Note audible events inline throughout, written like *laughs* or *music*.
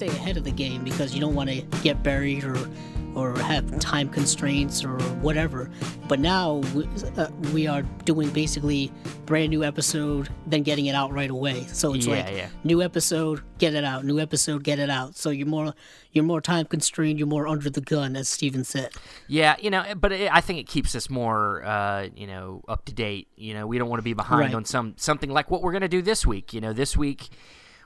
stay ahead of the game because you don't want to get buried or or have time constraints or whatever. But now we, uh, we are doing basically brand new episode, then getting it out right away. So it's Yeah, like yeah. new episode, get it out. New episode, get it out. So you're more you're more time constrained. You're more under the gun, as Steven said. Yeah, you know, but it, I think it keeps us more, uh, you know, up to date. You know, we don't want to be behind Right. on some something like what we're going to do this week. You know, this week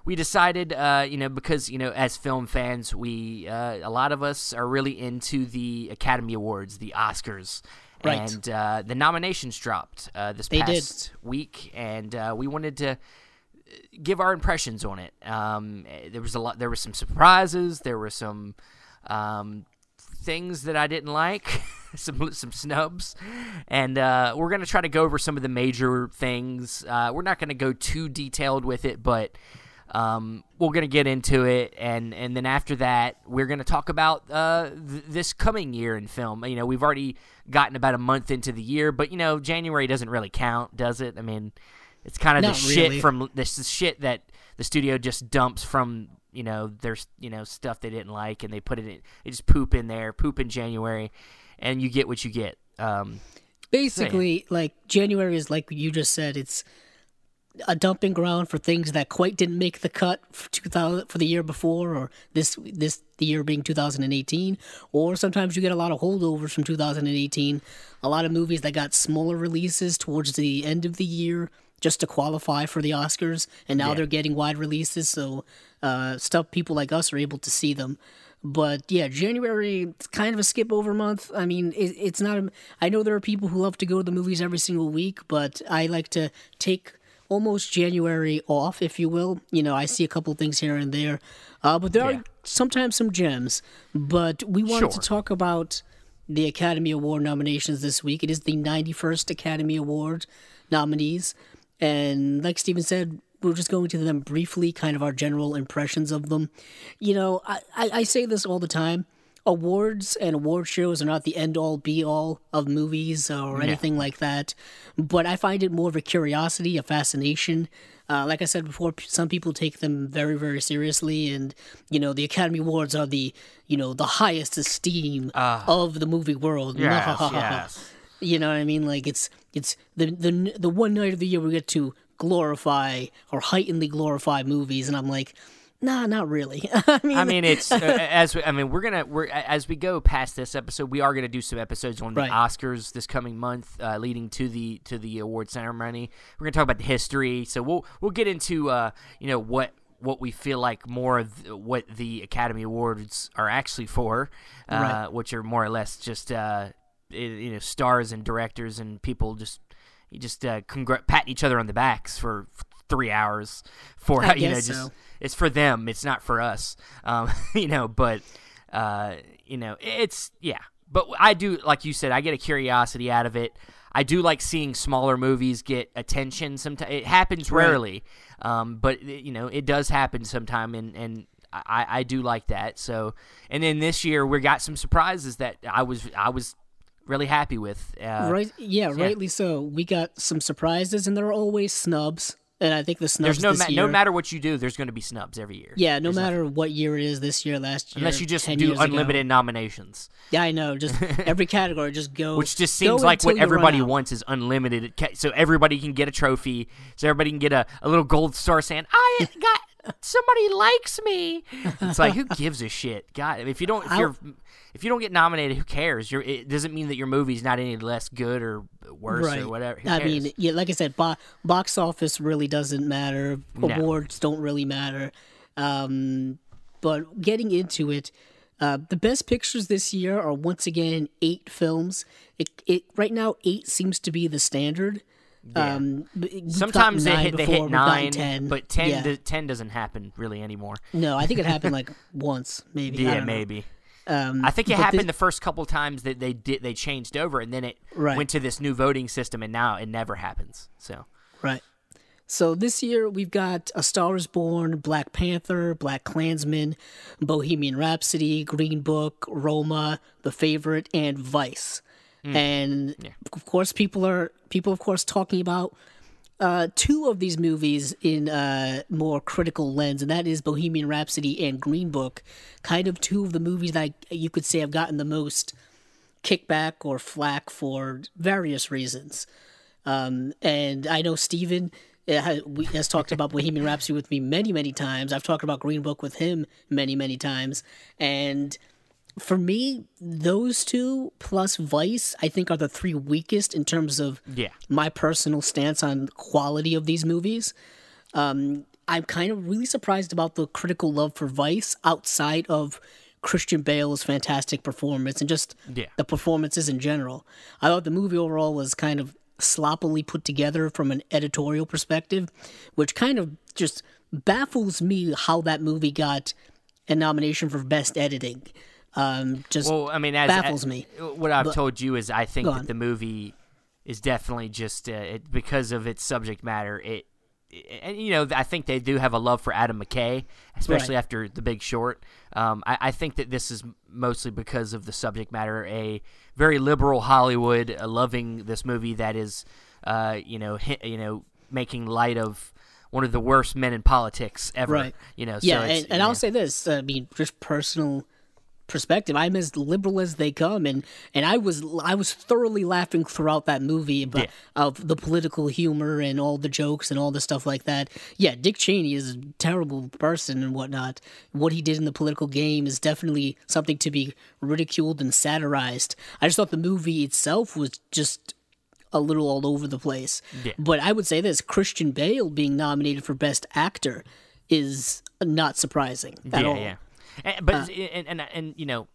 we decided, uh, you know, because you know, as film fans, we uh, a lot of us are really into the Academy Awards, the Oscars. Right. And uh, the nominations dropped uh, this They did. past week, and uh, we wanted to give our impressions on it. Um, there was a lot. There were some surprises. There were some um, things that I didn't like. *laughs* some some snubs, and uh, we're gonna try to go over some of the major things. Uh, we're not gonna go too detailed with it, but. Um, we're gonna get into it, and and then after that, we're gonna talk about uh, th- this coming year in film. You know, we've already gotten about a month into the year, but you know, January doesn't really count, does it? I mean, it's kind of the Not shit really. from this is shit that the studio just dumps from you know there's you know stuff they didn't like, and they put it in. They just poop in there, poop in January, and you get what you get. Um, Basically, like January is like you just said, it's a dumping ground for things that quite didn't make the cut for 2000 for the year before or this this the year being 2018 or sometimes you get a lot of holdovers from 2018 a lot of movies that got smaller releases towards the end of the year just to qualify for the Oscars and now they're getting wide releases so uh, stuff people like us are able to see them but yeah, January it's kind of a skip over month. I mean, it, it's not. A, I know there are people who love to go to the movies every single week, but I like to take almost January off, if you will. You know, I see a couple things here and there, uh, but there Yeah. are sometimes some gems. But we wanted Sure. to talk about the Academy Award nominations this week. It is the 91st Academy Award nominees, and like Steven said. We're just going to them briefly, kind of our general impressions of them. You know, I, I, I say this all the time. Awards and award shows are not the end all be all of movies or anything like that. But I find it more of a curiosity, a fascination. Uh, like I said before, some people take them very, very seriously, and you know the Academy Awards are the you know the highest esteem of the movie world. *laughs* yes, yes. You know what I mean? Like it's it's the the the one night of the year we get to glorify or heightenedly glorify movies, and I'm like, nah, not really. *laughs* I mean, I mean, it's *laughs* uh, as we, I mean, we're gonna we're as we go past this episode, we are gonna do some episodes on the Right. Oscars this coming month, uh, leading to the to the award ceremony. We're gonna talk about the history, so we'll we'll get into uh, you know what what we feel like more of what the Academy Awards are actually for, uh, Right. which are more or less just uh, you know stars and directors and people just you just uh, congr- patting each other on the backs for three hours for I *laughs* you know just so. it's for them it's not for us um *laughs* you know but uh you know it's yeah but i do like you said i get a curiosity out of it i do like seeing smaller movies get attention sometimes it happens Right. rarely um but you know it does happen sometime and and I, I do like that so and then this year we got some surprises that I was I was really happy with uh, right? Yeah, rightly so. We got some surprises, and there are always snubs. And I think the snubs there's no this ma- no matter what you do there's going to be snubs every year yeah, no There's matter what year it is, this year, last year, unless you just do years ago. unlimited nominations Yeah, I know. Just *laughs* every category, just go. which just seems like what everybody wants is unlimited so everybody can get a trophy so everybody can get a, a little gold star saying i *laughs* got somebody likes me it's like who gives a shit god if you don't if you're if you don't get nominated who cares you're it doesn't mean that your movie's not any less good or worse Right. or whatever Who I cares? mean, yeah, like I said, bo- box office really doesn't matter. Awards don't really matter. Um, but getting into it, uh, the best pictures this year are once again eight films. It, it right now eight seems to be the standard. Um, sometimes they hit, they hit nine, 10. but 10, yeah. do- 10 doesn't happen really anymore no, I think it happened *laughs* like once, maybe. Yeah maybe Um, I think it happened thi- the first couple times that they did they changed over, and then it Right. went to this new voting system, and now it never happens. So Right. So this year we've got A Star is Born, Black Panther, BlacKkKlansman, Bohemian Rhapsody, Green Book, Roma, The Favorite, and Vice. Hmm. And of course people are people of course talking about uh, two of these movies in a more critical lens, and that is Bohemian Rhapsody and Green Book. Kind of two of the movies that I, you could say have gotten the most kickback or flack for various reasons. Um, and I know Steven uh, has talked about *laughs* Bohemian Rhapsody with me many, many times. I've talked about Green Book with him many, many times. And for me, those two plus Vice, I think, are the three weakest in terms of Yeah. my personal stance on quality of these movies. Um, I'm kind of really surprised about the critical love for Vice outside of Christian Bale's fantastic performance and just Yeah. the performances in general. I thought the movie overall was kind of sloppily put together from an editorial perspective, which kind of just baffles me how that movie got a nomination for best editing. Um, just Well, I mean, as, baffles as- me. What I've told you is, I think that the movie is definitely just uh, it, because of its subject matter. It, and you know, I think they do have a love for Adam McKay, especially Right. after The Big Short. Um, I, I think that this is mostly because of the subject matter. A very liberal Hollywood uh, loving this movie that is, uh, you know, hi, you know, making light of one of the worst men in politics ever. Right. You know. yeah, so and, and. I'll say this: I mean, just personal perspective. I'm as liberal as they come, and and I was I was thoroughly laughing throughout that movie about Yeah. of the political humor and all the jokes and all the stuff like that. Yeah, Dick Cheney is a terrible person and whatnot. What he did in the political game is definitely something to be ridiculed and satirized. I just thought the movie itself was just a little all over the place. Yeah. But I would say this Christian Bale being nominated for Best Actor is not surprising at yeah, all. yeah. And, but and, and and you know,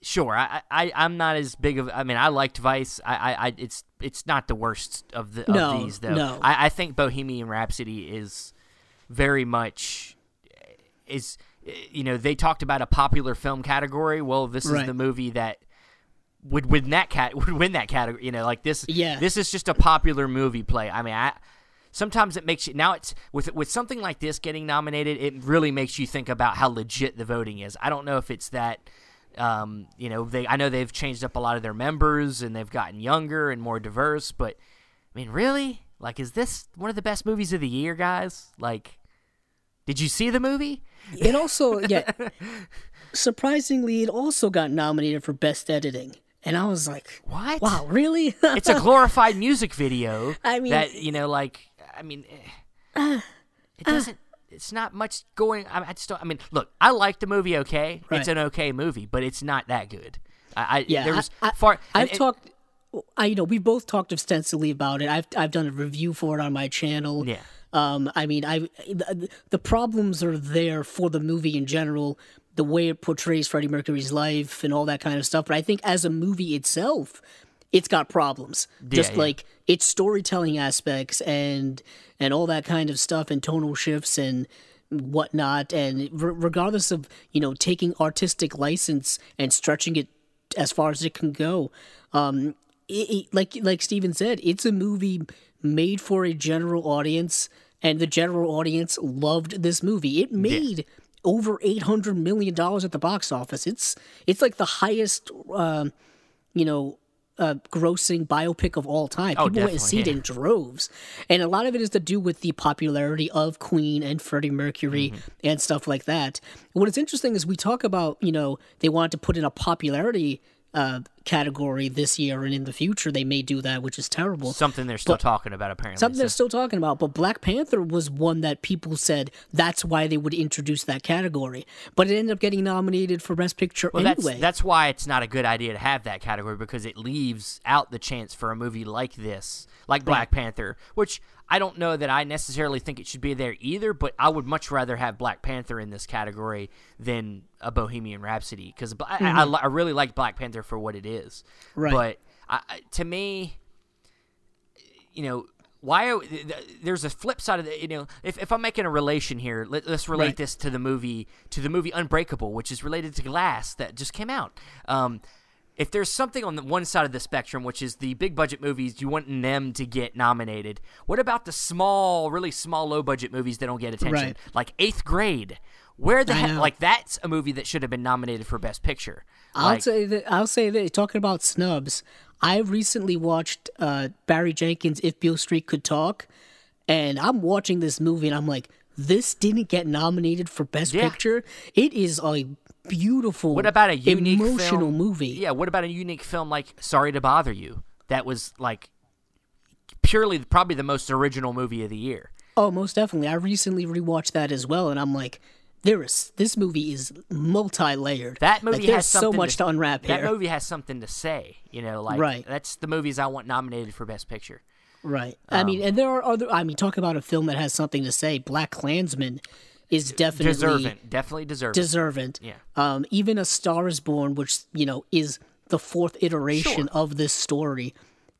sure, I, I I'm not as big of. I mean, I liked Vice. I I, I it's it's not the worst of the of these though. no. I, I think Bohemian Rhapsody is very much is you know they talked about a popular film category. Well, this is the movie that would win that cat *laughs* would win that category. You know, like this. Yeah. This is just a popular movie play. I mean, I sometimes it makes you now it's with with something like this getting nominated. It really makes you think about how legit the voting is. I don't know if it's that. Um, you know, they I know they've changed up a lot of their members and they've gotten younger and more diverse, but I mean, really, like, is this one of the best movies of the year, guys? Like, did you see the movie? It also, yeah, surprisingly, it also got nominated for Best Editing. And I was like, What? wow, really? it's a glorified music video. *laughs* I mean- that you know, like, I mean, eh, it doesn't. It's not much going. I, I just don't. I mean, look, I like the movie. Okay, Right. it's an okay movie, but it's not that good. I, I yeah, there was I, I, far. I've and- talked. I you know we've both talked extensively about it. I've I've done a review for it on my channel. Yeah. Um. I mean, I the, the problems are there for the movie in general, the way it portrays Freddie Mercury's life and all that kind of stuff. But I think as a movie itself, it's got problems. Just yeah. like its storytelling aspects and and all that kind of stuff and tonal shifts and whatnot and re- regardless of you know taking artistic license and stretching it as far as it can go um it, it- like like steven said it's a movie made for a general audience and the general audience loved this movie it made over 800 million dollars at the box office it's it's like the highest um you know uh, grossing biopic of all time. People went and see it in droves, and a lot of it is to do with the popularity of Queen and Freddie Mercury Mm-hmm. and stuff like that. What is interesting is we talk about you know they wanted to put in a popularity uh, category this year and in the future they may do that, which is terrible. something they're still talking about apparently. Something so- they're still talking about, but Black Panther was one that people said that's why they would introduce that category, but it ended up getting nominated for Best Picture Well, anyway. that's that's why it's not a good idea to have that category because it leaves out the chance for a movie like this, like Black Panther, which I don't know that I necessarily think it should be there either. But I would much rather have Black Panther in this category than a Bohemian Rhapsody because I, I, I, mm-hmm. I really like Black Panther for what it is. Right. But I, to me, you know. Why are, th- th- there's a flip side of the you know if, if I'm making a relation here let, let's relate Right. this to the movie to the movie Unbreakable which is related to Glass that just came out um, if there's something on the one side of the spectrum which is the big budget movies you want them to get nominated what about the small really small low budget movies that don't get attention Right. like Eighth Grade where the heck like that's a movie that should have been nominated for Best Picture I'll Like, say that. I'll say that. Talking about snubs, I recently watched uh, Barry Jenkins' "If Beale Street Could Talk," and I'm watching this movie and I'm like, this didn't get nominated for Best Yeah. Picture. It is a beautiful, What about a unique emotional film? movie? Yeah, what about a unique film like Sorry to Bother You? That was like purely probably the most original movie of the year. Oh, most definitely. I recently rewatched that as well, and I'm like, there is this movie is multi-layered. That movie like, there's has so much to, unwrap That here. movie has something to say, you know, like Right. that's the movies I want nominated for Best Picture. Right. I Um, mean, and there are other. I mean, talk about a film that has something to say. BlacKkKlansman is definitely Deserving, definitely deserving. deserving. Yeah. Um, even A Star Is Born, which you know is the fourth iteration of this story,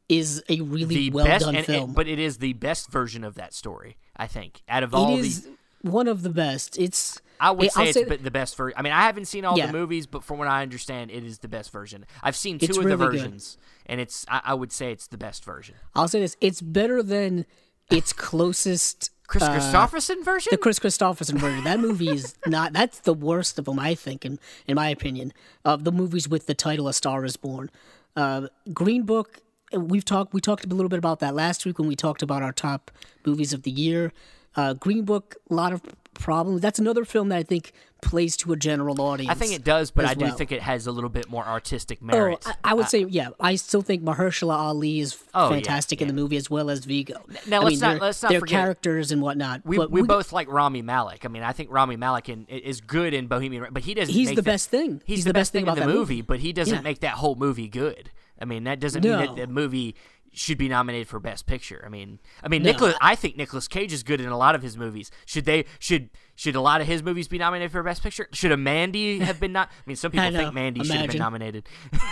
is a really the well best, done and- film. and- but it is the best version of that story. I think out of all it the one of the best. It's. I would I'll say it's be- the best version. I mean, I haven't seen all Yeah. the movies, but from what I understand, it is the best version. I've seen two It's of the really good. versions, and it's I, I would say it's the best version. I'll say this: it's better than its closest. Kris uh, Kristofferson version. the Kris Kristofferson version. That movie is *laughs* not. That's the worst of them, I think, in in my opinion, of the movies with the title "A Star Is Born." Uh, Green Book. We've talked. We talked a little bit about that last week when we talked about our top movies of the year. Uh, Green Book, a lot of problems. That's another film that I think plays to a general audience. I think it does, but I do well. think it has a little bit more artistic Oh, merit. I, I would say, yeah. I still think Mahershala Ali is Oh, yeah, fantastic in the movie as well as Viggo. Now, I let's mean, not- let's not forget- characters and whatnot. we, but we both like Rami Malek. I mean, I think Rami Malek in, is good in Bohemian, but he doesn't. He's the that- best thing. He's, the, best thing, about in the that movie, but he doesn't Yeah. make that whole movie good. I mean, that doesn't mean that the movie should be nominated for Best Picture. I mean, I mean, No. Nicolas. I think Nicolas Cage is good in a lot of his movies. Should they? Should should a lot of his movies be nominated for Best Picture? Should a Mandy have been not? I mean, some *laughs* people think Mandy should have been nominated. *laughs*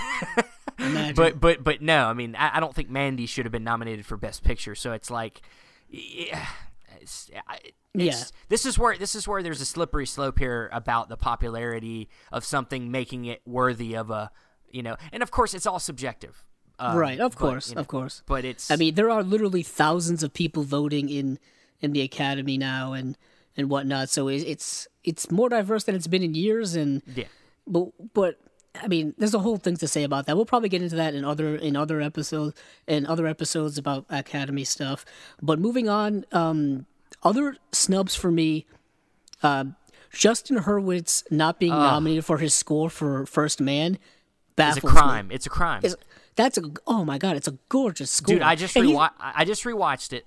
But but but no, I mean, I, I don't think Mandy should have been nominated for Best Picture. So it's like, yeah, it's, I- it's, Yeah. This is where this is where there's a slippery slope here about the popularity of something making it worthy of a, you know, and of course it's all subjective. Um, right, of but, course, you know, of course. But it's I mean, there are literally thousands of people voting in in the academy now and and whatnot. So it's it's more diverse than it's been in years. And yeah. but but I mean, there's a whole thing to say about that. We'll probably get into that in other in other episodes in other episodes about academy stuff. But moving on, um, other snubs for me. Uh, Justin Hurwitz not being nominated for his score for First Man baffles It's a baffles me. crime. It's a crime. It's- that's a oh my god, it's a gorgeous score. Dude, I just And he- rewa- I just rewatched it,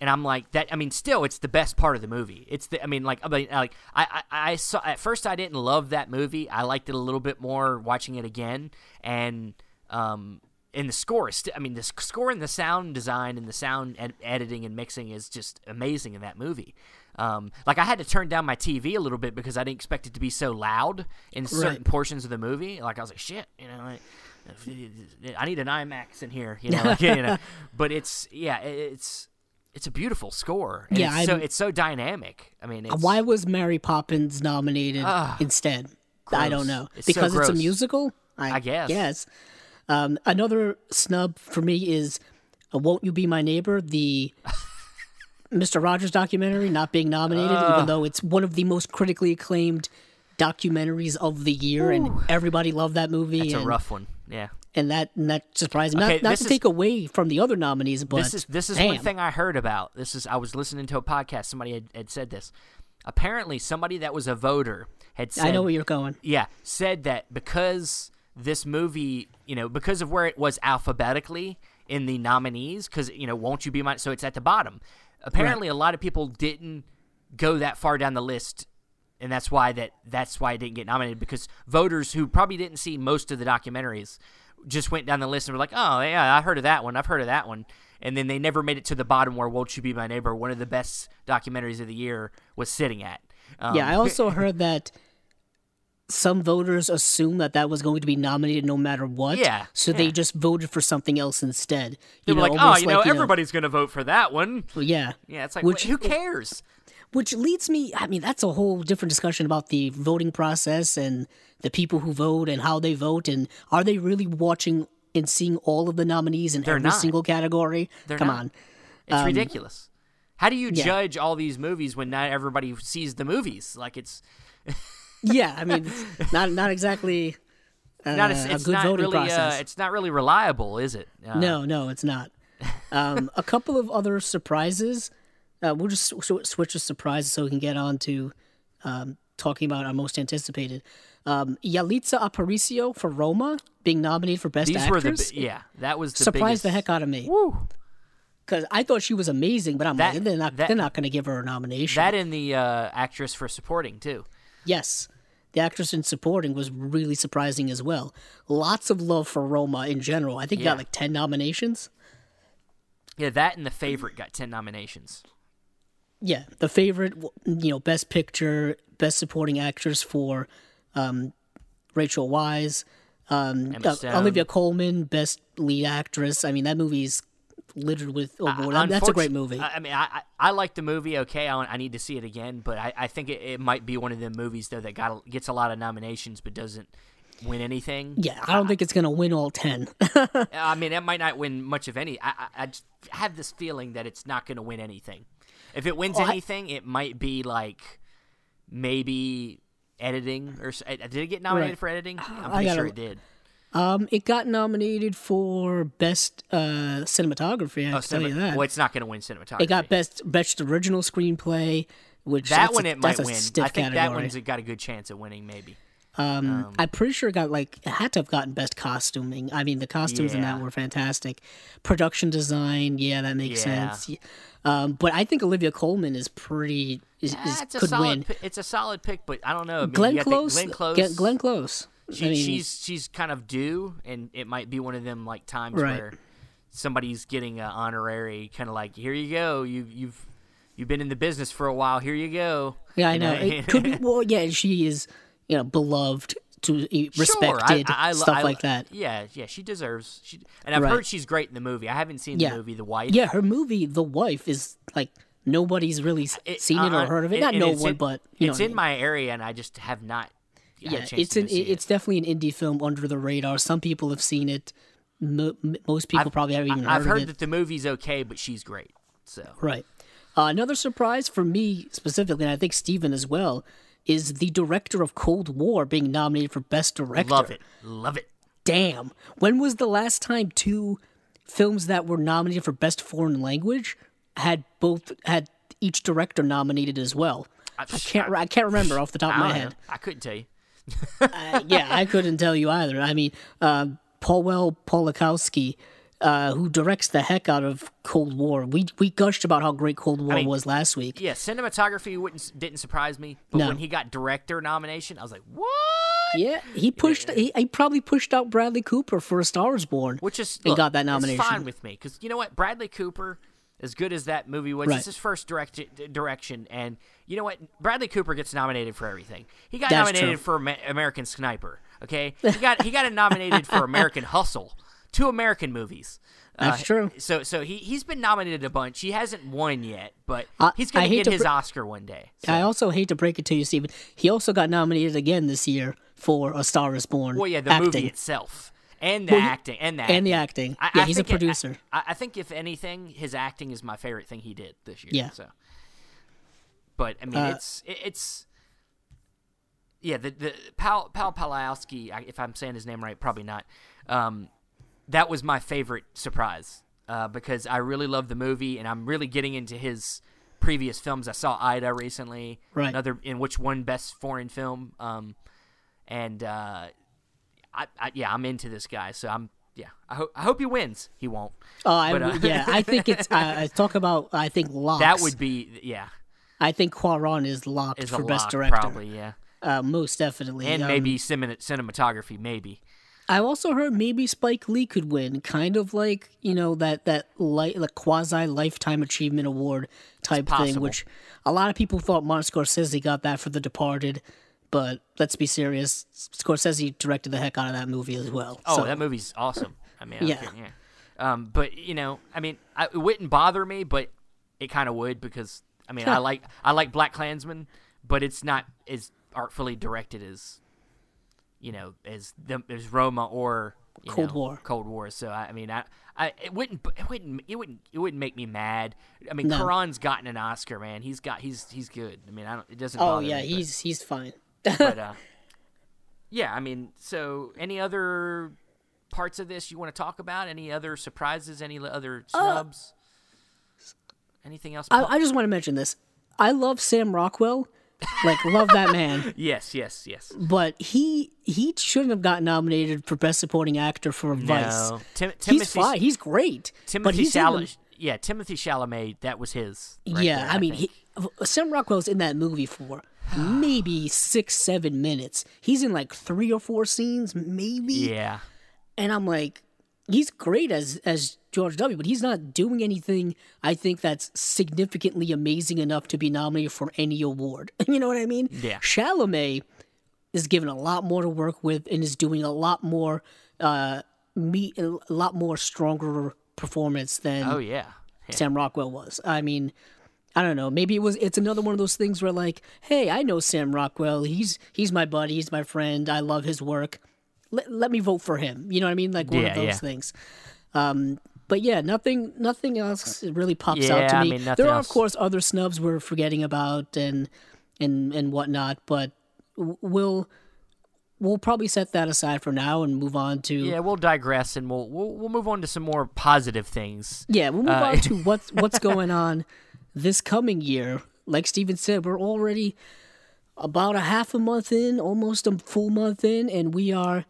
and I'm like that. I mean, still, it's the best part of the movie. It's the. I mean, like, I mean, like, I, I, I saw at first I didn't love that movie. I liked it a little bit more watching it again, and um, and the score is. St- I mean, the score and the sound design and the sound ed- editing and mixing is just amazing in that movie. Um, like I had to turn down my TV a little bit because I didn't expect it to be so loud in certain Right. portions of the movie. Like I was like, shit, you know. Like, I need an IMAX in here, you know. Like, *laughs* you know. But it's yeah, it's it's a beautiful score. and Yeah, it's so it's so dynamic. I mean, it's, Why was Mary Poppins nominated Ah, instead? I don't know. It's so because it's a musical. I guess. Yes. Um, another snub for me is uh, "Won't You Be My Neighbor," the *laughs* Mr. Rogers documentary, not being nominated, even though it's one of the most critically acclaimed documentaries of the year, and everybody loved that movie. It's a rough one. Yeah. and that and that surprised me. Okay, not not to is- take away from the other nominees, but This is this is one thing I heard about. This is I was listening to a podcast. Somebody had, had said this. Apparently, somebody that was a voter had said. I know where you're going. Yeah, said that because this movie, you know, because of where it was alphabetically in the nominees, because you know, won't you be my? So it's at the bottom. Apparently, a lot of people didn't go that far down the list, and that's why that that's why it didn't get nominated because voters who probably didn't see most of the documentaries just went down the list and were like, "Oh yeah, I heard of that one. I've heard of that one." And then they never made it to the bottom where "Won't You Be My Neighbor," one of the best documentaries of the year, was sitting at. Um, Yeah, I also *laughs* heard that some voters assumed that that was going to be nominated no matter what. Yeah, So they just voted for something else instead. they You were know, like, "Oh, you know, like, everybody's gonna vote for that one." yeah. Yeah, it's like, Which- wh- who cares? Which leads me, I mean, that's a whole different discussion about the voting process and the people who vote and how they vote and are they really watching and seeing all of the nominees in every not. single category? They're Come not. on. It's ridiculous. How do you Um, yeah. judge all these movies when not everybody sees the movies? Like it's *laughs* Yeah, I mean, not not exactly *laughs* uh, not a it's good not voting really uh, process. it's not really reliable, is it? Uh, No, no, it's not. Um, a couple of other surprises. Uh, we'll just sw- switch to surprises so we can get on to um, talking about our most anticipated. Um, Yalitza Aparicio for Roma being nominated for Best These Actress the yeah. That was the surprised the heck out of me Woo. because I thought she was amazing, but I'm That- like they're not that- they're not going to give her a nomination. That and the uh, actress for supporting too. Yes. The actress in supporting was really surprising as well. Lots of love for Roma in general. I think Yeah. got like 10 nominations. Yeah, that and the favorite got ten nominations. Yeah, the favorite, you know, best picture, best supporting actress for um, Rachel Weisz, um, uh, Olivia Colman, best lead actress. I mean, that movie's littered with award. Mean, that's a great movie. I mean, I, I I like the movie. Okay, I, I need to see it again, but I, I think it, it might be one of the movies though that got gets a lot of nominations but doesn't win anything. yeah, I don't think it's gonna win all ten. *laughs* I mean, it might not win much of any. I, I, I have this feeling that it's not going to win anything. If it wins I- anything, it might be like maybe editing or uh, did it get nominated Right. for editing? I'm pretty sure it did. um, it got nominated for best uh, cinematography. I Oh, can tell you that. well, it's not going to win cinematography. It got best best original screenplay, which that one. a, It might win. I think that one's got a good chance of winning. Maybe. Um, I'm pretty sure it got like it had to have gotten best costuming. I mean, the costumes in that were fantastic. Production design, yeah, that makes Yeah. sense. Um, but I think Olivia Colman is pretty is, is it's a could solid. win. pi- it's a solid pick, but I don't know. I mean, Glenn you gotta think Close, Glenn Close. Glenn Close. She, I mean, she's she's kind of due, and it might be one of them like times Right. where somebody's getting an honorary, kind of like, here you go, you you've you've been in the business for a while, here you go. yeah, I You know. It could be *laughs* well, yeah. She is, you know, beloved to Sure, I- respected I- stuff I- like that. Yeah, yeah, she deserves. She and I've Right. heard she's great in the movie. I haven't seen Yeah. the movie The Wife. Yeah, her movie, The Wife, is like nobody's really It- seen it or uh, heard of it. and- Not no one, in- but it's in mean. my area, and I just have not. yeah, it's an it's it. definitely an indie film under the radar. Some people have seen it. Mo- most people probably haven't even I've heard, heard of it. that the movie's okay, but she's great. So Right. Uh, another surprise for me specifically, and I think Steven as well, is the director of Cold War being nominated for Best Director. love it, love it. Damn. When was the last time two films that were nominated for Best Foreign Language had both had each director nominated as well? I can't. I can't remember off the top of my head. know. I couldn't tell you. Uh, yeah, I couldn't tell you either. I mean, uh, Paul Pawlikowski, uh, who directs the heck out of Cold War. We we gushed about how great Cold War mean, was last week. Yeah, cinematography wouldn't didn't surprise me, but No. when he got director nomination, I was like, what? Yeah, he pushed. He, he probably pushed out Bradley Cooper for A Star Is Born, Which is and look, got that it's nomination. fine with me because you know what, Bradley Cooper, as good as that movie was, Right. it's his first direct direction, and you know what, Bradley Cooper gets nominated for everything. He got That's nominated true. for American Sniper. Okay, he got he got nominated for American Hustle, two American movies. That's Uh, true. So so he he's been nominated a bunch. He hasn't won yet, but I- he's gonna get to his br- Oscar one day. So- I also hate to break it to you, Steven. He also got nominated again this year for A Star Is Born. Well, yeah, the acting. movie itself and the Well, acting and the and the acting. acting. I- yeah, I he's a producer. I, I think if anything, his acting is my favorite thing he did this year. Yeah. So, but I mean, Uh, it's it, it's yeah. The the Pal Pal Palowski, if I'm saying his name right, probably not. Um, that was my favorite surprise uh, because I really love the movie and I'm really getting into his previous films. I saw Ida recently, Right. Another in which one best foreign film. Um, and uh, I, I yeah, I'm into this guy, so I'm yeah. I hope I hope he wins. He won't. Oh, I, but, uh, yeah, I think it's. I, *laughs* I talk about. I think locks. That would be yeah. I think Cuarón is locked Is for best lock, director. probably yeah, Uh, most definitely. and Um, maybe cinematography maybe. I also heard maybe Spike Lee could win, kind of like you know that that li- like quasi lifetime achievement award type thing, which a lot of people thought Martin Scorsese got that for The Departed, but let's be serious, Scorsese directed the heck out of that movie as well. Oh, so, that movie's awesome. I mean, I Yeah. yeah. yeah. Um, but you know, I mean, I, it wouldn't bother me, but it kind of would because I mean, I like I like BlacKkKlansman, but it's not as artfully directed as you know as the as Roma or Cold know, War. Cold War. So I, I mean, I, I it wouldn't it wouldn't it wouldn't it wouldn't make me mad. I mean, No. Cuarón's gotten an Oscar, man. He's got he's he's good. I mean, I don't it doesn't. Oh yeah, me, but- he's he's fine. but uh, *laughs* yeah, I mean, so any other parts of this you want to talk about? Any other surprises? Any other snubs? Anything else? I, I just want to mention this. I love Sam Rockwell. Like, love that man. *laughs* yes, yes, yes. But he he shouldn't have gotten nominated for Best Supporting Actor for Vice. No, Tim- He's Timothy, fine. He's great. Timothy he's in the- Chalamet. Yeah, Timothy Chalamet. That was his. right yeah, there, I mean, think. he, Sam Rockwell's in that movie for maybe six, seven minutes. He's in like three or four scenes, maybe. yeah, And I'm like, he's great as as George W. But he's not doing anything. I think that's significantly amazing enough to be nominated for any award. *laughs* you know what I mean? Yeah. Chalamet is given a lot more to work with and is doing a lot more, uh, me a lot more stronger performance than oh yeah, yeah. Sam Rockwell was. I mean, I don't know. Maybe it was. It's another one of those things where, like, hey, I know Sam Rockwell. He's he's my buddy. He's my friend. I love his work. Let, let me vote for him. You know what I mean? Like one Yeah, of those yeah. things. Um, but yeah, nothing nothing else really pops out Yeah, to I me. mean, there are else. of course other snubs we're forgetting about and and and whatnot, but we'll we'll probably set that aside for now and move on to Yeah, we'll digress and we'll we'll, we'll move on to some more positive things. Yeah, we'll move Uh, on to *laughs* what's what's going on this coming year. Like Steven said, we're already about a half a month in, almost a full month in, and we are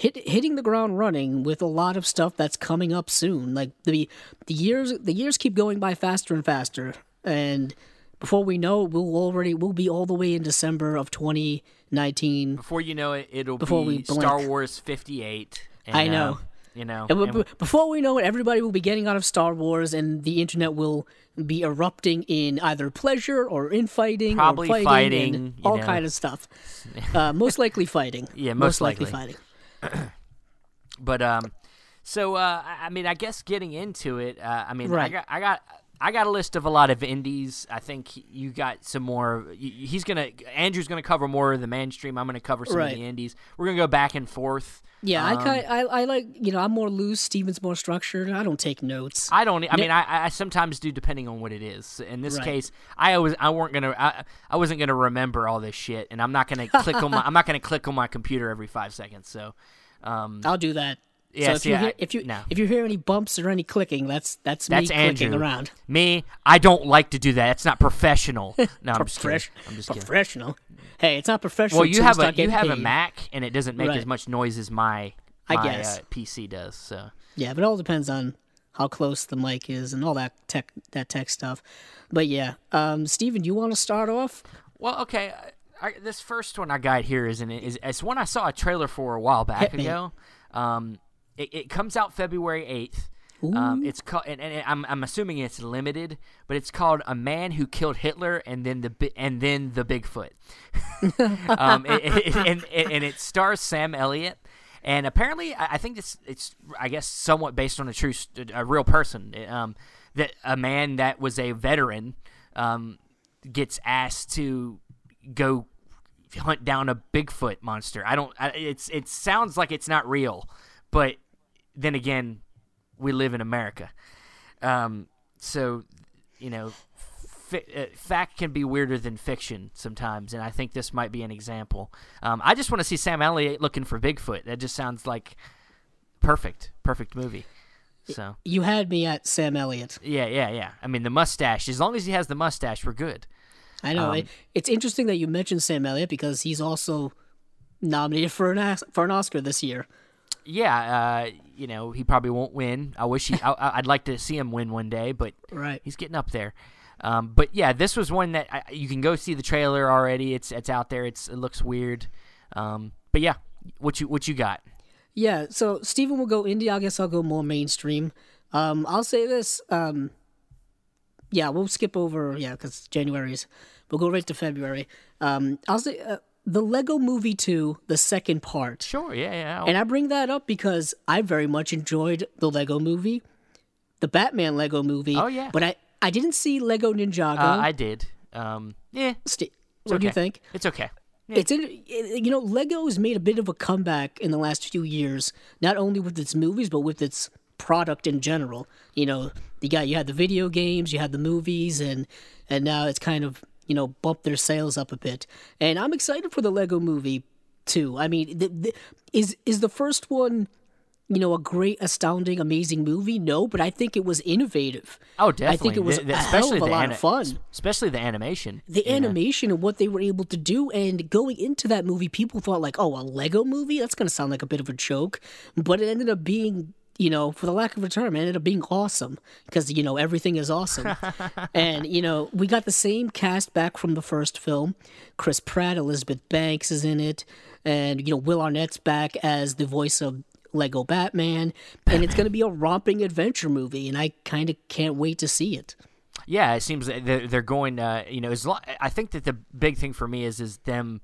hit, hitting the ground running with a lot of stuff that's coming up soon. Like the the years the years keep going by faster and faster, and before we know it, we'll already we'll be all the way in December of 2019. Before you know it, it'll Before we be blink. Star Wars 58. And, I know. uh, you know. And and- before we know it, everybody will be getting out of Star Wars, and the internet will be erupting in either pleasure or infighting, Probably or fighting, fighting, all know. kind of stuff. *laughs* Uh, most likely fighting. Yeah, most likely likely. fighting. *clears throat* But um, so uh, I mean, I guess getting into it, uh, I mean, I got, I got, I got a list of a lot of indies. I think you got some more. He's gonna, Andrew's gonna cover more of the mainstream. I'm gonna cover some Right. of the indies. We're gonna go back and forth. Yeah, Um, I, kind I I like you know I'm more loose. Steven's more structured. I don't take notes. I don't. I mean, I, I sometimes do, depending on what it is. In this Right. case, I was I weren't gonna I, I wasn't gonna remember all this shit, and I'm not gonna click on my *laughs* I'm not gonna click on my computer every five seconds. So, um, I'll do that. Yeah, so if see, you I- hear, if you no. if you hear any bumps or any clicking, that's that's, that's me Andrew. clicking around. Me, I don't like to do that. It's not professional. *laughs* No, I'm just kidding. I'm just kidding. professional. Hey, it's not professional. Well, you have a you have a. Mac, and it doesn't make Right. as much noise as my I my guess. uh, PC does. So Yeah, but it all depends on how close the mic is and all that tech that tech stuff. But yeah, um, Steven, you want to start off? Well, okay. I, I, this first one I got here is an is it's one I saw a trailer for a while back ago. Um, it, it comes out February eighth. Um, it's called, and, and I'm I'm assuming it's limited, but it's called "A Man Who Killed Hitler and then the and then the Bigfoot." *laughs* um, it, it, and, and it stars Sam Elliott, and apparently I think it's it's I guess somewhat based on a true a real person. Um, that a man that was a veteran um, gets asked to go hunt down a Bigfoot monster. I don't. I, it's it sounds like it's not real, but then again, we live in America, um, so you know, fi- uh, fact can be weirder than fiction sometimes, and I think this might be an example. Um, I just want to see Sam Elliott looking for Bigfoot. That just sounds like perfect, perfect movie. So You had me at Sam Elliott. yeah, yeah, yeah. I mean, the mustache. As long as he has the mustache, we're good. I know Um, it, it's interesting that you mentioned Sam Elliott because he's also nominated for an for an Oscar this year. yeah, uh, you know, he probably won't win. I wish he. I, I'd like to see him win one day, but Right. he's getting up there. Um, but yeah, this was one that I, you can go see the trailer already. It's it's out there. It's it looks weird. Um, but yeah, what you what you got? Yeah, so Steven will go indie. I guess I'll go more mainstream. Um, I'll say this. Um, yeah, we'll skip over. Yeah, because January's. We'll go right to February. Um, I'll say uh, the Lego Movie Two, the second part. Sure. Yeah. Yeah. And I bring that up because I very much enjoyed the Lego Movie, the Batman Lego Movie. Oh, yeah. But I I didn't see Lego Ninjago. uh, I did. Um, yeah. St- what do you think? It's okay. It's in, you know Lego has made a bit of a comeback in the last few years, not only with its movies but with its product in general. You know, you got you had the video games, you had the movies, and and now it's kind of you know bump their sales up a bit. And I'm excited for the Lego Movie too. I mean, the, the, is is the first one you know, a great, astounding, amazing movie. No, but I think it was innovative. Oh, definitely. I think it was The- the- a hell of a lot of fun. especially the animation. The know? animation and what they were able to do, and going into that movie, people thought like, "Oh, a Lego movie? That's gonna sound like a bit of a joke," but it ended up being, you know, for the lack of a term, it ended up being awesome because you know everything is awesome, *laughs* and you know we got the same cast back from the first film. Chris Pratt, Elizabeth Banks is in it, and you know Will Arnett's back as the voice of Lego Batman, and it's gonna be a romping adventure movie, and I kind of can't wait to see it. Yeah, it seems that they're, they're going. Uh, you know, as lo- I think that the big thing for me is is them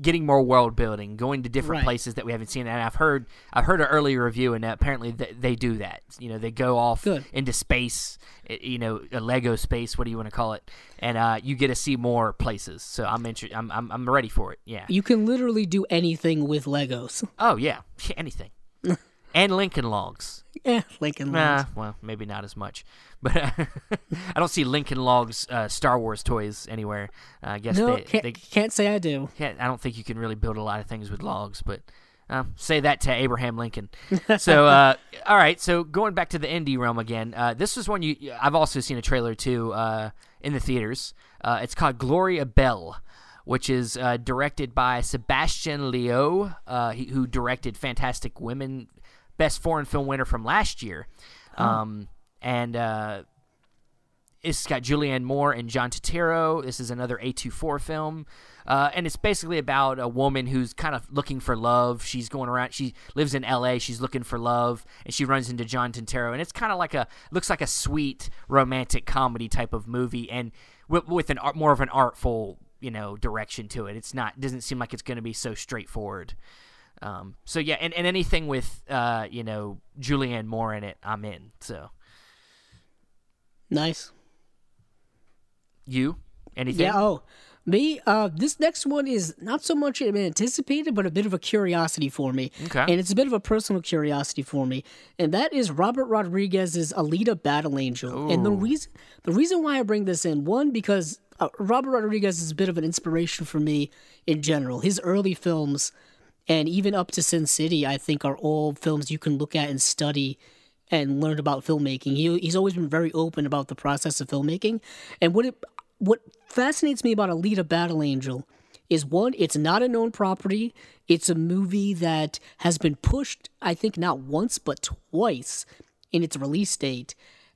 getting more world building, going to different Right. places that we haven't seen. And I've heard I've heard an earlier review, and apparently th- they do that. You know, they go off Good. into space. You know, a Lego space. What do you want to call it? And uh, you get to see more places. So I'm interested. I'm, I'm I'm ready for it. Yeah. You can literally do anything with Legos. Oh yeah, *laughs* anything. And Lincoln Logs. Yeah, Lincoln Logs. Nah, well, maybe not as much, *laughs* but *laughs* I don't see Lincoln Logs uh, Star Wars toys anywhere. Uh, I guess no, they, can't, they can't say I do. can't. I don't think you can really build a lot of things with logs, but uh, say that to Abraham Lincoln. *laughs* so, uh, all right. So going back to the indie realm again, uh, this is one you. I've also seen a trailer too uh, in the theaters. Uh, it's called Gloria Bell. Which is uh, directed by Sebastian Lelio, uh, he, who directed Fantastic Women, Best Foreign Film winner from last year. Um, and uh, it's got Julianne Moore and John Turturro. This is another A24 film. Uh, and it's basically about a woman who's kind of looking for love. She's going around. She lives in L.A. She's looking for love, and she runs into John Turturro. And it's kind of like a looks like a sweet romantic comedy type of movie, and with, with an art, more of an artful you know direction to it. It's not doesn't seem like it's going to be so straightforward. Um, so yeah, and, and anything with uh, you know Julianne Moore in it, I'm in. So Nice. you anything? Yeah. Oh, me. Uh, this next one is not so much anticipated, but a bit of a curiosity for me. Okay. And it's a bit of a personal curiosity for me, and that is Robert Rodriguez's Alita: Battle Angel. And the reason the reason why I bring this in, one because uh, Robert Rodriguez is a bit of an inspiration for me in general. His early films, and even up to Sin City, I think are all films you can look at and study and learn about filmmaking. He, he's always been very open about the process of filmmaking. And what it what fascinates me about Alita Battle Angel is one, it's not a known property. It's a movie that has been pushed, I think, not once but twice in its release date.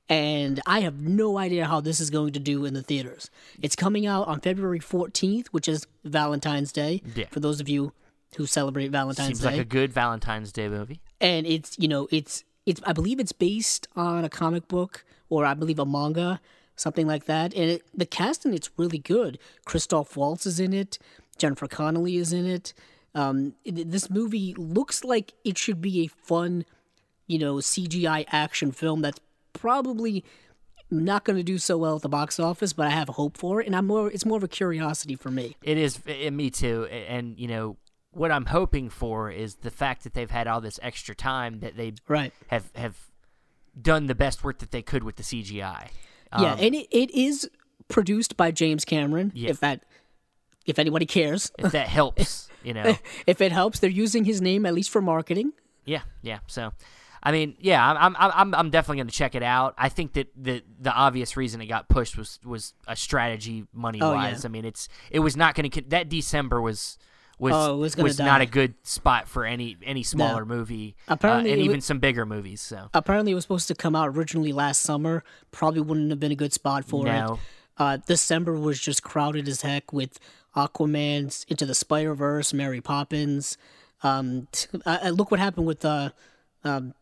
And I have no idea how this is going to do in the theaters. It's coming out on February 14th, which is Valentine's Day. Yeah. For those of you who celebrate Valentine's Seems Day Seems like a good Valentine's Day movie. and it's you know it's it's I believe it's based on a comic book or I believe a manga, something like that. And it, the cast in it's really good. Christoph Waltz is in it. Jennifer Connelly is in it. Um, it- this movie looks like it should be a fun, you know, CGI action film that's probably not going to do so well at the box office, but I have hope for it, and I'm more. It's more of a curiosity for me. It is, eh, me too. And you know what I'm hoping for is the fact that they've had all this extra time that they Right. have have done the best work that they could with the CGI. Yeah, Um, and it, it is produced by James Cameron. Yeah. If that, if anybody cares, if that helps, *laughs* you know. if it helps, they're using his name at least for marketing. Yeah, yeah. So, I mean, yeah, I'm, I'm, I'm, I'm definitely going to check it out. I think that the the obvious reason it got pushed was was a strategy money Oh, wise. yeah. I mean, it's it was not going to that December was. Was, Oh, it was not a good spot for any any smaller movie, uh, Apparently and even was- some bigger movies. So Apparently, it was supposed to come out originally last summer. Probably wouldn't have been a good spot for No. it. Uh, December was just crowded as heck with Aquaman, Into the Spider Verse, Mary Poppins. Um, uh, uh, look what happened with uh, um,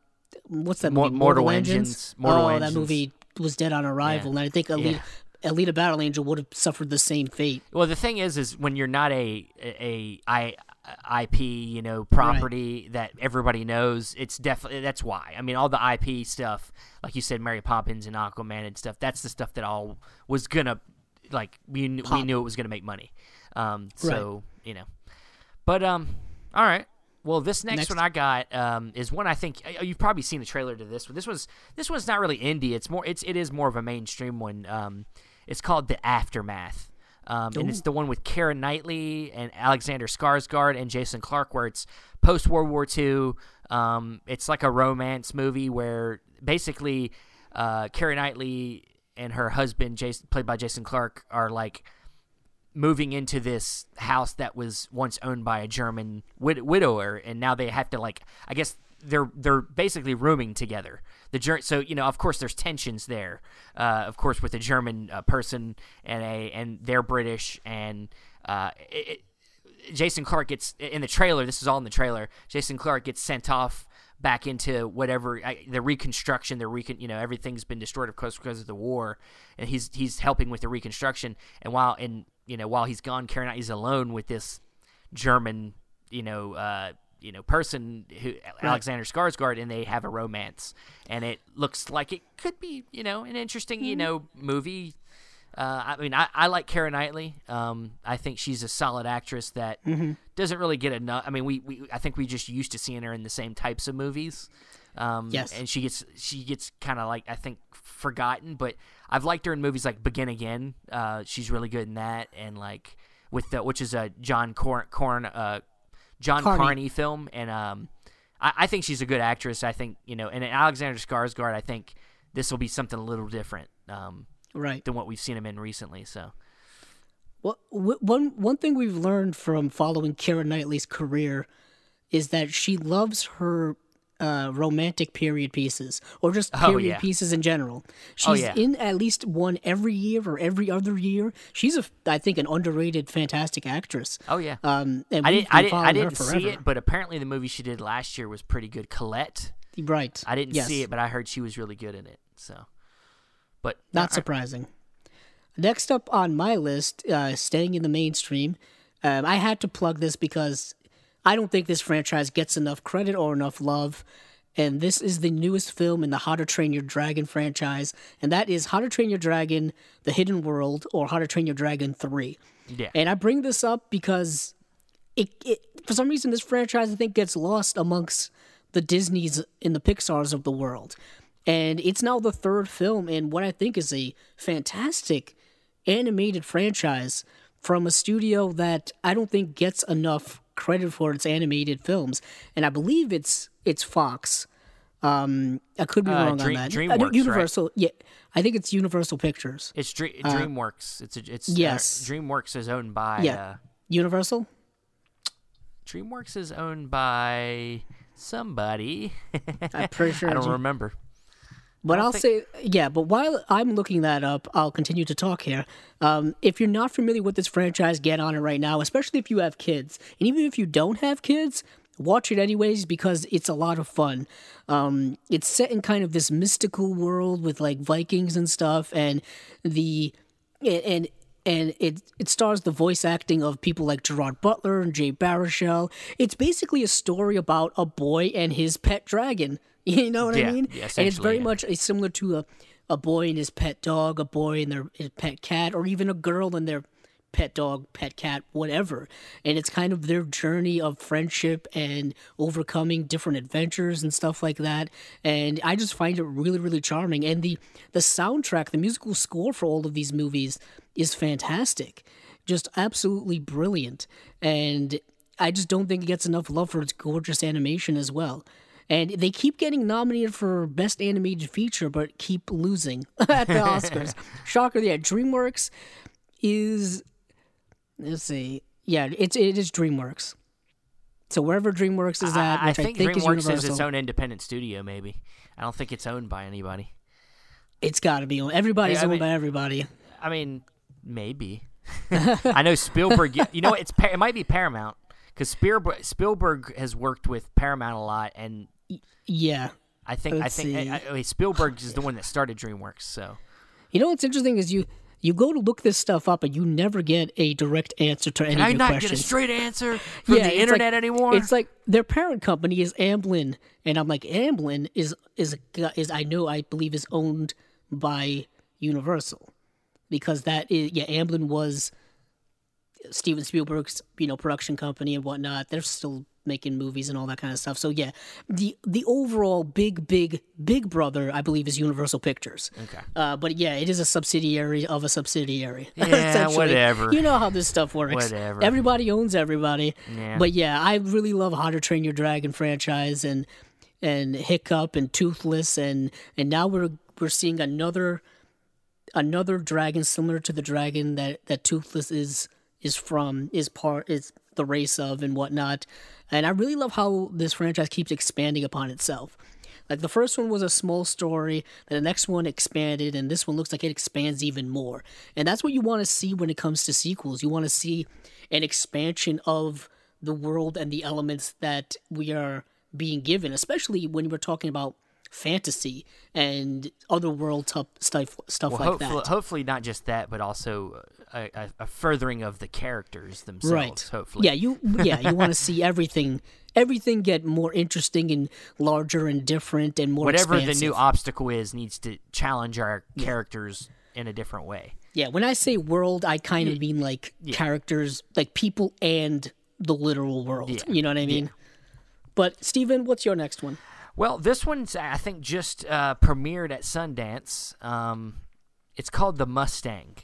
what's that Mor- movie? Mortal Engines. Mortal oh, Engines. that movie was dead on arrival, and I think Alita, Alita Battle Angel would have suffered the same fate. Well, the thing is, is when you're not a a, a I, IP, you know, property that everybody knows, it's definitely that's why. I mean, all the IP stuff, like you said, Mary Poppins and Aquaman and stuff. That's the stuff that all was gonna like we we knew it was gonna make money. Um, so you know, but um, all right. Well, this next, Next. one I got um, is one I think uh, you've probably seen the trailer to this one. This was this one's not really indie. It's more it's it is more of a mainstream one. Um, it's called The Aftermath. Um, and it's the one with Keira Knightley and Alexander Skarsgård and Jason Clarke, where it's post World War II. Um, it's like a romance movie where basically uh, Keira Knightley and her husband, Jason, played by Jason Clarke, are like moving into this house that was once owned by a German wid- widower, and now they have to like, I guess they're they're basically rooming together. The so you know, of course, there's tensions there. Uh, of course, with a German uh, person and a and they're British, and uh, it, it, Jason Clarke gets in the trailer. This is all in the trailer. Jason Clarke gets sent off back into whatever the reconstruction. The recon, you know, everything's been destroyed, of course, because of the war, and he's he's helping with the reconstruction. And while in you know while he's gone, Karen he's alone with this German, you know. Uh, you know, person who. Alexander Skarsgård, and they have a romance, and it looks like it could be, you know, an interesting, mm-hmm. you know, movie uh, I mean, I, I like Keira Knightley. Um, I think she's a solid actress that mm-hmm. doesn't really get enough. I mean, we, we I think we just used to seeing her in the same types of movies. Um, yes, and she gets she gets kind of like I think forgotten. But I've liked her in movies like Begin Again. Uh, she's really good in that, and like with the which is a John Corn, Corn uh, John Carney. Carney film, and um, I, I think she's a good actress. I think you know, and Alexander Skarsgård. I think this will be something a little different. Um, right than what we've seen him in recently. So, well, one one thing we've learned from following Keira Knightley's career is that she loves her uh, romantic period pieces or just period oh, yeah. pieces in general. Oh, She's oh, yeah. in at least one every year or every other year. She's a, I think, an underrated, fantastic actress. Oh yeah. Um, and I didn't, I didn't, I didn't see it, but apparently the movie she did last year was pretty good. Colette. Right. I didn't yes. see it, but I heard she was really good in it. So. But not surprising. Next up on my list, uh, staying in the mainstream, um, I had to plug this because I don't think this franchise gets enough credit or enough love. And this is the newest film in the How to Train Your Dragon franchise, and that is How to Train Your Dragon: The Hidden World or How to Train Your Dragon Three. Yeah. And I bring this up because it, it for some reason this franchise I think gets lost amongst the Disneys and the Pixars of the world. And it's now the third film in what I think is a fantastic animated franchise from a studio that I don't think gets enough credit for its animated films. And I believe it's it's Fox. Um, I could be uh, wrong Dream, on that. DreamWorks, Universal, right? yeah, I think it's Universal Pictures. It's Dream, uh, DreamWorks. It's a, it's yes. Uh, DreamWorks is owned by yeah. Uh, Universal. DreamWorks is owned by somebody. *laughs* I'm pretty sure. I don't remember. But I'll think... say, yeah, but while I'm looking that up, I'll continue to talk here. Um, if you're not familiar with this franchise, get on it right now, especially if you have kids. And even if you don't have kids, watch it anyways because it's a lot of fun. Um, it's set in kind of this mystical world with like Vikings and stuff, and the and and it it stars the voice acting of people like Gerard Butler and Jay Baruchel. It's basically a story about a boy and his pet dragon. *laughs* You know what yeah, I mean? Yeah, and it's very yeah. much similar to a, a boy and his pet dog, a boy and their his pet cat, or even a girl and their pet dog, pet cat, whatever. And it's kind of their journey of friendship and overcoming different adventures and stuff like that. And I just find it really, really charming. And the the soundtrack, the musical score for all of these movies is fantastic. Just absolutely brilliant. And I just don't think it gets enough love for its gorgeous animation as well and they keep getting nominated for best animated feature, but keep losing *laughs* at the Oscars. *laughs* Shocker! Yeah, DreamWorks is let's see, yeah, it's it is DreamWorks. So wherever DreamWorks is at, I, I, think, I think DreamWorks is, is, its own independent studio. Maybe I don't think it's owned by anybody. It's got to be owned. Everybody's yeah, owned mean, by everybody. I mean, maybe. *laughs* I know Spielberg. You know, it's it might be Paramount because Spielberg, Spielberg has worked with Paramount a lot, and yeah. I think Let's I think I, I, Spielberg is the one that started DreamWorks. So, you know what's interesting is you you go to look this stuff up and you never get a direct answer to any Can questions. I not get a straight answer *laughs* from yeah, the internet like, anymore? It's like their parent company is Amblin, and I'm like Amblin is is is I know I believe is owned by Universal because that is yeah Amblin was Steven Spielberg's you know production company and whatnot. They're still making movies and all that kind of stuff. So yeah, the the overall big big big brother I believe is Universal Pictures. Okay. Uh, but yeah, it is a subsidiary of a subsidiary. *laughs* Yeah, whatever. You know how this stuff works. Whatever. Everybody owns everybody. Yeah. But yeah, I really love How to Train Your Dragon franchise and and Hiccup and Toothless and and now we're we're seeing another another dragon similar to the dragon that that Toothless is is from is part is the race of and whatnot. And I really love how this franchise keeps expanding upon itself. Like the first one was a small story, then the next one expanded, and this one looks like it expands even more. And that's what you want to see when it comes to sequels. You want to see an expansion of the world and the elements that we are being given, especially when we're talking about fantasy and other world type stuff stuff Well, like hopefully, that. hopefully not just that, but also a, a, furthering of the characters themselves. right. Hopefully. Yeah, you yeah, you want to see *laughs* everything everything get more interesting and larger and different and more Whatever the new obstacle is needs to challenge our characters in a different way. Yeah, when I say world, I kind of mean like characters, like people and the literal world. Yeah. You know what I mean? But Steven, what's your next one? Well, this one's I think just uh, premiered at Sundance. Um, it's called The Mustang,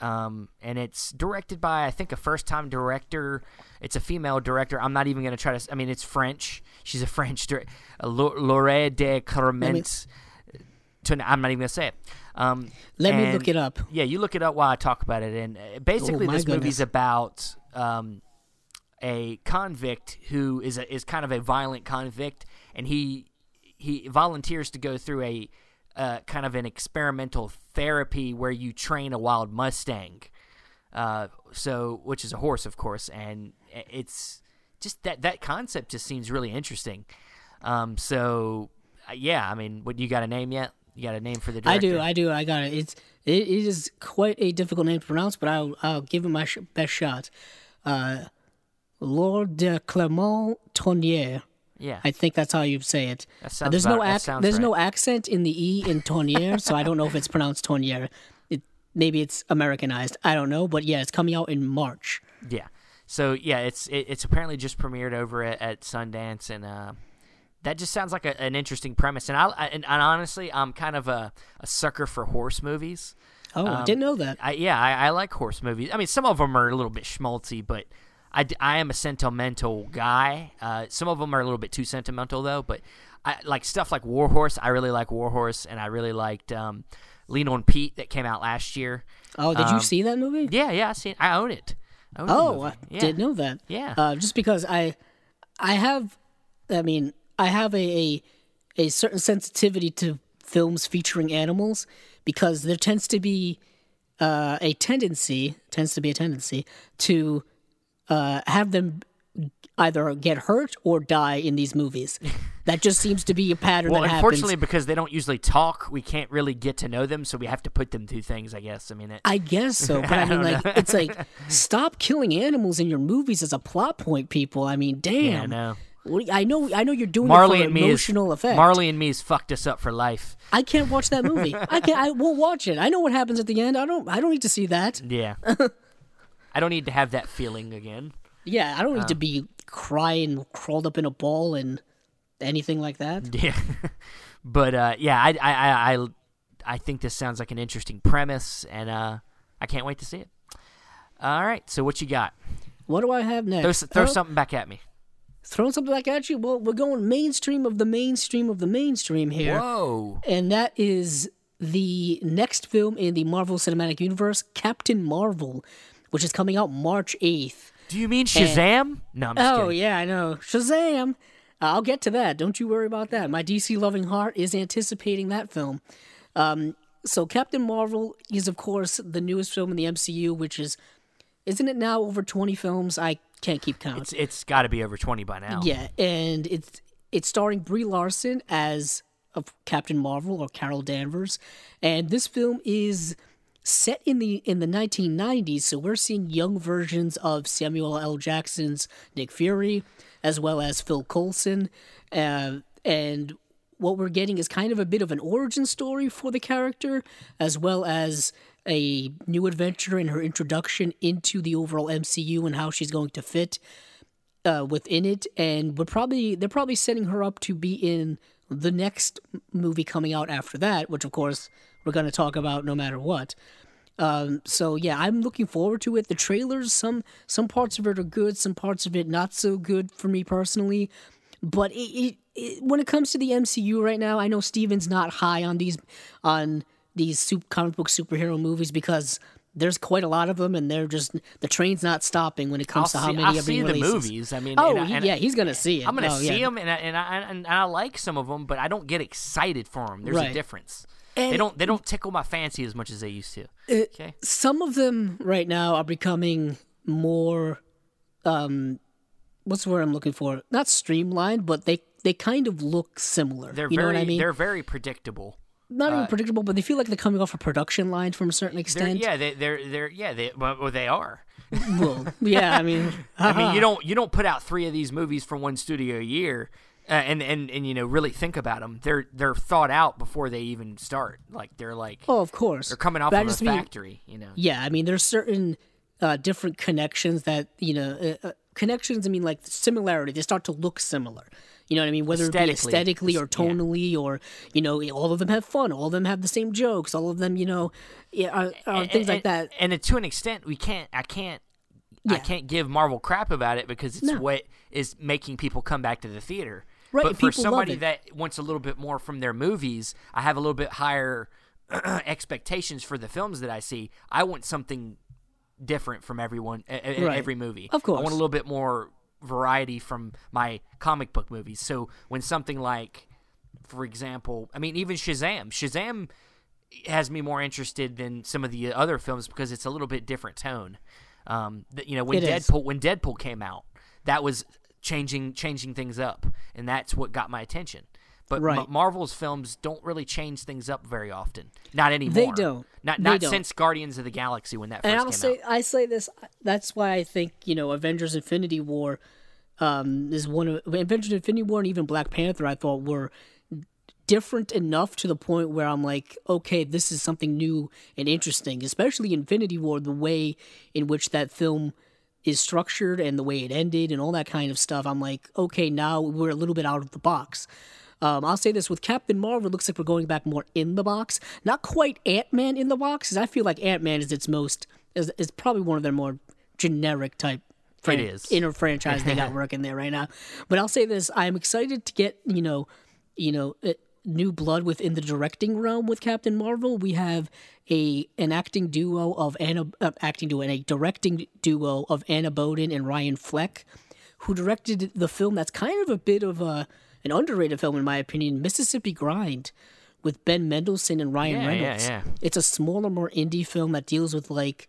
um, and it's directed by I think a first-time director. It's a female director. I'm not even going to try to. I mean, it's French. She's a *laughs* French director. Laure de Clement. I'm not even going to say it. Um, Let me look it up. Yeah, you look it up while I talk about it. And uh, basically, Oh, this goodness. movie's about um, a convict who is a, is kind of a violent convict, and he he volunteers to go through a uh, kind of an experimental therapy where you train a wild mustang. Uh, so, which is a horse, of course, and it's just that that concept just seems really interesting. Um, so, uh, yeah, I mean, what you got a name yet? You got a name for the director? I do, I do, I got it. It's it, it is quite a difficult name to pronounce, but I'll I'll give it my sh- best shot. Uh, Laure de Clermont Tonnier. yeah, I think that's how you say it. Uh, there's about- no ac- there's right. no accent in the e in Tonnier, so I don't know if it's pronounced Tonnier. It maybe it's Americanized. I don't know, but yeah, it's coming out in March. Yeah. So yeah, it's it, it's apparently just premiered over at, at Sundance, and uh, that just sounds like a, an interesting premise. And I, I and, and honestly, I'm kind of a, a sucker for horse movies. Oh, I Um, didn't know that. I, yeah, I, I like horse movies. I mean, some of them are a little bit schmaltzy, but I, I am a sentimental guy. Uh, some of them are a little bit too sentimental though. But I like stuff like War Horse. I really like War Horse, and I really liked um, Lean on Pete that came out last year. Oh, did you um, see that movie? Yeah, yeah, I seen. I own it. I own Oh. I yeah. didn't know that. Yeah. Uh, just because I, I have, I mean, I have a, a a certain sensitivity to films featuring animals because there tends to be uh, a tendency tends to be a tendency to uh, have them either get hurt or die in these movies. *laughs* that just seems to be a pattern Well, unfortunately, happens. because they don't usually talk, we can't really get to know them, so we have to put them through things. I guess. I mean, it, I guess so, but I *laughs* mean, like, it's like, *laughs* stop killing animals in your movies as a plot point, people. I mean, damn. yeah. What I know, I know you're doing Marley it for and me is emotional effect. Marley and me's fucked us up for life. I can't watch that movie. I can't. I won't watch it. I know what happens at the end. I don't. I don't need to see that. Yeah. I don't need to have that feeling again. Yeah, I don't need to be crying, crawled up in a ball, and anything like that. *laughs* Yeah. but uh, yeah, I, I, I, I, I think this sounds like an interesting premise, and uh, I can't wait to see it. All right, so what you got? What do I have next? Throw, throw Oh, something back at me. Throwing something back at you. Well, we're going mainstream of the mainstream of the mainstream here, Whoa. and that is the next film in the Marvel Cinematic Universe, Captain Marvel, which is coming out March eighth. Do you mean Shazam? no, I'm just Oh kidding. yeah, I know. Shazam. I'll get to that. Don't you worry about that. My DC loving heart is anticipating that film. Um, so Captain Marvel is of course the newest film in the MCU, which is isn't it now over twenty films? I can't keep count. It's it's got to be over twenty by now. Yeah, and it's it's starring Brie Larson as of Captain Marvel or Carol Danvers, and this film is set in the in the 1990s. So we're seeing young versions of Samuel L. Jackson's Nick Fury, as well as Phil Coulson, uh, and what we're getting is kind of a bit of an origin story for the character, as well as a new adventure in her introduction into the overall MCU and how she's going to fit uh, within it, and we're probably they're probably setting her up to be in the next movie coming out after that, which of course we're going to talk about no matter what. Um, so yeah, I'm looking forward to it. The trailers, some some parts of it are good, some parts of it not so good for me personally. But it, it, it, when it comes to the MCU right now, I know Steven's not high on these on these super, comic book superhero movies because there's quite a lot of them, and they're just the train's not stopping when it comes I'll to how see, many I'll see being the movies. I mean, Oh and and yeah, he's gonna see it. I'm gonna Oh, see yeah. them, and I, and I and I like some of them, but I don't get excited for them. There's a difference. They And- Uh, don't they don't tickle my fancy as much as they used to. okay. some of them right now are becoming more um what's the word I'm looking for? Not streamlined, but they they kind of look similar. They're you know very what I mean? they're very predictable. Not even predictable, but they feel like they're coming off a production line from a certain They're, extent. yeah, they, they're they're yeah they well, well, they are. Well, yeah, I mean, *laughs* I mean, you *laughs* don't you don't put out three of these movies from one studio a year, uh, and and and you know really think about them. They're they're thought out before they even start. Like they're like oh, of course. they're coming off But of a mean- factory. You know. Yeah, I mean, there's certain uh, different connections that you know uh, uh, connections. I mean, like similarity. They start to look similar. You know what I mean? Whether it be Aesthetically. or It's- yeah. tonally, or you know, all of them have fun. All of them have the same jokes. All of them, you know, yeah, are, are things like that. And, and to an extent, we can't. I can't. I can't give Marvel crap about it because it's No. what is making people come back to the theater. Right, But for somebody that wants a little bit more from their movies, I have a little bit higher *clears throat* expectations for the films that I see. I want something different from everyone e- Right. every movie. Of course, I want a little bit more variety from my comic book movies. So when something like for example, I mean even Shazam, Shazam has me more interested than some of the other films because it's a little bit different tone. Um, you know, when It is. Deadpool when Deadpool came out, that was changing changing things up, and that's what got my attention. But Right. Marvel's films don't really change things up very often. Not anymore. They don't. Not They not don't. since Guardians of the Galaxy when that first And I'll came say, out. I say this. That's why I think you know, Avengers: Infinity War um, is one of Avengers: Infinity War and even Black Panther. I thought were different enough to the point where I'm like, okay, this is something new and interesting. Especially Infinity War, the way in which that film is structured and the way it ended and all that kind of stuff. I'm like, okay, now we're a little bit out of the box. Um, I'll say this with Captain Marvel, it looks like we're going back more in the box. Not quite Ant Man in the box, because I feel like Ant Man is its most is, is probably one of their more generic type fran- It is. inner franchise they got *laughs* working there right now. But I'll say this: I'm excited to get you know, you know, uh, new blood within the directing realm with Captain Marvel. We have a an acting duo of Anna uh, acting duo and a directing duo of Anna Boden and Ryan Fleck, who directed the film that's kind of a bit of a an underrated film in my opinion, Mississippi Grind. With Ben Mendelsohn and Ryan Yeah, yeah, Reynolds, yeah. it's a smaller, more indie film that deals with like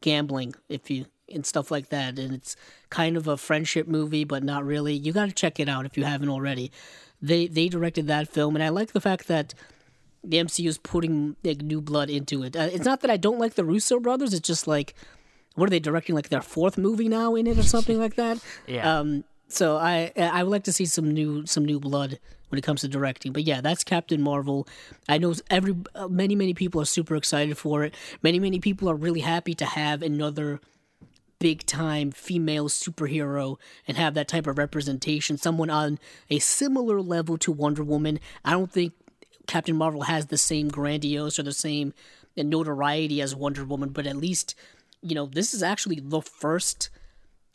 gambling, if you and stuff like that, and it's kind of a friendship movie, but not really. You got to check it out if you haven't already. They they directed that film, and I like the fact that the MCU is putting like, new blood into it. Uh, it's not that I don't like the Russo brothers. It's just like, what are they directing? Like their fourth movie now in it or something like that. *laughs* Yeah. Um. So I I would like to see some new some new blood when it comes to directing. But yeah, that's Captain Marvel. I know every uh, many many people are super excited for it. Many many people are really happy to have another big time female superhero and have that type of representation. Someone on a similar level to Wonder Woman. I don't think Captain Marvel has the same grandiose or the same notoriety as Wonder Woman, but at least, you know, this is actually the first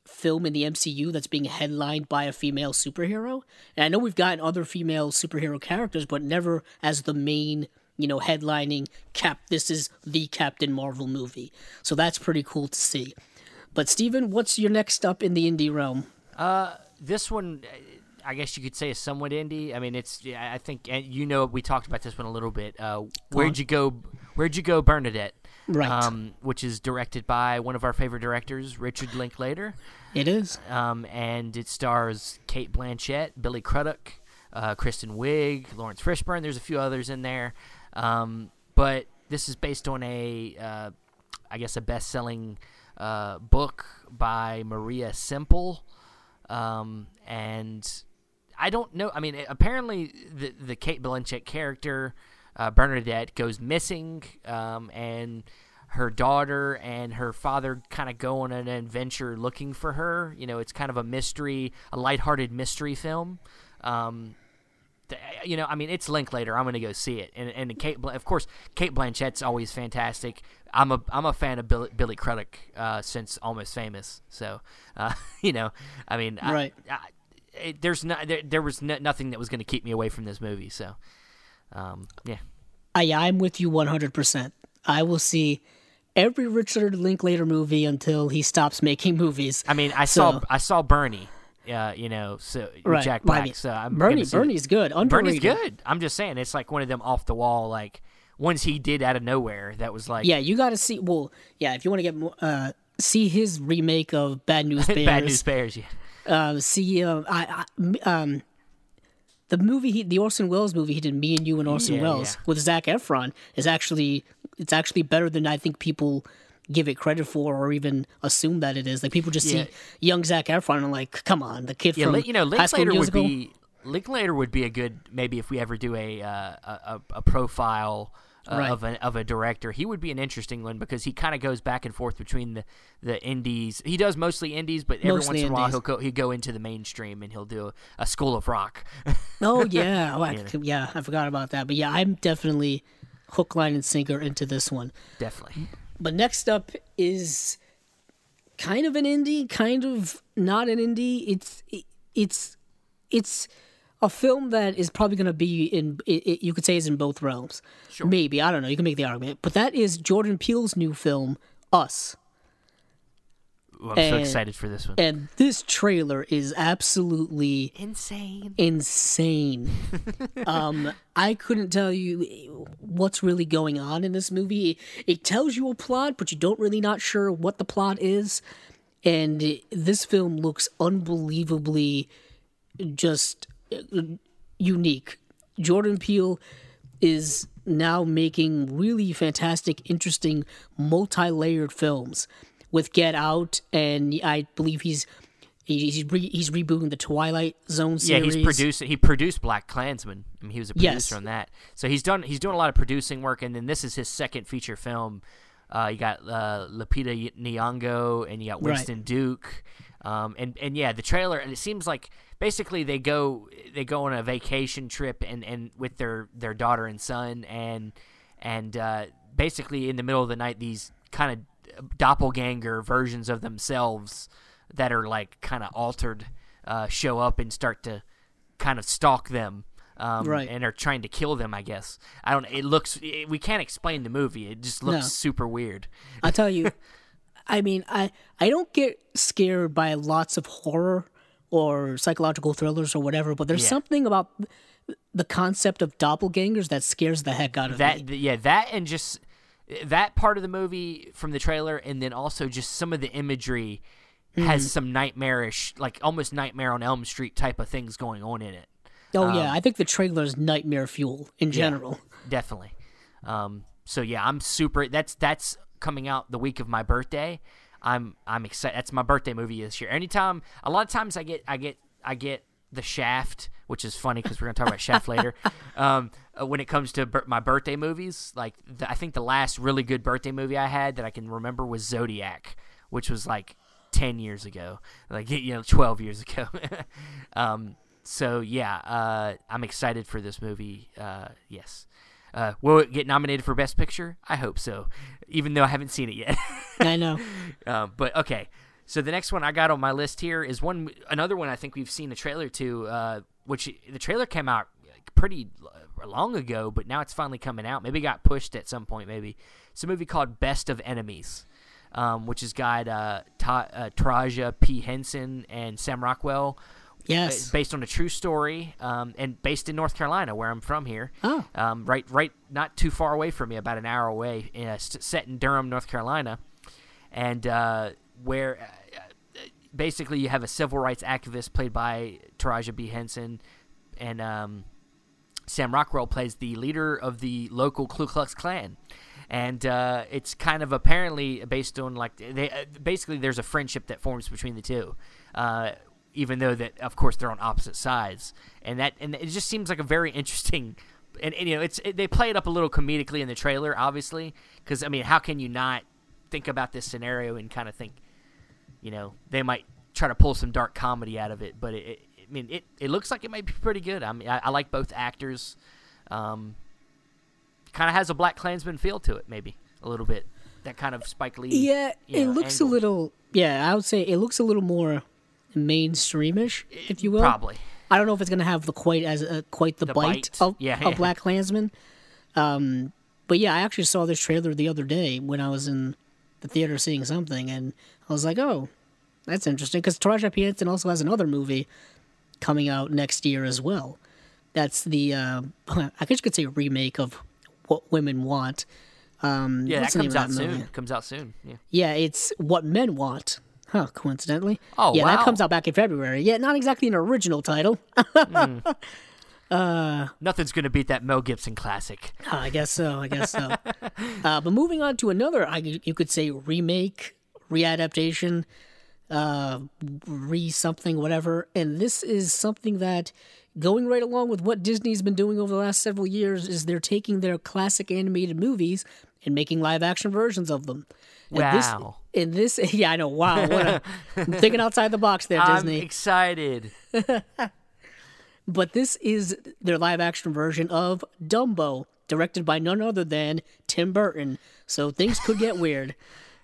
film in the MCU that's being headlined by a female superhero. And I know we've gotten other female superhero characters, but never as the main, you know, headlining cap this is the Captain Marvel movie. So that's pretty cool to see. But Steven, what's your next up in the indie realm? Uh, this one, I guess you could say is somewhat indie. I mean, it's I think and you know we talked about this one a little bit. Uh, where'd you go? Where'd you go, Bernadette? Right. Um, which is directed by one of our favorite directors, Richard Linklater. It is. Um, and it stars Cate Blanchett, Billy Crudup, uh, Kristen Wiig, Laurence Fishburne. There's a few others in there. Um, but this is based on a, uh, I guess, a best-selling uh, book by Maria Semple. Um, and I don't know. I mean, apparently the the Cate Blanchett character, uh, Bernadette, goes missing, um, and her daughter and her father kind of go on an adventure looking for her. You know, it's kind of a mystery, a lighthearted mystery film. Um, you know, I mean, it's Linklater. I'm going to go see it, and and Cate, of course, Cate Blanchett's always fantastic. I'm a I'm a fan of Billy, Billy Crudup uh, since Almost Famous. So, uh, *laughs* you know, I mean, right. I, I, it, there's not there, there was no, nothing that was going to keep me away from this movie. So, um, yeah. I I'm with you 100. percent I will see every Richard Linklater movie until he stops making *laughs* movies. I mean, I so, saw I saw Bernie. Uh, you know, so right. Jack Black. So I'm Bernie. Bernie's good. Underrated. Bernie's good. I'm just saying, it's like one of them off the wall, like ones he did out of nowhere. That was like, yeah, you got to see. Well, yeah, if you want to get more, uh, see his remake of Bad News *laughs* Bears. Bad News Bears, yeah. Uh, see, uh, I, I, um, the movie, he, the Orson Welles movie he did, Me and You and Orson yeah, Welles yeah. with Zac Efron, is actually it's actually better than I think people give it credit for or even assume that it is. Like people just yeah. see young Zac Efron and like, come on, the kid yeah, from you know, Linklater would be Linklater would be a good maybe if we ever do a uh, a, a profile. Uh, right. of a of a director, he would be an interesting one because he kind of goes back and forth between the, the indies. He does mostly indies, but every mostly once in a while he'll go he'll go into the mainstream and he'll do a, a School of Rock. *laughs* oh yeah, oh, I, yeah, I forgot about that. But yeah, I'm definitely hook, line, and sinker into this one. Definitely. But next up is kind of an indie, kind of not an indie. It's it's it's a film that is probably going to be in it, it, you could say is in both realms. Sure. Maybe I don't know. You can make the argument, but that is Jordan Peele's new film, Us. I'm and, so excited for this one. And this trailer is absolutely insane. Insane. *laughs* um, I couldn't tell you what's really going on in this movie. It tells you a plot, but you don't really not sure what the plot is. And this film looks unbelievably just unique. Jordan Peele is now making really fantastic, interesting, multi-layered films with Get Out, and I believe he's he's re- he's rebooting the Twilight Zone series. Yeah, he's produced. He produced BlacKkKlansman. I mean, he was a producer yes. on that. So he's done he's doing a lot of producing work, and then this is his second feature film. Uh, you got uh, Lupita Nyong'o, and you got Winston right. Duke, um, and and yeah, the trailer. And it seems like basically they go they go on a vacation trip and and with their their daughter and son, and and uh, basically in the middle of the night, these kind of doppelganger versions of themselves that are like kind of altered uh, show up and start to kind of stalk them um, right. and are trying to kill them. I guess I don't. It looks. It, we can't explain the movie. It just looks no. super weird. I tell you, *laughs* I mean, I I don't get scared by lots of horror or psychological thrillers or whatever, but there's yeah. something about the concept of doppelgangers that scares the heck out of that, me. That yeah, that and just that part of the movie from the trailer, and then also just some of the imagery mm-hmm. has some nightmarish, like almost Nightmare on Elm Street type of things going on in it. Oh um, yeah, I think the trailer is nightmare fuel in general. Yeah, definitely. Um, so yeah, I'm super. That's that's coming out the week of my birthday. I'm I'm excited. That's my birthday movie this year. Anytime, a lot of times I get I get I get the Shaft, which is funny because we're gonna talk about Shaft later. *laughs* Um, uh, when it comes to my birthday movies, like the, I think the last really good birthday movie I had that I can remember was Zodiac, which was like ten years ago, like *laughs* you know, twelve years ago. *laughs* um, so yeah, uh, I'm excited for this movie. Uh, yes. Uh, will it get nominated for Best Picture? I hope so, even though I haven't seen it yet. *laughs* I know. Um, *laughs* but okay, so the next one I got on my list here is one another one I think we've seen a trailer to, uh, which the trailer came out pretty long ago, but now it's finally coming out. Maybe got pushed at some point. Maybe it's a movie called Best of Enemies, um, which has got uh, Ta- uh, Taraji P Henson and Sam Rockwell. Yes, based on a true story, um, and based in North Carolina, where I'm from here. Oh, um, right, right, not too far away from me, about an hour away. Uh, set in Durham, North Carolina, and uh, where uh, basically you have a civil rights activist played by Taraji P Henson, and um, Sam Rockwell plays the leader of the local Ku Klux Klan. And uh, it's kind of apparently based on like they uh, basically there's a friendship that forms between the two, uh, even though that of course they're on opposite sides, and that and it just seems like a very *laughs* interesting and, and you know, it's it, they play it up a little comedically in the trailer, obviously, because I mean, how can you not think about this scenario and kind of think, you know, they might try to pull some dark comedy out of it, but it, it I mean, it, it looks like it might be pretty good. I mean, I, I like both actors. Um, kind of has a BlacKkKlansman feel to it, maybe a little bit. That kind of Spike Lee. Yeah, it know, looks angle. a little. Yeah, I would say it looks a little more mainstreamish, if you will. Probably. I don't know if it's gonna have the quite as uh, quite the, The bite, bite. of, Yeah, of yeah. BlacKkKlansman. Um, but yeah, I actually saw this trailer the other day when I was in the theater seeing something, and I was like, "Oh, that's interesting." Because Taraji P Henson also has another movie coming out next year as well. That's the uh, *laughs* I guess you could say remake of What Women Want. Um, Yeah, that comes out that soon. Comes out soon. Yeah. Yeah, it's What Men Want. Huh, coincidentally. Oh, yeah, wow. that comes out back in February. Yeah, not exactly an original title. *laughs* Nothing's gonna beat that Mel Gibson classic. I guess so. I guess so. *laughs* uh, but moving on to another, I, you could say remake, readaptation, uh, re something, whatever. And this is something that, going right along with what Disney's been doing over the last several years, is they're taking their classic animated movies and making live action versions of them. Wow. This, in this, *laughs* yeah, I know. Wow, what a, I'm *laughs* thinking outside the box there, I'm Disney. excited. *laughs* But this is their live action version of Dumbo, directed by none other than Tim Burton. So things could get weird.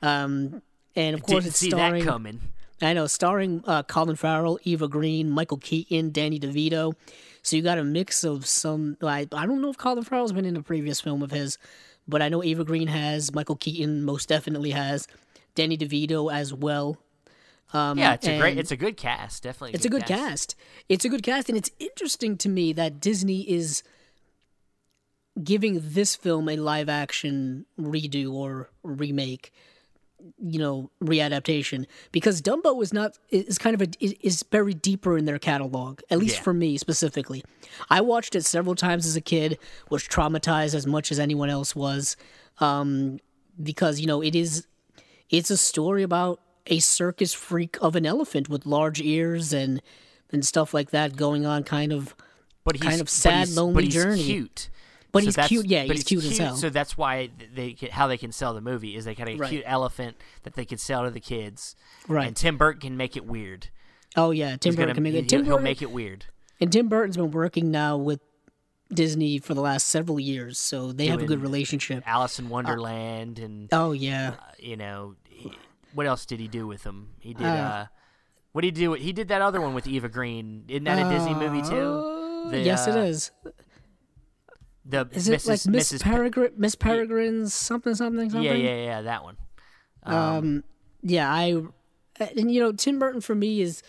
Um, and of course, it's starring. coming. I know, starring uh, Colin Farrell, Eva Green, Michael Keaton, Danny DeVito. So you got a mix of some. I, I don't know if Colin Farrell's been in a previous film of his, but I know Eva Green has. Michael Keaton most definitely has. Danny DeVito as well. Um, Yeah, it's a great. It's a good cast. Definitely. it's a good cast. It's a good cast, and it's interesting to me that Disney is giving this film a live action redo or remake, you know, readaptation because Dumbo is not is kind of a is- buried deeper in their catalog. At least Yeah. for me specifically, I watched it several times as a kid, was traumatized as much as anyone else was, um, because you know it is it's a story about a circus freak of an elephant with large ears and and stuff like that going on kind of but he's, kind of but sad, he's- lonely but he's journey. Cute. But So he's cute, yeah, but he's cute as hell. So that's why they how they can sell the movie is they got a Right. cute elephant that they can sell to the kids. Right. And Tim Burton can make it weird. oh yeah tim He's burton gonna can make it tim he'll burton, make it weird. and tim burton's been working now with disney for the last several years so they have a good relationship Alice in Wonderland and oh yeah you know what else did he do with them? He did. Uh, uh What did he do? He did that other one with Eva Green. Isn't that a Disney movie too? The, yes it uh, is The is it Mrs. like miss Mrs. Peregrine miss peregrine's something something something yeah, yeah, yeah, that one. um yeah i and you know tim burton for me is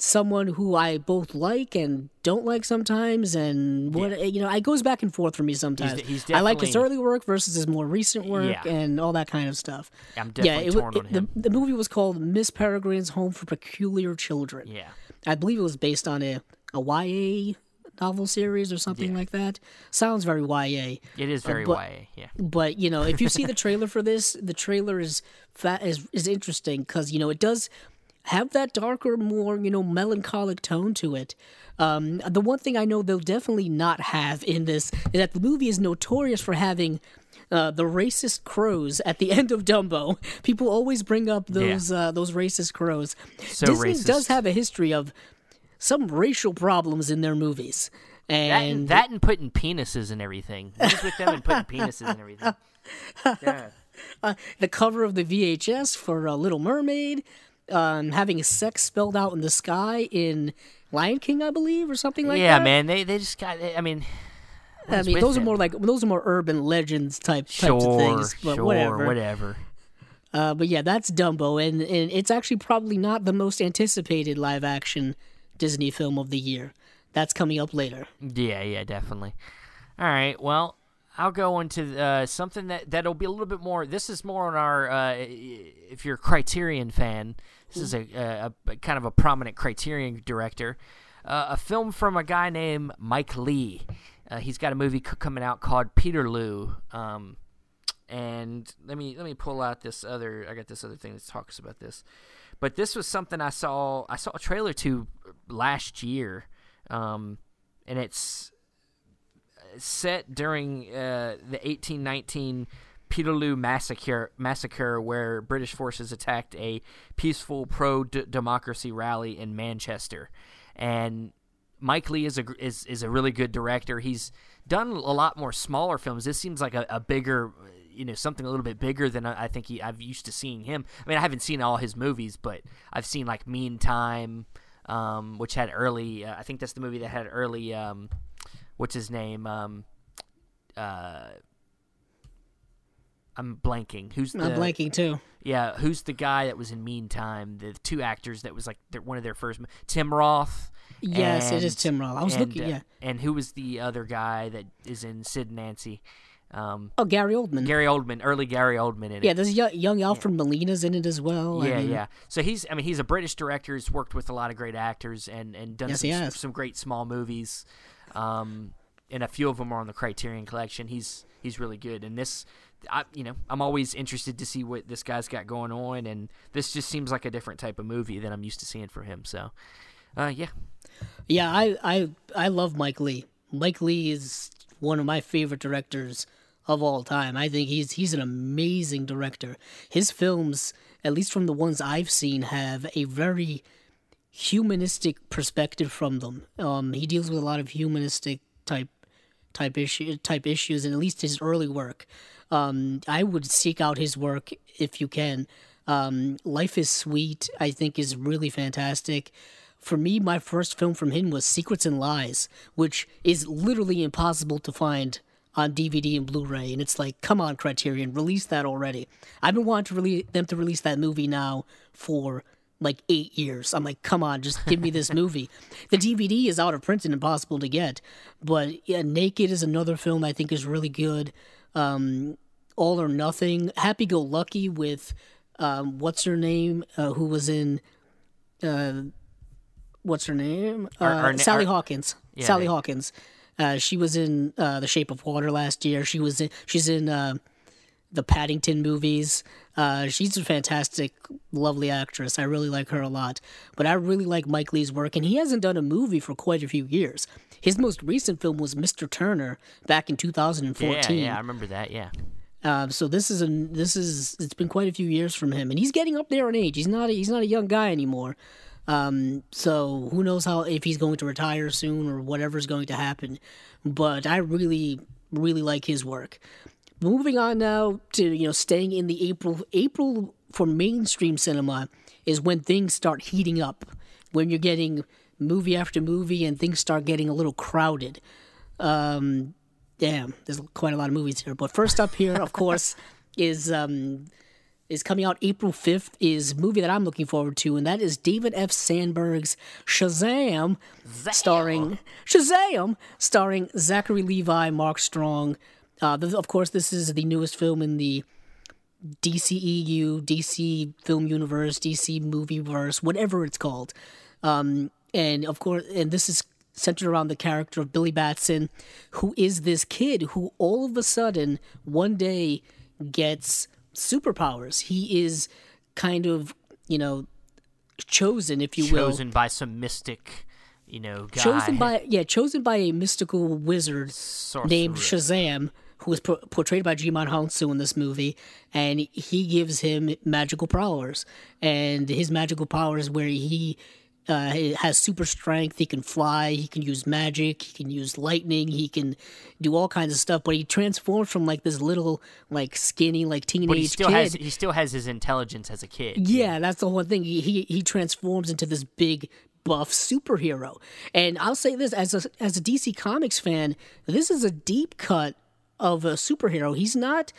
someone who i both like and don't like sometimes and what you know it goes back and forth for me sometimes he's i like his early work versus his more recent work Yeah. and all that kind of stuff I'm yeah it, torn on it- the, the movie was called miss peregrine's home for peculiar children Yeah. i believe it was based on a, a ya novel series or something like that sounds very ya It is very but- YA. Yeah. but you know if you see the *laughs* trailer for this the trailer is fat is, is interesting because you know it does have that darker more you know melancholic tone to it um, the one thing i know they'll definitely not have in this is that the movie is notorious for having uh, the racist crows at the *laughs* end of Dumbo. People always bring up those uh, those racist crows. So Disney racist. does have a history of some racial problems in their movies, That and and, that and putting penises and everything. With them and putting penises and everything? *laughs* Yeah. the cover of the VHS for uh, Little Mermaid, um, having sex spelled out in the sky in Lion King, I believe, or something like yeah, that. Yeah, man. They they just got. I mean, I mean, those are more like those are more urban legends type types sure, of things. But sure, whatever. whatever. Uh, but yeah, that's Dumbo, and, and it's actually probably not the most anticipated live action Disney film of the year. That's coming up later. Yeah, yeah, definitely. All right, well, I'll go into uh, something that that'll be a little bit more. This is more on our. Uh, if you're a Criterion fan, this is a, a, a kind of a prominent Criterion director. Uh, a film from a guy named Mike Leigh. Uh, he's got a movie c- coming out called Peterloo. Um, and let me let me pull out this other. I got this other thing that talks about this. But this was something I saw. I saw a trailer to last year, um, and it's set during uh, the 1819 Peterloo massacre, massacre, where British forces attacked a peaceful pro-democracy rally in Manchester, and Mike Leigh is a is is a really good director. He's done a lot more smaller films. This seems like a, a bigger, you know, something a little bit bigger than I, think he, I've used to seeing him. I mean, I haven't seen all his movies, but I've seen like Meantime, um, which had early. Uh, I think that's the movie that had early. Um, what's his name? Um, uh, I'm blanking. Who's the, I'm blanking too. Yeah, who's the guy that was in Meantime? The two actors that was like their, one of their first. Tim Roth. Yes, and, it is Tim Roth. I was and, looking. uh, Yeah. And who was the other guy that is in Sid and Nancy? Um, Oh, Gary Oldman. Gary Oldman, early Gary Oldman in it. yeah, there's young, young Alfred Molina's in it as well. I Yeah, mean, yeah. So he's, I mean, he's a British director. He's worked with a lot of great actors and and done Yes, some, some great small movies. Um, and a few of them are on the Criterion Collection. He's he's really good. And this, I, you know, I'm always interested to see what this guy's got going on. And this just seems like a different type of movie than I'm used to seeing from him. So, uh, yeah, Yeah, I, I I love Mike Leigh. Mike Leigh is one of my favorite directors of all time. I think he's he's an amazing director. His films, at least from the ones I've seen, have a very humanistic perspective from them. Um, he deals with a lot of humanistic type type issue type issues, and at least his early work. Um, I would seek out his work if you can. Um, Life is Sweet, I think, is really fantastic. For me, my first film from him was Secrets and Lies, which is literally impossible to find on DVD and Blu-ray. And it's like, come on, Criterion, release that already. I've been wanting to release them to release that movie now for like eight years. I'm like, come on, just give me this movie. The DVD is out of print and impossible to get. But yeah, Naked is another film I think is really good. Um, All or Nothing, Happy Go Lucky with um, what's her name, uh, who was in. Uh, what's her name? Uh, Our- our Sally our- Hawkins. Yeah, Sally they- Hawkins. Uh, she was in uh, The Shape of Water last year. She was in. She's in uh, the Paddington movies. Uh, she's a fantastic, lovely actress. I really like her a lot. But I really like Mike Leigh's work, and he hasn't done a movie for quite a few years. His most recent film was Mr. Turner back in yeah, 2014. yeah. I remember that. Yeah, Uh, so this is a this is it's been quite a few years from him, and he's getting up there in age. He's not a, he's not a young guy anymore. Um, so who knows how if he's going to retire soon or whatever's going to happen. But I really really like his work. Moving on now to you know staying in the April April for mainstream cinema is when things start heating up. When you're getting movie after movie and things start getting a little crowded. Um, damn, there's quite a lot of movies here. But first up here, of course, *laughs* is um, is coming out April 5th is a movie that I'm looking forward to, and that is David F. Sandberg's Shazam, starring Shazam, starring Zachary Levi, Mark Strong. Uh, th- of course, this is the newest film in the DCEU, DC Film Universe, DC Movieverse, whatever it's called. Um, and of course, and this is centered around the character of Billy Batson, who is this kid who all of a sudden one day gets superpowers. He is kind of, you know, chosen, if you will, chosen by some mystic, you know, guy. chosen by yeah, chosen by a mystical wizard Sorcerer. named Shazam, who is por- portrayed by Djimon Hounsou in this movie, and he gives him magical powers. And his magical powers, where he uh, he has super strength, he can fly, he can use magic, he can use lightning, he can do all kinds of stuff. But he transforms from like this little, like skinny, like teenage but he still kid. has he still has his intelligence as a kid. Yeah, that's the whole thing. He, he he transforms into this big buff superhero. And I'll say this as a as a DC Comics fan, this is a deep cut of a superhero. He's not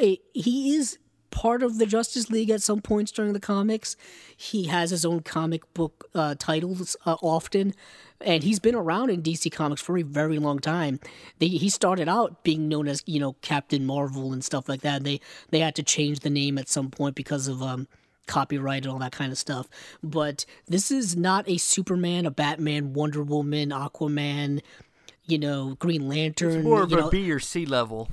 a, he is part of the Justice League at some points during the comics. He has his own comic book uh, titles uh, often, and he's been around in DC Comics for a very long time. They, he started out being known as you know Captain Marvel and stuff like that. They they had to change the name at some point because of um, copyright and all that kind of stuff. But this is not a Superman, a Batman, Wonder Woman, Aquaman. You know, Green Lantern. More of you a know, B or C level.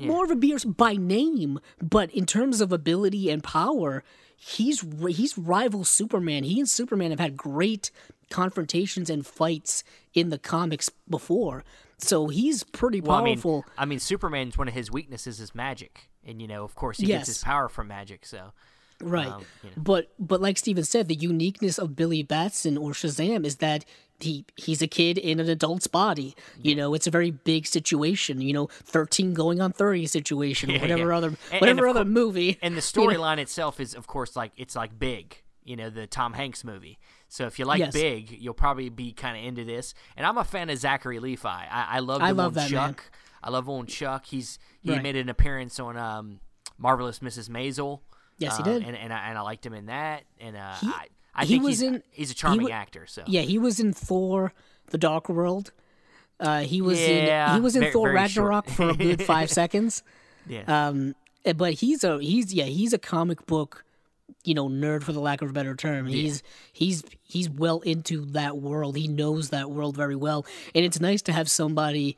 more of a beer by name, but in terms of ability and power, he's he's rival Superman. He and Superman have had great confrontations and fights in the comics before. So he's pretty Well, I mean, powerful. I mean, Superman's one of his weaknesses is magic, and you know, of course, he Yes. gets his power from magic. So Right. Um, you know. But but like Steven said, the uniqueness of Billy Batson or Shazam is that he he's a kid in an adult's body. You know, it's a very big situation. You know, thirteen going on thirty situation, *laughs* Yeah, whatever yeah. other And- and whatever other cour- movie. and the *laughs* you know. storyline itself is, of course, like it's like Big, you know, the Tom Hanks movie. So if you like Yes. Big, you'll probably be kind of into this. And I'm a fan of Zachary Levi. I, I love I love that man. Chuck. I love old Chuck. He's he Right. made an appearance on um, Marvelous Mrs. Maisel. Yes, he uh, did. and and I, and I liked him in that. And uh, He- I I he think was he's in- he's a charming wa- actor. So Yeah, he was in Thor: The Dark World. Uh, he was Yeah, in he was in very- Thor very. Ragnarok for a good five *laughs* seconds. yeah. Um, eh, but he's a he's yeah he's a comic book, you know, nerd for the lack of a better term. He's he's he's well into that world. He knows that world very well, and it's nice to have somebody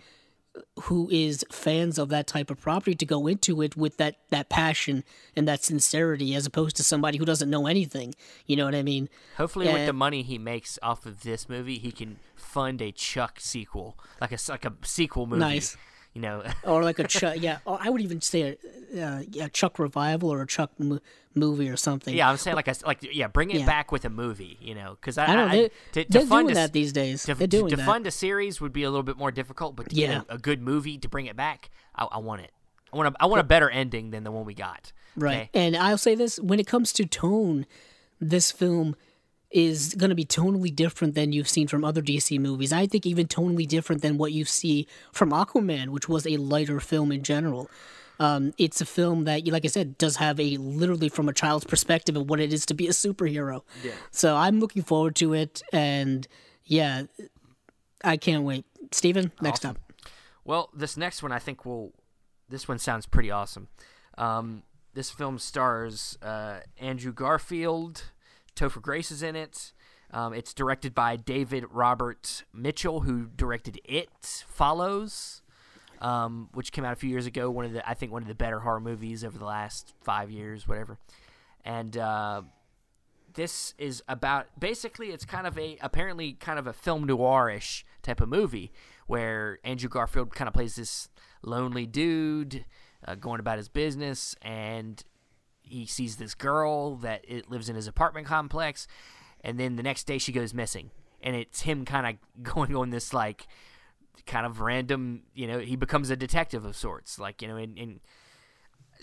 who is fans of that type of property to go into it with that that passion and that sincerity, as opposed to somebody who doesn't know anything. You know what I mean? Hopefully, with the money he makes off of this movie, he can fund a Chuck sequel, like a like a sequel movie. Nice. You know, *laughs* Or like a Chuck, yeah. Or I would even say a, uh, yeah, Chuck revival or a Chuck mo- movie or something. yeah, I'm saying like a like yeah, bring it Yeah. back with a movie. You know, because I, I know I- to, to they're fund doing a, that these days. To, they're doing to that. fund a series would be a little bit more difficult, but to Yeah. get a, a good movie to bring it back, I, I want it. I want a, I want a better ending than the one we got. Right. okay? And I'll say this when it comes to tone, this film is going to be tonally different than you've seen from other DC movies. I think even tonally different than what you see from Aquaman, which was a lighter film in general. Um, it's a film that, like I said, does have a literally from a child's perspective of what it is to be a superhero. Yeah. So I'm looking forward to it, and yeah, I can't wait. Steven, next Awesome. up. Well, this next one I think will. This one sounds pretty awesome. Um, this film stars uh, Andrew Garfield. Topher Grace is in it. Um, it's directed by David Robert Mitchell, who directed It Follows, um, which came out a few years ago. One of the I think one of the better horror movies over the last five years, whatever. And uh, this is about basically it's kind of a apparently kind of a film noirish type of movie where Andrew Garfield kind of plays this lonely dude uh, going about his business and he sees this girl that it lives in his apartment complex and then the next day she goes missing and it's him kind of *laughs* going on this like kind of random you know he becomes a detective of sorts like you know and, and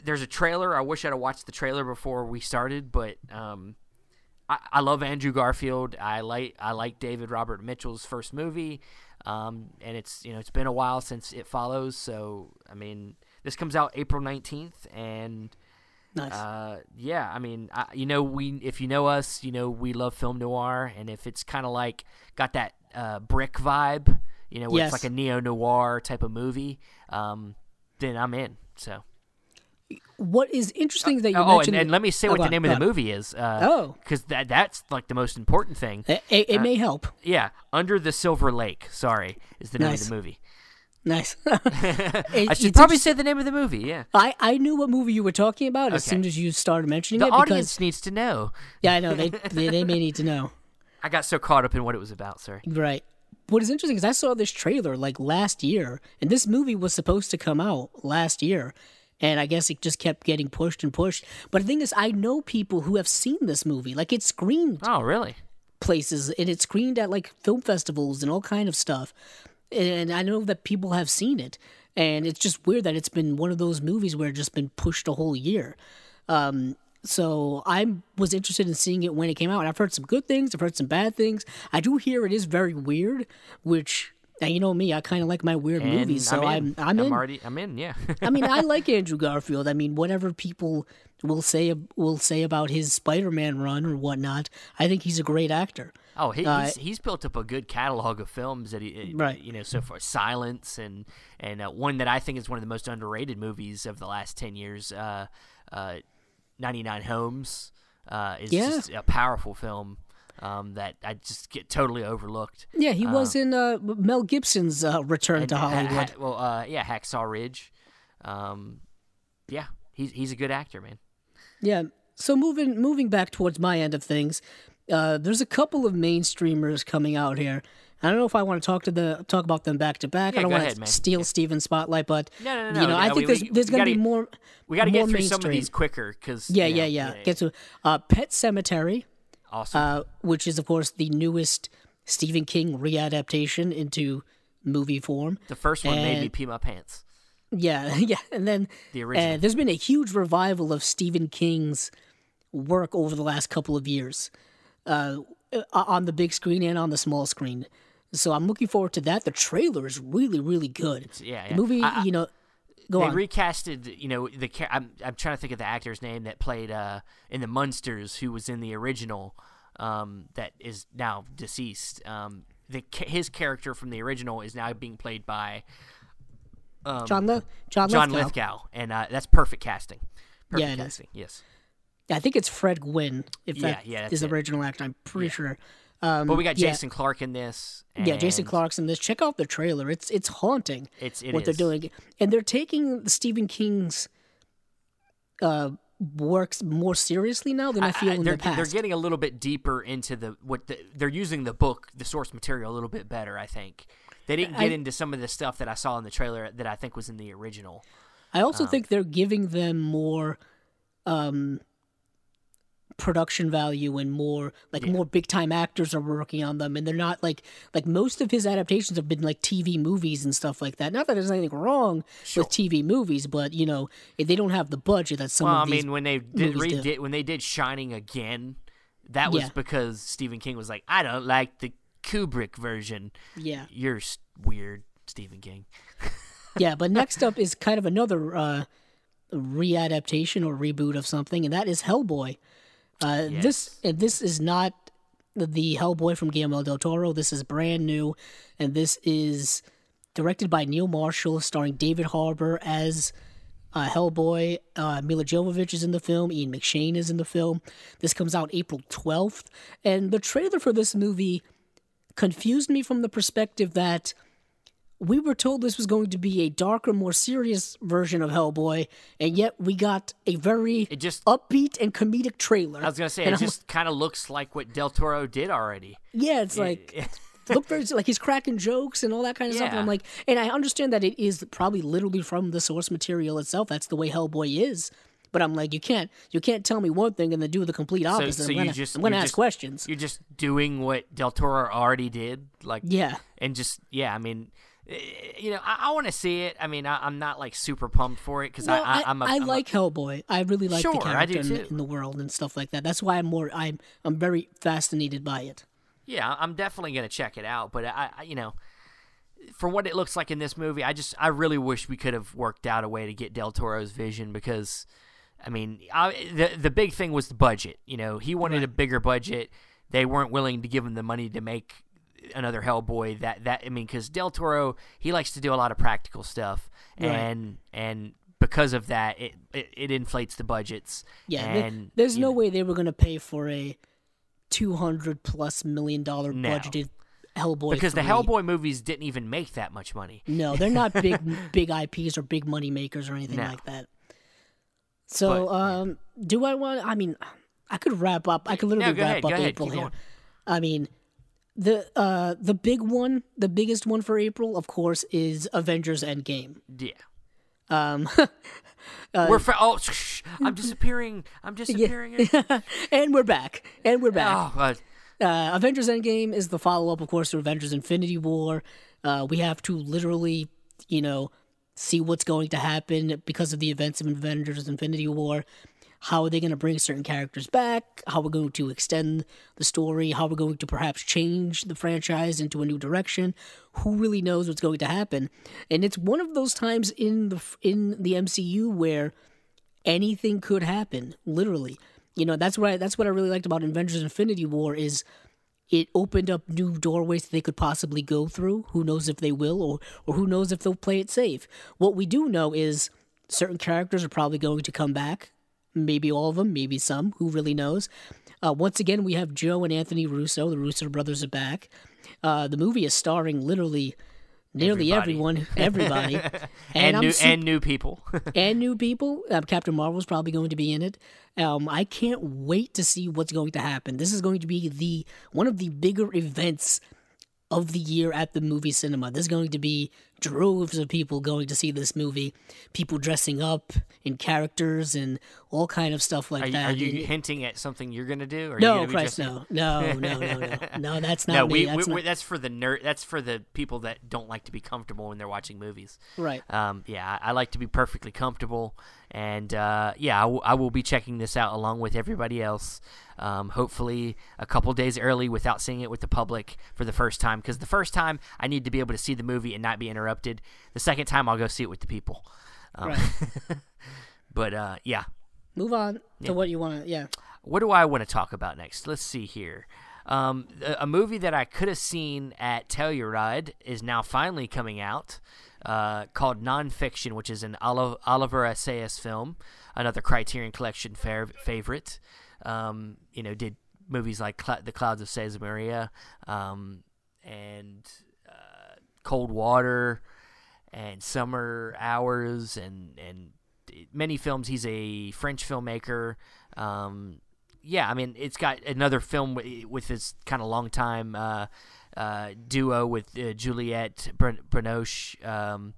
there's a trailer i wish i'd have watched the trailer before we started but um I, I love Andrew Garfield. I like I like David Robert Mitchell's first movie, um, and it's you know it's been a while since it follows. So I mean, this comes out April nineteenth, and Nice. uh, yeah, I mean, I, you know, we if you know us, you know we love film noir, and if it's kind of like got that uh, brick vibe, you know, where Yes. it's like a neo noir type of movie, um, then I'm in. So. what is interesting that you Oh, and, mentioned. and let me say Oh, what the name of the movie is. Uh, Oh. because that that's like the most important thing. It, it, it may help. Yeah, Under the Silver Lake. Sorry, is the name Nice. of the movie. Nice. *laughs* *laughs* I should probably say the name of the movie. Yeah, I, I knew what movie you were talking about as soon as you started mentioning the it audience because needs to know. yeah I know they, they they may need to know *laughs* I got so caught up in what it was about. Sorry. right. What is interesting is I saw this trailer like last year, and this movie was supposed to come out last year, and I guess it just kept getting pushed and pushed. But the thing is, I know people who have seen this movie. Like it screened Oh, really? places and it's screened at like film festivals and all kind of stuff and i know that people have seen it and it's just weird that it's been one of those movies where it's just been pushed a whole year. Um so i was interested in seeing it when it came out and i've heard some good things i've heard some bad things. I do hear it is very weird which and you know me i kind of like my weird And movies so I'm in. i'm i'm, in already. I'm in. Yeah. *laughs* I mean, I *laughs* like Andrew Garfield. I mean, whatever people will say will say about his Spider-Man run or whatnot, I think he's a great actor. oh, he, Uh, he's he's built up a good catalog of films that he, uh, Right. You know, so far, Silence and and uh, one that I think is one of the most underrated movies of the last ten years. Uh, uh, 99 Homes uh, is Yeah. just a powerful film um, that I just get totally overlooked. Yeah, he was in uh, Mel Gibson's uh, Return to Ha- ha- Hollywood. well, uh, yeah, Hacksaw Ridge. Um, yeah, he's he's a good actor, man. Yeah. So moving moving back towards my end of things, Uh, there's a couple of mainstreamers coming out here. I don't know if I want to talk to the talk about them back to back. Yeah, I don't want ahead, to man. steal Steven's spotlight, but No, no, no, you know, no, I think there's we- there's we going to be more. We got to get through some of these quicker because Yeah, yeah, yeah. Get to uh, Pet Sematary, awesome. uh, which is of course the newest Stephen King readaptation into movie form. the first one made me pee my pants. Yeah, *laughs* yeah, and then The original. uh, there's been a huge revival of Stephen King's work over the last couple of years, uh, on the big screen and on the small screen. So I'm looking forward to that. The trailer is really, really good. yeah, The movie, I- you know, go they on. recasted, you know, the I'm I'm trying to think of the actor's name that played uh in the Munsters, who was in the original, um, that is now deceased. Um, the his character from the original is now being played by John, Le- John, John Lithgow. Lithgow, and uh, that's perfect casting. Perfect Yeah, is. casting. Yes, I think it's Fred Gwynne. If Yeah, that yeah, is the original actor, I'm pretty sure. Um, but we got yeah. Jason Clarke in this. Yeah, Jason Clarke's in this. Check out the trailer. It's it's haunting. It's it what they're doing, and they're taking Stephen King's uh, works more seriously now than I, feel in they're, the past. they're getting a little bit deeper into the what the, they're using the book, the source material, a little bit better. I think they didn't get I- into some of the stuff that I saw in the trailer that I think was in the original. I also um, think they're giving them more um, production value and more like more big time actors are working on them, and they're not like like most of his adaptations have been like TV movies and stuff like that. Not that there's anything wrong with TV movies, but you know if they don't have the budget that some Well, I of these. mean, when they did redid when they did Shining again, that was Yeah. because Stephen King was like, I don't like the Kubrick version. yeah, You're weird, Stephen King. *laughs* yeah. But next up is kind of another uh, readaptation or reboot of something, and that is Hellboy. Uh, This and this is not the Hellboy from Guillermo del Toro. This is brand new, and this is directed by Neil Marshall, starring David Harbour as uh, Hellboy. Uh, Milla Jovovich is in the film. Ian McShane is in the film. This comes out April twelfth, and the trailer for this movie confused me from the perspective that we were told this was going to be a darker, more serious version of Hellboy, and yet we got a very It just upbeat and comedic trailer. I was gonna say it I'm- just kind of looks like what Del Toro did already. yeah, it's like *laughs* look very like he's cracking jokes and all that kind of stuff. And I'm like, and I understand that it is probably literally from the source material itself. That's the way Hellboy is. But I'm like, you can't you can't tell me one thing and then do the complete opposite. so I'm you gonna, just I'm gonna ask just- questions. You're just doing what Del Toro already did, like Yeah. and just yeah. I mean, Eh, you know, I, I want to see it. I mean, I, I'm not like super pumped for it because No, I, I, I'm a, I I'm a- like Hellboy. I really like the Sure, do character in, in the world and stuff like that. That's why I'm more I'm I'm very fascinated by it. Yeah, I'm definitely gonna check it out. But I, I, you know, for what it looks like in this movie, I just I really wish we could have worked out a way to get Del Toro's vision because, I mean, I, the the big thing was the budget. You know, he wanted a bigger budget. They weren't willing to give him the money to make another Hellboy. That that I mean, because Del Toro he likes to do a lot of practical stuff, Right. and and because of that, it, it it inflates the budgets. Yeah, and there's no know, way they were going to pay for a two hundred plus million dollar No. budgeted Hellboy because the Hellboy movies didn't even make that much money. No, they're not big *laughs* big IPs or big money makers or anything No. like that. So, But, um, do I want? I mean, I could wrap up. I could literally go wrap ahead, up go ahead, April here. I mean, the uh the big one, the biggest one for April, of course, is Avengers Endgame. Yeah. Um, *laughs* We're fra- oh, shh, I'm disappearing. I'm *laughs* disappearing. *laughs* and we're back, and we're back. Oh, uh, Avengers Endgame is the follow up, of course, to Avengers Infinity War. Uh, we have to literally, you know, see what's going to happen because of the events of Avengers Infinity War. How are they going to bring certain characters back? How we're going to extend the story? How we're going to perhaps change the franchise into a new direction? Who really knows what's going to happen? And it's one of those times in the in the MCU where anything could happen literally you know that's what I, that's what i really liked about avengers infinity war is it opened up new doorways they could possibly go through who knows if they will or or who knows if they'll play it safe what we do know is certain characters are probably going to come back maybe all of them maybe some who really knows uh, once again we have joe and anthony russo the russo brothers are back uh, the movie is starring literally nearly Everybody. everyone, everybody, *laughs* and, and, new su- and new people. *laughs* and new people. Um, Captain Marvel's probably going to be in it. Um, I can't wait to see what's going to happen. This is going to be the one of the bigger events of the year at the movie cinema. This is going to be droves of people going to see this movie, people dressing up in characters and all kind of stuff like are, you, that. are you And- hinting at something you're gonna do? Or no, Christ, no, no, no, *laughs* no, no, no. That's not No, me. we, that's we, not, that's for the nerd. That's for the people that don't like to be comfortable when they're watching movies. right. Um, yeah, I, I like to be perfectly comfortable, and uh, yeah, I, w- I will be checking this out along with everybody else. Um, hopefully, a couple days early without seeing it with the public for the first time. Because the first time, I need to be able to see the movie and not be interrupted. The second time, I'll go see it with the people. Um, Right. *laughs* But uh, yeah, Move on to what you want to. Yeah. what do I want to talk about next? Let's see here. Um, a, a movie that I could have seen at Telluride is now finally coming out, uh, called Nonfiction, which is an Oli- Oliver Assayas film, another Criterion Collection fav- favorite. Um, you know, did movies like Cl- The Clouds of Maria, um, and Cold Water, and Summer Hours, and and many films. He's a French filmmaker. Um, yeah, I mean, it's got another film with, with his kind of long time uh, uh, duo with uh, Juliette Binoche um,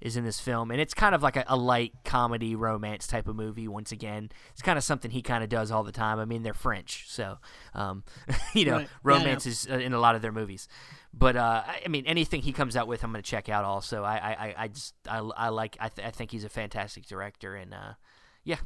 is in this film, and it's kind of like a, a light comedy romance type of movie. Once again, it's kind of something he kind of does all the time. I mean, they're French, so um, *laughs* you know, Right. Yeah, romance is uh, in a lot of their movies. But uh, I mean, anything he comes out with, I'm going to check out. Also, I, I, I- I just, I, I like, I, th- I think he's a fantastic director, and uh, yeah.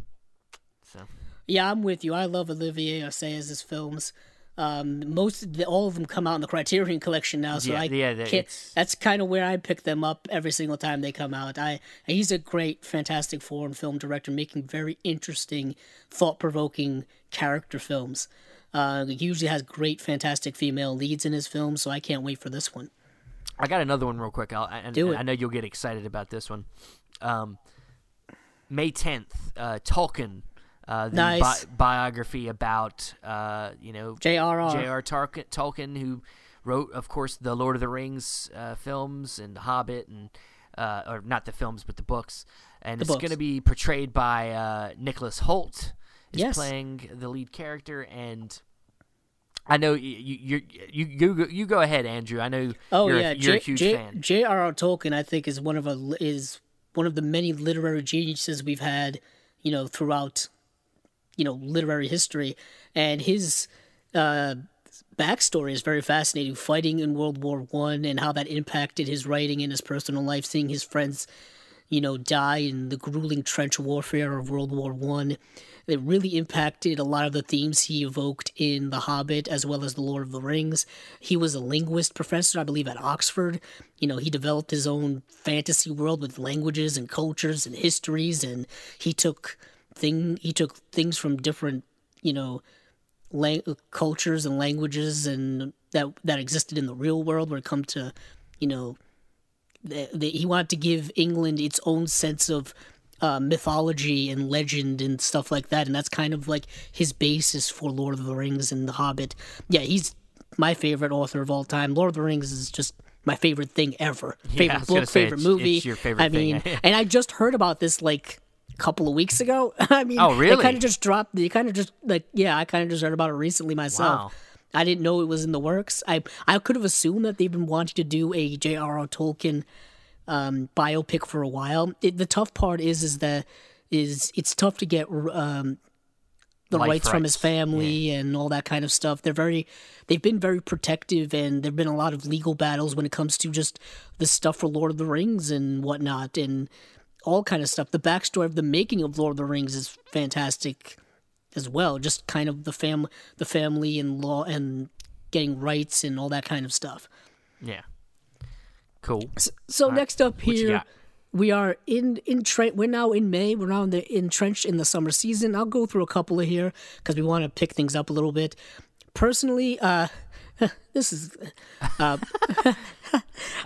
So Yeah, I'm with you. I love Olivier Assayas' films. Um, most of the, all of them come out in the Criterion Collection now, so Yeah, I yeah, that- can't. That's kind of where I pick them up every single time they come out. I he's a great, fantastic foreign film director, making very interesting, thought-provoking character films. Uh, he usually has great, fantastic female leads in his films, so I can't wait for this one. I got another one real quick. I'll, and, Do it. I know you'll get excited about this one. Um, May 10th, uh, Tolkien, uh, the Nice. bi- biography about, uh, you know, J.R.R. J.R. Tark- Tolkien, who wrote, of course, the Lord of the Rings uh, films and The Hobbit, and uh, or not the films, but the books. And The it's going to be portrayed by uh, Nicholas Hoult, is Yes. playing the lead character, and I know you you you you go, you go ahead, Andrew. I know Oh you're, yeah, you're a J- huge J- fan. J.R.R. Tolkien, I think, is one of a is one of the many literary geniuses we've had, you know, throughout, you know, literary history, and his uh, backstory is very fascinating. Fighting in World War One and how that impacted his writing and his personal life. Seeing his friends, you know, die in the grueling trench warfare of World War One. It really impacted a lot of the themes he evoked in The Hobbit as well as The Lord of the Rings. He was a linguist professor, I believe, at Oxford. You know, he developed his own fantasy world with languages and cultures and histories, and he took thing he took things from different, you know, lang- cultures and languages and that that existed in the real world when it comes to, you know, the, the, he wanted to give England its own sense of uh, mythology and legend and stuff like that, and that's kind of like his basis for Lord of the Rings and The Hobbit. Yeah, he's my favorite author of all time. Lord of the Rings is just my favorite thing ever. I Favorite book, say, favorite it's- movie. it's your favorite I mean, *laughs* and I just heard about this like couple of weeks ago. *laughs* I mean, Oh, really? They kind of just dropped. They kind of just like yeah, I kind of just heard about it recently myself. Wow. I didn't know it was in the works. I I could have assumed that they've been wanting to do a J.R.R. Tolkien um, biopic for a while. It, the tough part is is that is it's tough to get um, the Life rights from his rights, family and all that kind of stuff. They're very they've been very protective and there've been a lot of legal battles when it comes to just the stuff for Lord of the Rings and whatnot and all kind of stuff. The backstory of the making of Lord of the Rings is fantastic as well. Just kind of the fam the family and law and getting rights and all that kind of stuff. Yeah. Cool. So next up here, we are in in tre- We're now in May. We're now in the entrenched in the summer season. I'll go through a couple of here because we want to pick things up a little bit. Personally, uh, *laughs* this is. Uh, *laughs* *laughs* uh,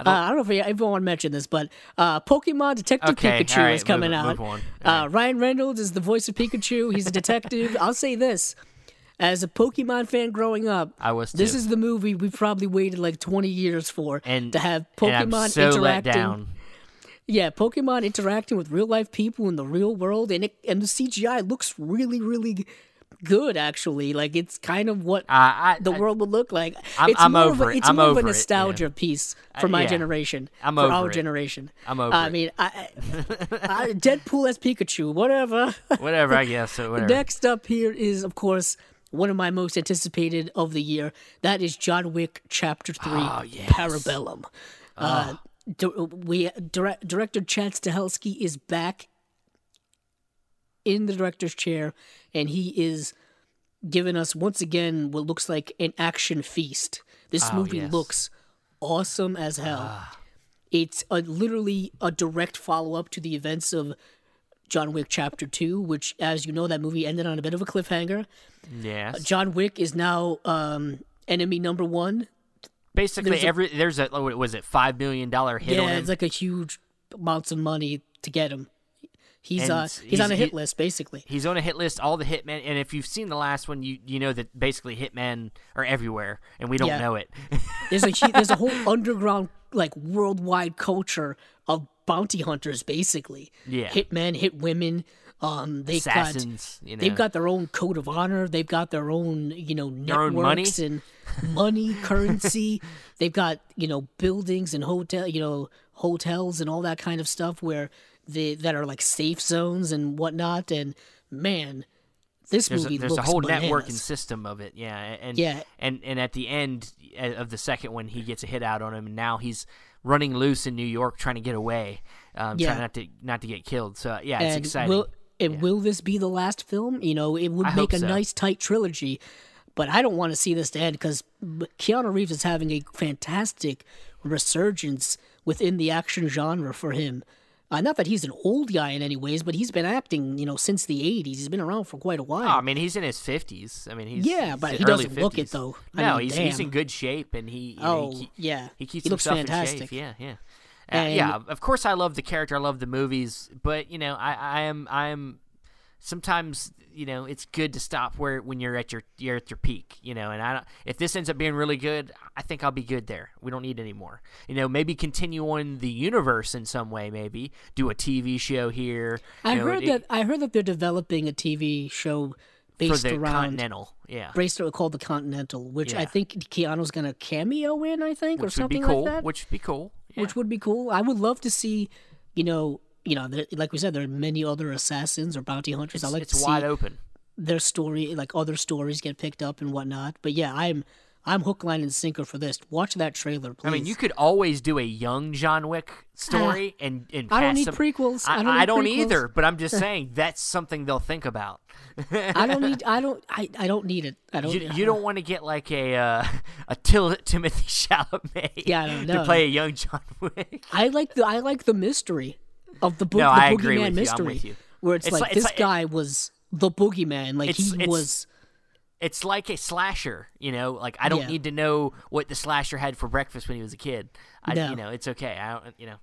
I don't know if I even want to mention this, but uh, Pokemon Detective Okay, Pikachu right, is coming move- out. move. Uh, Ryan Reynolds is the voice of Pikachu. He's a detective. I'll say this. as a Pokemon fan growing up, I was This is the movie we probably waited like 20 years for and to have Pokemon so interacting. down. Yeah, Pokemon interacting with real life people in the real world, and it, and the CGI looks really, really good. Actually, like it's kind of what I, I, the I- world would look like. I'm- it's I'm more over of a, it. It's I'm more of a it, yeah. nostalgia piece uh, for my yeah. generation. I'm for over our it. generation. I'm over I it. mean, I, *laughs* I, Deadpool as Pikachu, whatever. whatever, I guess. So whatever. Next up here is, of course, one of my most anticipated of the year. That is John Wick Chapter Three, Oh, yes. Parabellum. Uh, ah. di- we dire- director Chad Stahelski is back in the director's chair, and he is giving us once again what looks like an action feast. This Oh, movie yes. Ah. looks awesome as hell. It's a, literally a direct follow up to the events of John Wick Chapter 2, which, as you know, that movie ended on a bit of a cliffhanger. yes. John Wick is now um, enemy number one. Basically, there's a- every there's a what was it five million dollar hit on yeah, it's like a huge amounts of money to get him. He's And uh, s- he's, on a hit he- list basically. He's on a hit list. All the hitmen, and if you've seen the last one, you you know that basically hitmen are everywhere, and we don't Yeah. know it. *laughs* There's a there's a whole underground like worldwide culture of bounty hunters basically. Yeah. hitmen, hit women. Um, they got Assassins, you know. They've got their own code of honor. They've got their own, you know, own money? networks and money, *laughs* currency. They've got, you know, buildings and hotel, you know, hotels and all that kind of stuff where they that are like safe zones and whatnot. And man, this movie there's a, movie there's a whole bananas. networking system of it, yeah. And Yeah. and and at the end uh, of the second one, he gets a hit out on him, and now he's running loose in New York, trying to get away, um, Yeah. trying not to not to get killed. So yeah, it's and exciting. Will and will this be the last film? You know, it would I make a so. nice tight trilogy, but I don't want to see this to end because Keanu Reeves is having a fantastic resurgence within the action genre for him. Uh, not that he's an old guy in any ways, but he's been acting, you know, since the '80s. He's been around for quite a while. Oh, I mean, he's in his fifties. I mean, he's Yeah, but he doesn't look it, though. I No, mean, he's he's in good shape, and he you know, oh he, yeah, he keeps he looks himself fantastic. in shape. Yeah, yeah. Uh, yeah, of course I love the character. I love the movies, but you know, I, I am I am sometimes you know it's good to stop where when you're at your you're at your peak. You know, and I don't, if this ends up being really good, I think I'll be good there. We don't need any more. You know, maybe continue on the universe in some way. Maybe do a TV show here. I know, heard it- that I heard that they're developing a TV show for based the around Continental. Yeah. based called the Continental, which I think Keanu's gonna cameo in. I think or Which would be something cool. like that. Which would be cool. Yeah. which would be cool. I would love to see, you know, you know, like we said, there are many other assassins or bounty hunters. I like it's to wide see open. their story, like other stories, get picked up and whatnot. But yeah, I'm I'm hook, line, and sinker for this. Watch that trailer, please. I mean, you could always do a young John Wick story *sighs* and and I don't need some- prequels. I, I don't need prequels. either, but I'm just *laughs* saying that's something they'll think about. I don't need. *laughs* I don't. I, I don't need it. I don't. You, you don't want to get like a uh, *laughs* a Til- Timothy Chalamet Yeah, I don't know. to play a young John Wick. I like the. I like the mystery of the book. No, the I boogeyman agree with you. I'm mystery, with you. where it's, It's like, like- it's this like- guy was the boogeyman. Like It's- he was. It's like a slasher, you know. Like I don't Yeah. need to know what the slasher had for breakfast when he was a kid. I, No. you know, it's okay. I don't, you know.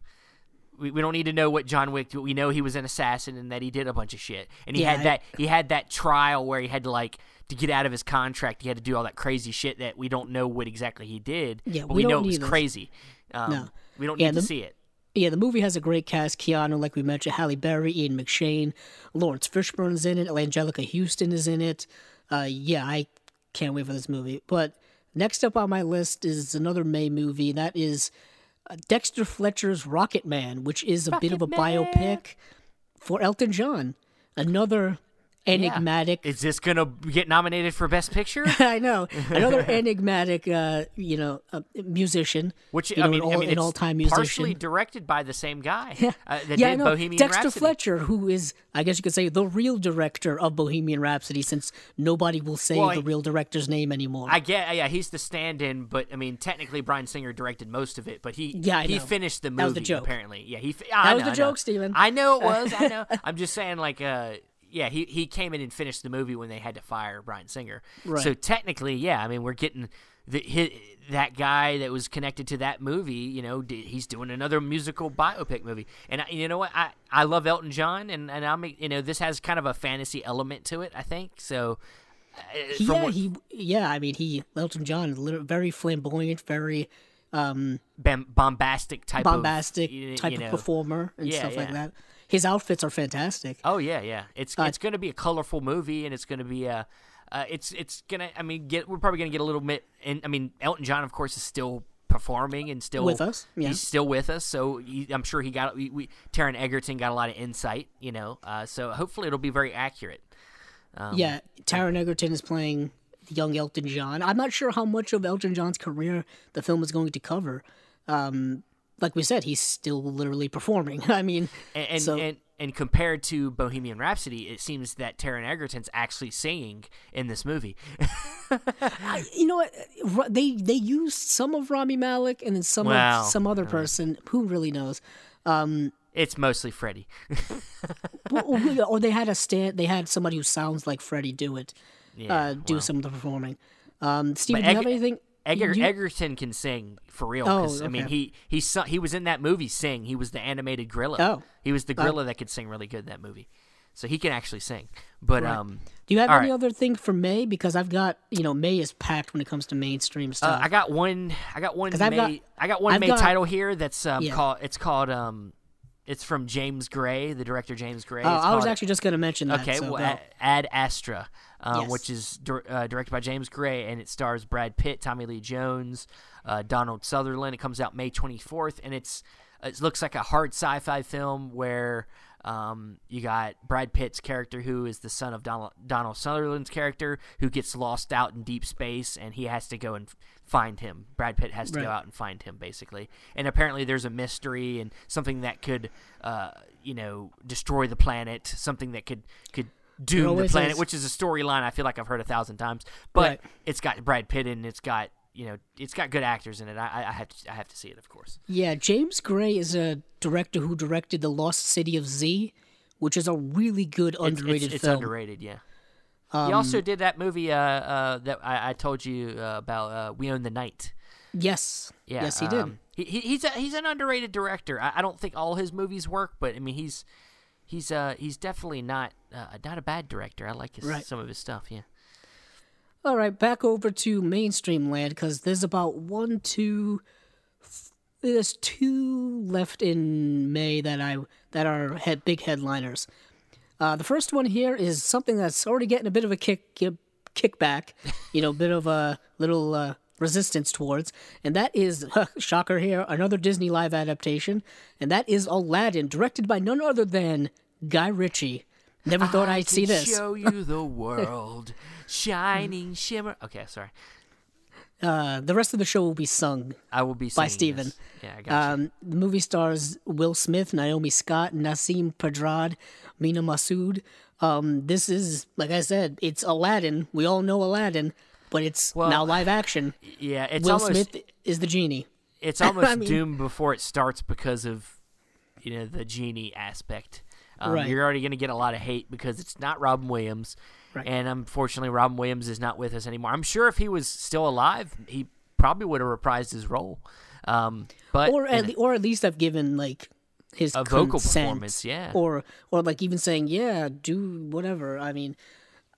We, we don't need to know what John Wick. We know he was an assassin and that he did a bunch of shit. And he Yeah, had that. He had that trial where he had to like to get out of his contract. He had to do all that crazy shit that we don't know what exactly he did. Yeah, but we we, know it was those. crazy. Um, No. we don't Yeah, need the- to see it. Yeah, the movie has a great cast. Keanu, like we mentioned, Halle Berry, Ian McShane, Laurence Fishburne's in it, Anjelica Huston is in it. Uh, yeah, I can't wait for this movie. But next up on my list is another May movie. That is uh, Dexter Fletcher's Rocketman, which is a bit of a biopic for Elton John. Another enigmatic. Is this gonna get nominated for Best Picture? *laughs* I know another enigmatic, uh, you know, uh, musician. Which you I mean, an, all, I mean, an it's all-time musician. partially directed by the same guy uh, that yeah, I did know. Bohemian Dexter Rhapsody. Fletcher, who is, I guess you could say, the real director of Bohemian Rhapsody, since nobody will say Well, the I- real director's name anymore. I get, yeah, he's the stand-in, but I mean, technically, Bryan Singer directed most of it, but he, Yeah, he finished the movie. That was the joke. Apparently, yeah, he. That That was the joke, Steven. I know it was. I know. *laughs* I'm just saying, like, uh, yeah, he he came in and finished the movie when they had to fire Bryan Singer. Right. So technically, yeah, I mean, we're getting the hit, that guy that was connected to that movie. You know, d- he's doing another musical biopic movie, and I, you know what? I I love Elton John, and and I'm you know this has kind of a fantasy element to it. I think so. Uh, yeah, what- he yeah. I mean, he Elton John, very flamboyant, very bam- bombastic type bombastic of you- type you know. of performer and Yeah, stuff like that. His outfits are fantastic. Oh yeah, yeah. It's Uh, it's going to be a colorful movie, and it's going to be a. Uh, it's it's gonna. I mean, get we're probably gonna get a little bit. And I mean, Elton John, of course, is still performing and still With us, yeah. He's still with us, so he, I'm sure he got. We, we Taron Egerton got a lot of insight, you know. Uh, so hopefully it'll be very accurate. Um, yeah, Taron Egerton is playing young Elton John. I'm not sure how much of Elton John's career the film is going to cover. Um, like we said, he's still literally performing. *laughs* I mean, And and, so and and compared to Bohemian Rhapsody, it seems that Taron Egerton's actually singing in this movie. *laughs* I, you know what? They they used some of Rami Malek and then some Wow. of some other person. Who really knows? it's mostly Freddie. *laughs* Well, or, they had a stand. They had somebody who sounds like Freddie do it. Yeah, uh, do some of the performing. Um, Steven, But do you have anything? Eger- you- Egerton can sing for real. Oh, okay. I mean, he he su- he was in that movie Sing. He was the animated gorilla. Oh. he was the gorilla that could sing really good in that movie. So he can actually sing. But um, Do you have any right. other thing for May? Because I've got you know May is packed when it comes to mainstream uh, stuff. I got one. I got one. May, got- I got one I've May got- title here. That's um Yeah. called. It's called um, it's from James Gray, the director James Gray. oh, It's I was called- actually just going to mention that. Okay, so well. Ad, Astra, um, Yes. which is dir- uh, directed by James Gray, and it stars Brad Pitt, Tommy Lee Jones, uh, Donald Sutherland. It comes out May 24th, and it's it looks like a hard sci-fi film where um, you got Brad Pitt's character, who is the son of Donald, Donald Sutherland's character, who gets lost out in deep space, and he has to go and find him. Brad Pitt has to go out and find him, basically. And apparently, there's a mystery and something that could, uh, you know, destroy the planet. Something that could could doom the planet, which is a storyline I feel like I've heard a thousand times. But Right. it's got Brad Pitt in. it, It's got you know, it's got good actors in it. I, I- have to, I have to see it, of course. Yeah, James Gray is a director who directed The Lost City of Z, which is a really good underrated it's, it's film. underrated, yeah. Um, he also did that movie uh, uh, that I, I told you uh, about. Uh, we own the night. Yes. Yeah, yes, he did. um, he, he, he's a, he's an underrated director. I, I don't think all his movies work, but I mean he's he's uh he's definitely not uh, not a bad director. I like his, Right. some of his stuff. Yeah. All right, back over to mainstream land because there's about one, two, there's two left in May that I that are big headliners. Uh, the first one here is something that's already getting a bit of a kick ki- kickback, you know, a bit of a little uh, resistance towards, and that is *laughs* shocker here another Disney live adaptation, and that is Aladdin, directed by none other than Guy Ritchie. Never thought I I'd see this. Show you the world, shining shimmer. Okay, sorry. Uh, the rest of the show will be sung I will be By Steven. this. Yeah, I got you. Um, the movie stars Will Smith, Naomi Scott, Nasim Pedrad, Mena Massoud. Um, this is, like I said, it's Aladdin. We all know Aladdin, but it's Well, now live action. Yeah, it's Will almost Smith is the genie. it's almost *laughs* mean- doomed before it starts because of you know the genie aspect. Um, Right. You're already going to get a lot of hate because it's not Robin Williams, Right. and unfortunately, Robin Williams is not with us anymore. I'm sure if he was still alive, he probably would have reprised his role. Um, but Or at, le- or at least have given like his A vocal performance, yeah. Or or like even saying, yeah, do whatever. I mean,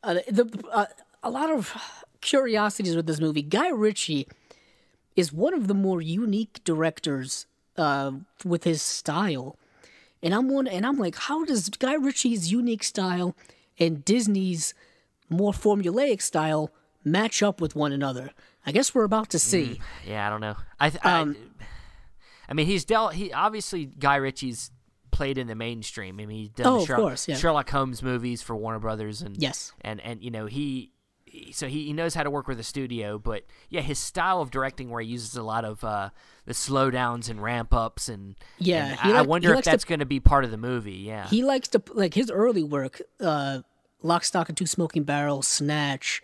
uh, the uh, a lot of curiosities with this movie. Guy Ritchie is one of the more unique directors uh, with his style, and I'm one, and I'm like, how does Guy Ritchie's unique style and Disney's more formulaic style match up with one another? I guess we're about to see. yeah, I don't know. I, th- Um, I, I mean, he's dealt. He obviously Guy Ritchie's played in the mainstream. I mean, he's done Oh, Sherlock, course, yeah. Sherlock Holmes movies for Warner Brothers, and Yes. and and you know he. So he, he knows how to work with a studio, but yeah, his style of directing, where he uses a lot of uh, the slowdowns and ramp ups, and Yeah, and I, I like- wonder he if that's going to be part of the movie. Yeah, He likes to like his early work, uh, Lock, Stock, and Two Smoking Barrels, Snatch,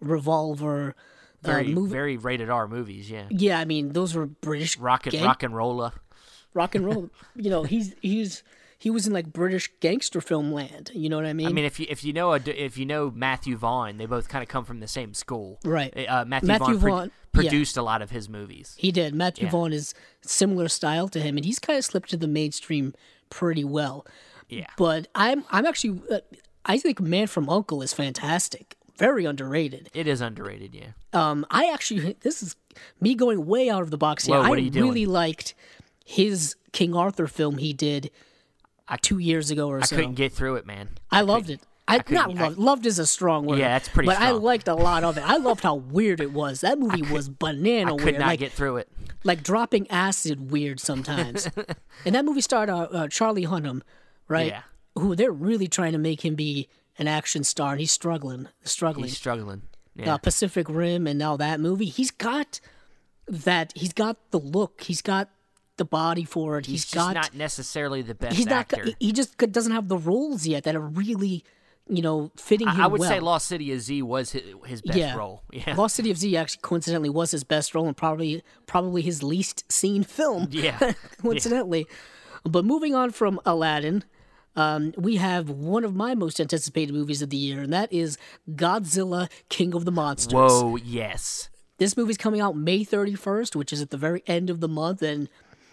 Revolver. very uh, movie, very rated R movies. Yeah, yeah, I mean those were British rock and gang- rock and rolla. rock and roll. you know, he's he's he was in like British gangster film land. You know what I mean? I mean, if you if you know a, if you know Matthew Vaughn, they both kind of come from the same school. Right. Uh, Matthew, Matthew Vaughn, pro- Vaughn, yeah. produced a lot of his movies. he did. Matthew Yeah. Vaughn is similar style to him, and he's kind of slipped to the mainstream pretty well. Yeah. But I'm I'm actually uh, I think Man from Uncle is fantastic. very underrated. It is underrated, yeah. Um, I actually this is me going way out of the box here. Whoa, what I are you doing? really liked his King Arthur film he did two years ago or I so. couldn't get through it, man. I loved it. I, couldn't- not I- loved. loved is a strong word. Yeah, that's pretty But I liked a lot of it. I loved how weird it was. That movie was banana I could weird. not like get through it. like dropping acid weird sometimes. *laughs* and that movie starred uh, uh, Charlie Hunnam, right? Yeah. Who they're really trying to make him be an action star, and he's struggling, struggling. He's struggling. Yeah. uh, Pacific Rim and now that movie. He's got that. He's got the look. He's got the body for it. he's he's just got. not necessarily the best he's not. actor. He just doesn't have the roles yet that are really, you know, fitting him I, I would well. say Lost City of Z was his, his best yeah. role. *laughs* Yeah. Lost City of Z actually coincidentally was his best role and probably probably his least seen film. *laughs* Yeah. *laughs* coincidentally. But moving on from Aladdin, um, we have one of my most anticipated movies of the year, and that is Godzilla King of the Monsters. Whoa, yes. This movie's coming out May 31st, which is at the very end of the month, and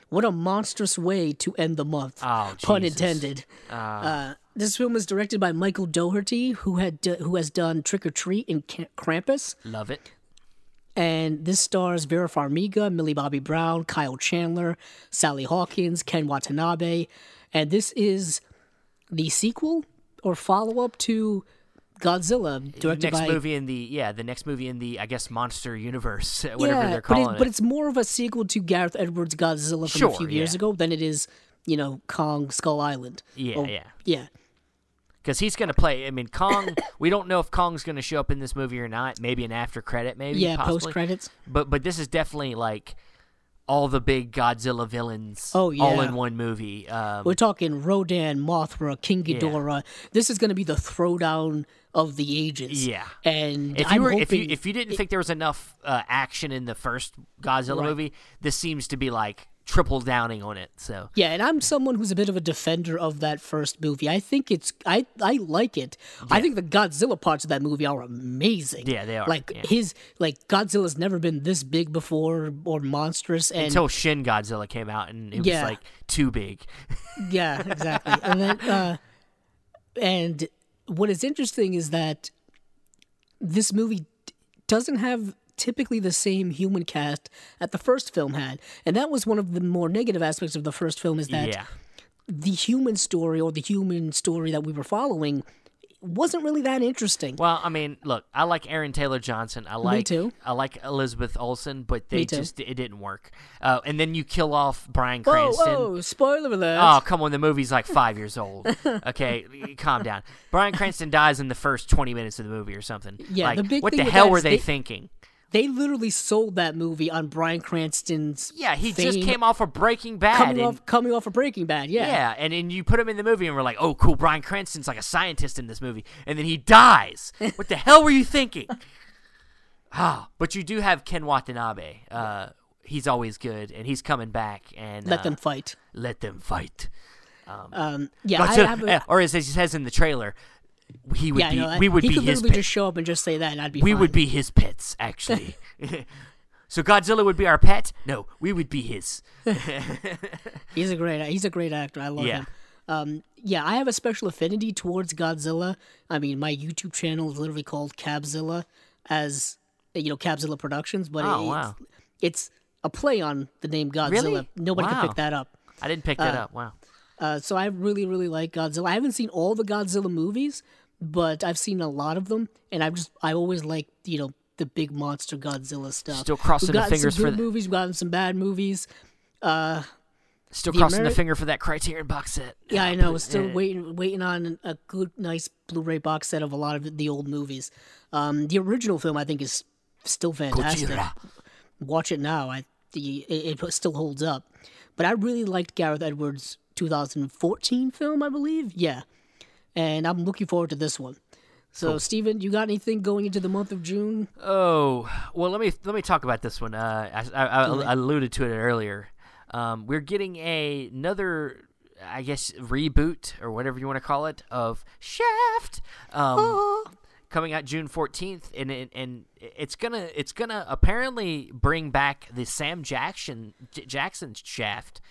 what a monstrous way to end the month. Oh, Pun Jesus. intended. Uh, this film is directed by Michael Dougherty, who had d- who has done Trick 'r Treat and Krampus, Love it. and this stars Vera Farmiga, Millie Bobby Brown, Kyle Chandler, Sally Hawkins, Ken Watanabe, and this is the sequel or follow up to Godzilla, directed next by movie in the yeah, the next movie in the I guess monster universe, *laughs* whatever they're but, calling it, it. but it's more of a sequel to Gareth Edwards' Godzilla from Sure, a few years yeah. ago than it is, you know, Kong Skull Island. yeah, Or- yeah. yeah. Because he's gonna play. I mean, Kong. *coughs* we don't know if Kong's gonna show up in this movie or not. Maybe an after credit. Maybe Yeah, post credits. But but this is definitely like all the big Godzilla villains. Oh, all in one movie. Um, We're talking Rodan, Mothra, King Ghidorah. This is going to be the throwdown of the ages. Yeah. And if you were if you if you didn't think there was enough uh, action in the first Godzilla Right. movie, this seems to be like triple downing on it. So Yeah, and I'm someone who's a bit of a defender of that first movie. I think it's I I like it. I think the Godzilla parts of that movie are amazing. Yeah, they are, Like yeah. his like Godzilla's never been this big before or monstrous and until Shin Godzilla came out and it Yeah. was like too big. *laughs* Yeah, exactly. and then, uh, and what is interesting is that this movie doesn't have typically the same human cast that the first film had, and that was one of the more negative aspects of the first film is that yeah. the human story or the human story that we were following wasn't really that interesting. Well, I mean, look, I like Aaron Taylor Johnson. I like too. I like Elizabeth Olsen, but they just it didn't work. Uh, and then you kill off Bryan Cranston. whoa! Spoiler alert! Oh, come on. The movie's like five years old. *laughs* Okay, calm down. Bryan Cranston dies in the first 20 minutes of the movie or something. Yeah, like, the big what the hell were they, they- thinking? They literally sold that movie on Bryan Cranston's. Yeah, he just came off of Breaking Bad. coming and, off coming off of Breaking Bad. Yeah. yeah, and then you put him in the movie, and we're like, oh, cool. Bryan Cranston's like a scientist in this movie. And then he dies. *laughs* what the hell were you thinking? *sighs* Ah, but you do have Ken Watanabe. Uh, he's always good, and he's coming back. And Let uh, them fight. let them fight. Um, yeah, I have a, *laughs* or as he says in the trailer, he would yeah, be. that. we would he be could his literally pet. just show up and just say that, and I'd be we fine. would be his pets, actually. *laughs* *laughs* so Godzilla would be our pet? No, we would be his. *laughs* He's a great. He's a great actor. I love Yeah. him. Um, yeah, I have a special affinity towards Godzilla. I mean, my YouTube channel is literally called Cabzilla, as you know, Cabzilla Productions. But Oh, it's, wow. it's a play on the name Godzilla. Really? Nobody Wow. can pick that up. I didn't pick that up. Wow. Uh, so I really, really like Godzilla. I haven't seen all the Godzilla movies, but I've seen a lot of them, and I've just I always like you know the big monster Godzilla stuff. Still crossing We've the gotten fingers some for good the- movies. We've gotten some bad movies. Uh, Still The crossing Ameri- the finger for that Criterion box set. Yeah, I know. but, Still waiting, waiting on a good, nice Blu-ray box set of a lot of the old movies. Um, the original film, I think, is still fantastic. Gojira. Watch it now. I the, it, it still holds up. But I really liked Gareth Edwards' 2014 film, I believe. Yeah, and I'm looking forward to this one. So, Steven, you got anything going into the month of June? Oh well, let me let me talk about this one. Uh, I, I, I, I alluded to it earlier. Um, we're getting a, another, I guess, reboot or whatever you want to call it of Shaft. Um, coming out June fourteenth, and it, and it's gonna it's gonna apparently bring back the Sam Jackson J- Jackson Shaft,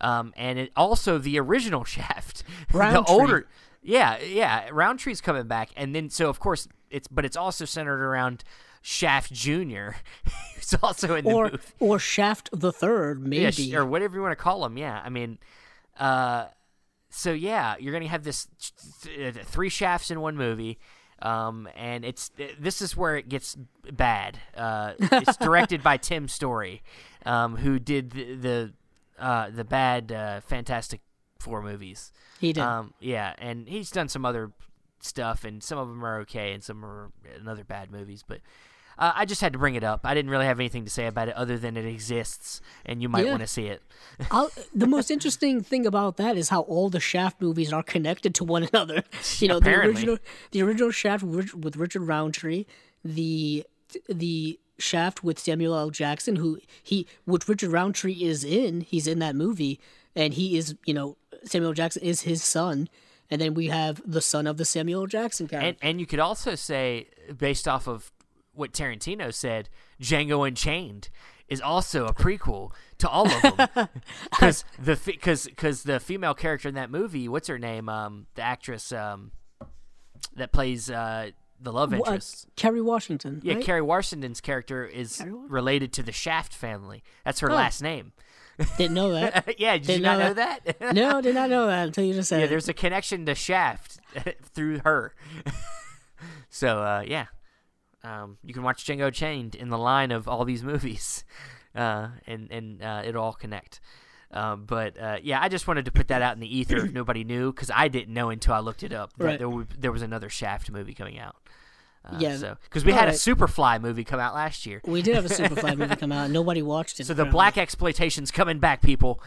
um, and it also the original *laughs* Shaft, the Roundtree. older. Yeah, yeah. Roundtree's coming back, and then so of course it's but it's also centered around Shaft Junior, *laughs* who's also in the or movie. or Shaft the Third, maybe. sh- or whatever you want to call him. Yeah, I mean, uh, so yeah, you're gonna have this th- three shafts in one movie, um, and it's this is where it gets bad. Uh, it's *laughs* directed by Tim Story, um, who did the the, uh, the bad uh, Fantastic Four movies. he did. Um, yeah, and he's done some other stuff, and some of them are okay, and some are another bad movies. But uh, I just had to bring it up. I didn't really have anything to say about it other than it exists, and you might Yeah. want to see it. *laughs* I'll, the most interesting thing about that is how all the Shaft movies are connected to one another. *laughs* *laughs* You know, the original, the original Shaft with Richard Roundtree, the the Shaft with Samuel L. Jackson, who he which Richard Roundtree is in. He's in that movie, and he is you know Samuel Jackson is his son, and then we have the son of the Samuel Jackson character. And and you could also say, based off of what Tarantino said, Django Unchained is also a prequel to all of them *laughs* *laughs* because the because because the female character in that movie, what's her name? Um, the actress um, that plays uh the love Uh, interest. Kerry Washington. Yeah, right? Kerry Washington's character is related to the Shaft family. That's her Oh. last name. didn't know that. *laughs* yeah, did you Didn't not know know that? *laughs* no, did not know that until you just said yeah, it. there's a connection to Shaft *laughs* through her. so uh, yeah, um, you can watch Django Chained in the line of all these movies, uh, and and uh, it'll all connect. Um, but uh, yeah, I just wanted to put that out in the ether if nobody knew because I didn't know until I looked it up that Right. there, w- there was another Shaft movie coming out. Uh, Yeah. so because we had a Superfly movie come out last year. We did have a Superfly *laughs* movie come out. Nobody watched it. So the black exploitation's coming back, people.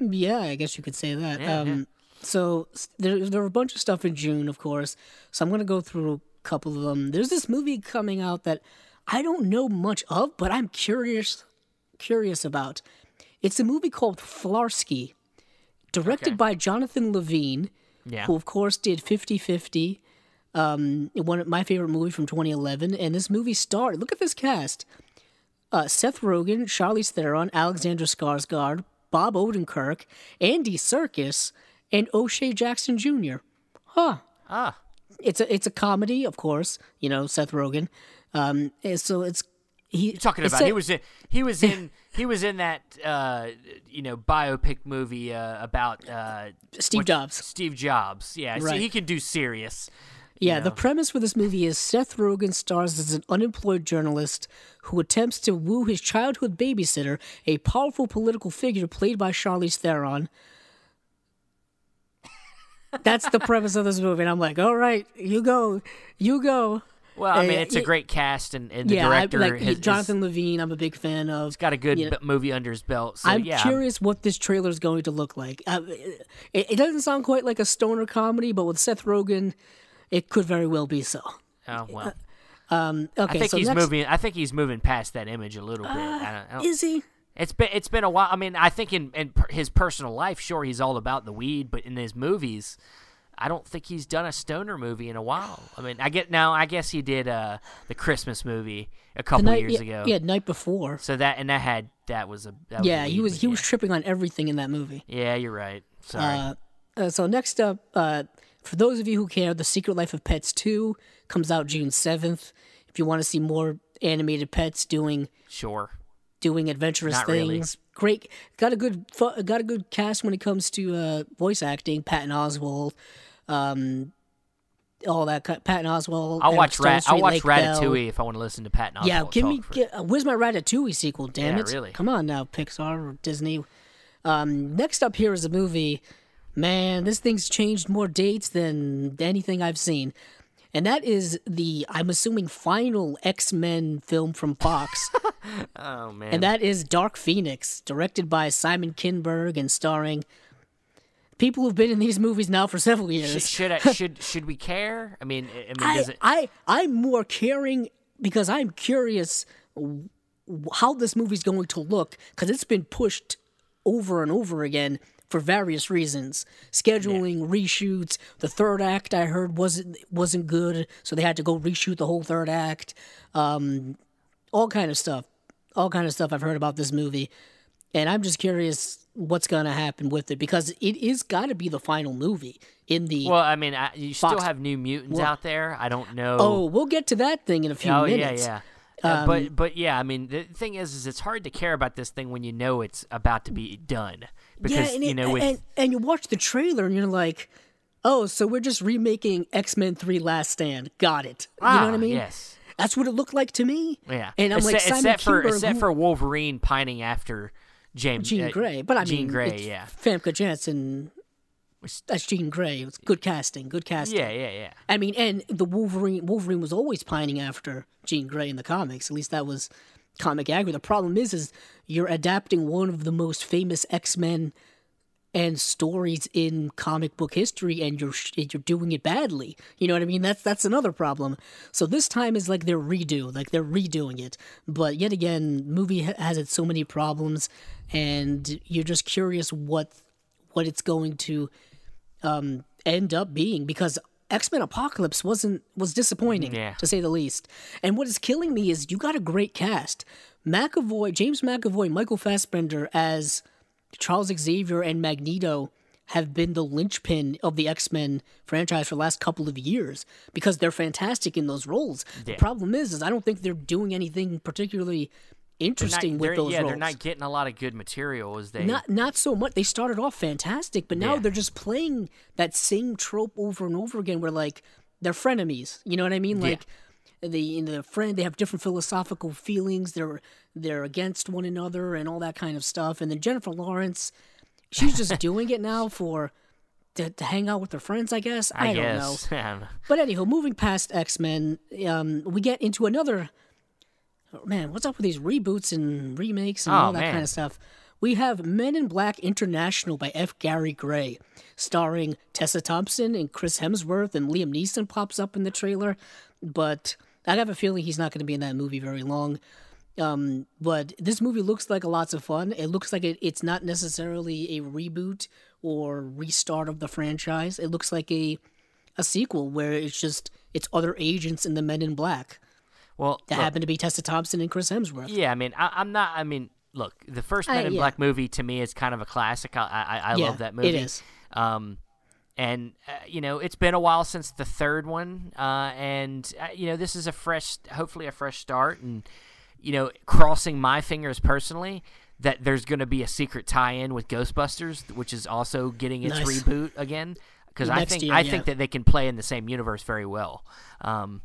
Yeah, I guess you could say that. Yeah, um, yeah. So there, there were a bunch of stuff in June, of course. So I'm gonna go through a couple of them. There's this movie coming out that I don't know much of, but I'm curious curious about. It's a movie called Flarsky, directed Okay. by Jonathan Levine, Yeah. who of course did 50-50, um, one of my favorite movie from 2011. And this movie starred. Look at this cast: uh, Seth Rogen, Charlize Theron, Alexander Skarsgård, Bob Odenkirk, Andy Serkis, and O'Shea Jackson Jr. Huh. Ah, It's a it's a comedy, of course. You know Seth Rogen. Um, so it's he you're talking about a- he was in he was *laughs* in he was in that uh, you know biopic movie uh, about uh, Steve what- Jobs. Steve Jobs. Yeah, Right. see, he can do serious. Yeah, the know. premise for this movie is Seth Rogen stars as an unemployed journalist who attempts to woo his childhood babysitter, a powerful political figure played by Charlize Theron. That's the premise of this movie, and I'm like, all right, you go, you go. Well, I mean, Uh, it's a great cast, and, and the yeah, director I, like has, Jonathan Levine. I'm a big fan of. He's got a good you know, movie under his belt. So I'm yeah, curious what this trailer is going to look like. Uh, it, it doesn't sound quite like a stoner comedy, but with Seth Rogen, it could very well be so. Oh well, Um, I think so he's next, moving. I think he's moving past that image a little bit. I don't, I don't, Is he? It's been it's been a while. I mean, I think in, in his personal life, sure, he's all about the weed, but in his movies, I don't think he's done a stoner movie in a while. I mean, I get now. I guess he did uh, the Christmas movie a couple night, years yeah, ago. yeah, night before. So that and that had that was a that was Yeah, he was he was tripping on everything in that movie. Yeah, you're right. Sorry. Uh, uh, so next up, uh, for those of you who care, The Secret Life of Pets 2 comes out June 7th. If you want to see more animated pets doing sure. doing adventurous Not really. things, great. Got a good got a good cast when it comes to uh, voice acting. Patton Oswalt, um, all that. Patton Oswalt. I'll watch Rat. I'll watch Lake Bell. Ratatouille if I want to listen to Patton Oswalt. Yeah, give me. for- Get, uh, where's my Ratatouille sequel? Damn Yeah, it! really. Come on now, Pixar or Disney. Um, next up here is a movie. Man, this thing's changed more dates than anything I've seen, and that is the I'm assuming final X Men film from Fox, *laughs* oh man. and that is Dark Phoenix, directed by Simon Kinberg and starring people who've been in these movies now for several years. should I, *laughs* should should we care? I mean, I I mean, I, does it? I I'm more caring because I'm curious how this movie's going to look because it's been pushed over and over again for various reasons scheduling reshoots the third act i heard wasn't wasn't good so they had to go reshoot the whole third act um all kind of stuff all kind of stuff i've heard about this movie and I'm just curious what's gonna happen with it because it is got to be the final movie in the. Well, I mean, I, you still have New Mutants Well- out there. I don't know. oh, we'll get to that thing in a few Oh, minutes. yeah, yeah. Uh, Um, but but yeah, I mean the thing is, is it's hard to care about this thing when you know it's about to be done because yeah, and you it- with and and you watch the trailer and you're like, oh, so we're just remaking X Men Three: Last Stand. Got it. you know what I Ah, mean? Yes. That's what it looked like to me. Yeah. And I'm like, except, Simon except for except who- for Wolverine pining after James Jean uh, Grey, but I Jean mean, Grey, yeah. Famke Janssen. That's Jean Grey. It's good casting. Good casting. Yeah, yeah, yeah. I mean, and the Wolverine Wolverine was always pining after Jean Grey in the comics. At least that was comic accurate. The problem is, is you're adapting one of the most famous X Men and stories in comic book history, and you're you're doing it badly. You know what I mean? That's that's another problem. So this time is like they're redo, like they're redoing it. But yet again, movie has its so many problems, and you're just curious what what it's going to um, end up being because X Men Apocalypse wasn't was disappointing Yeah. to say the least. And what is killing me is you got a great cast: McAvoy, James McAvoy, Michael Fassbender as Charles Xavier and Magneto have been the linchpin of the X Men franchise for the last couple of years because they're fantastic in those roles. The problem is, is I don't think they're doing anything particularly Not- interesting they're- with those yeah, roles. they're not getting a lot of good material as they. Not not so much. They started off fantastic, but now Yeah. they're just playing that same trope over and over again. Where like they're frenemies. You know what I mean? Like the in the friend they have different philosophical feelings. They're they're against one another and all that kind of stuff. And then Jennifer Lawrence, she's just *laughs* doing it now for. To, to hang out with her friends, I guess. I, I, don't know. *laughs* But anyhow, moving past X Men, um, we get into another. Oh, man, what's up with these reboots and remakes and Oh, all that man. kind of stuff? We have Men in Black International by F. Gary Gray, starring Tessa Thompson and Chris Hemsworth, and Liam Neeson pops up in the trailer. But I have a feeling he's not going to be in that movie very long. Um, but this movie looks like a lots of fun. It looks like it, it's not necessarily a reboot or restart of the franchise. It looks like a a sequel where it's just it's other agents in the Men in Black Well, that look, happen to be Tessa Thompson and Chris Hemsworth. yeah. I mean, I, I'm not. I mean, look, the first I- Men in yeah. Black movie to me is kind of a classic. I I, I Yeah, love that movie. it is. Um, and uh, you know, it's been a while since the third one. Uh, and uh, you know, this is a fresh, hopefully a fresh start. And you know, crossing my fingers personally that there's going to be a secret tie-in with Ghostbusters, which is also getting its Nice. reboot again. Because I think year, I yeah. think that they can play in the same universe very well. Um,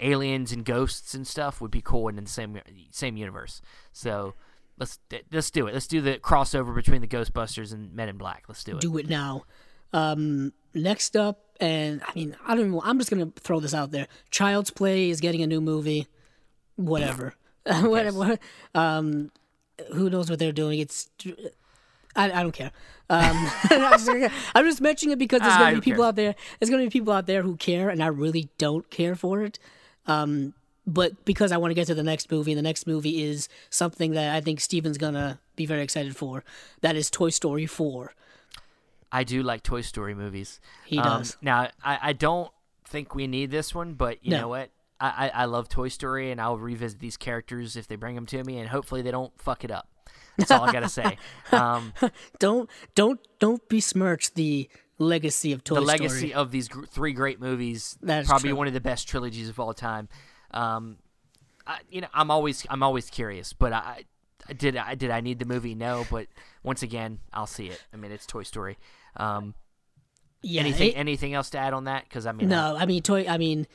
aliens and ghosts and stuff would be cool and in the same same universe. So let's let's do it. Let's do the crossover between the Ghostbusters and Men in Black. Let's do it. Do it now. Um, next up, and I mean, I don't even. I'm just gonna throw this out there. Child's Play is getting a new movie. Whatever. *laughs* Whatever. Um, who knows what they're doing? It's. I, I don't care. Um, *laughs* I'm, just, mentioning it because there's Ah, gonna be people cares? out there. There's gonna be people out there who care, and I really don't care for it. Um, but because I want to get to the next movie, and the next movie is something that I think Steven's gonna be very excited for. That is Toy Story 4. I do like Toy Story movies. He Um, does. Now, I, I don't think we need this one, but you No. know what? I, I, I love Toy Story, and I'll revisit these characters if they bring them to me, and hopefully they don't fuck it up. That's all I gotta say. *laughs* Um, Don't don't don't besmirch the legacy of Toy Story. the Story. legacy of these gr- three great movies, That is probably true. one of the best trilogies of all time. Um, I, you know, I'm always I'm always curious, but I, I did I did I need the movie? No, but once again, I'll see it. I mean, it's Toy Story. Um, yeah, anything it- anything else to add on that? Because I mean, no, I mean Toy. I mean,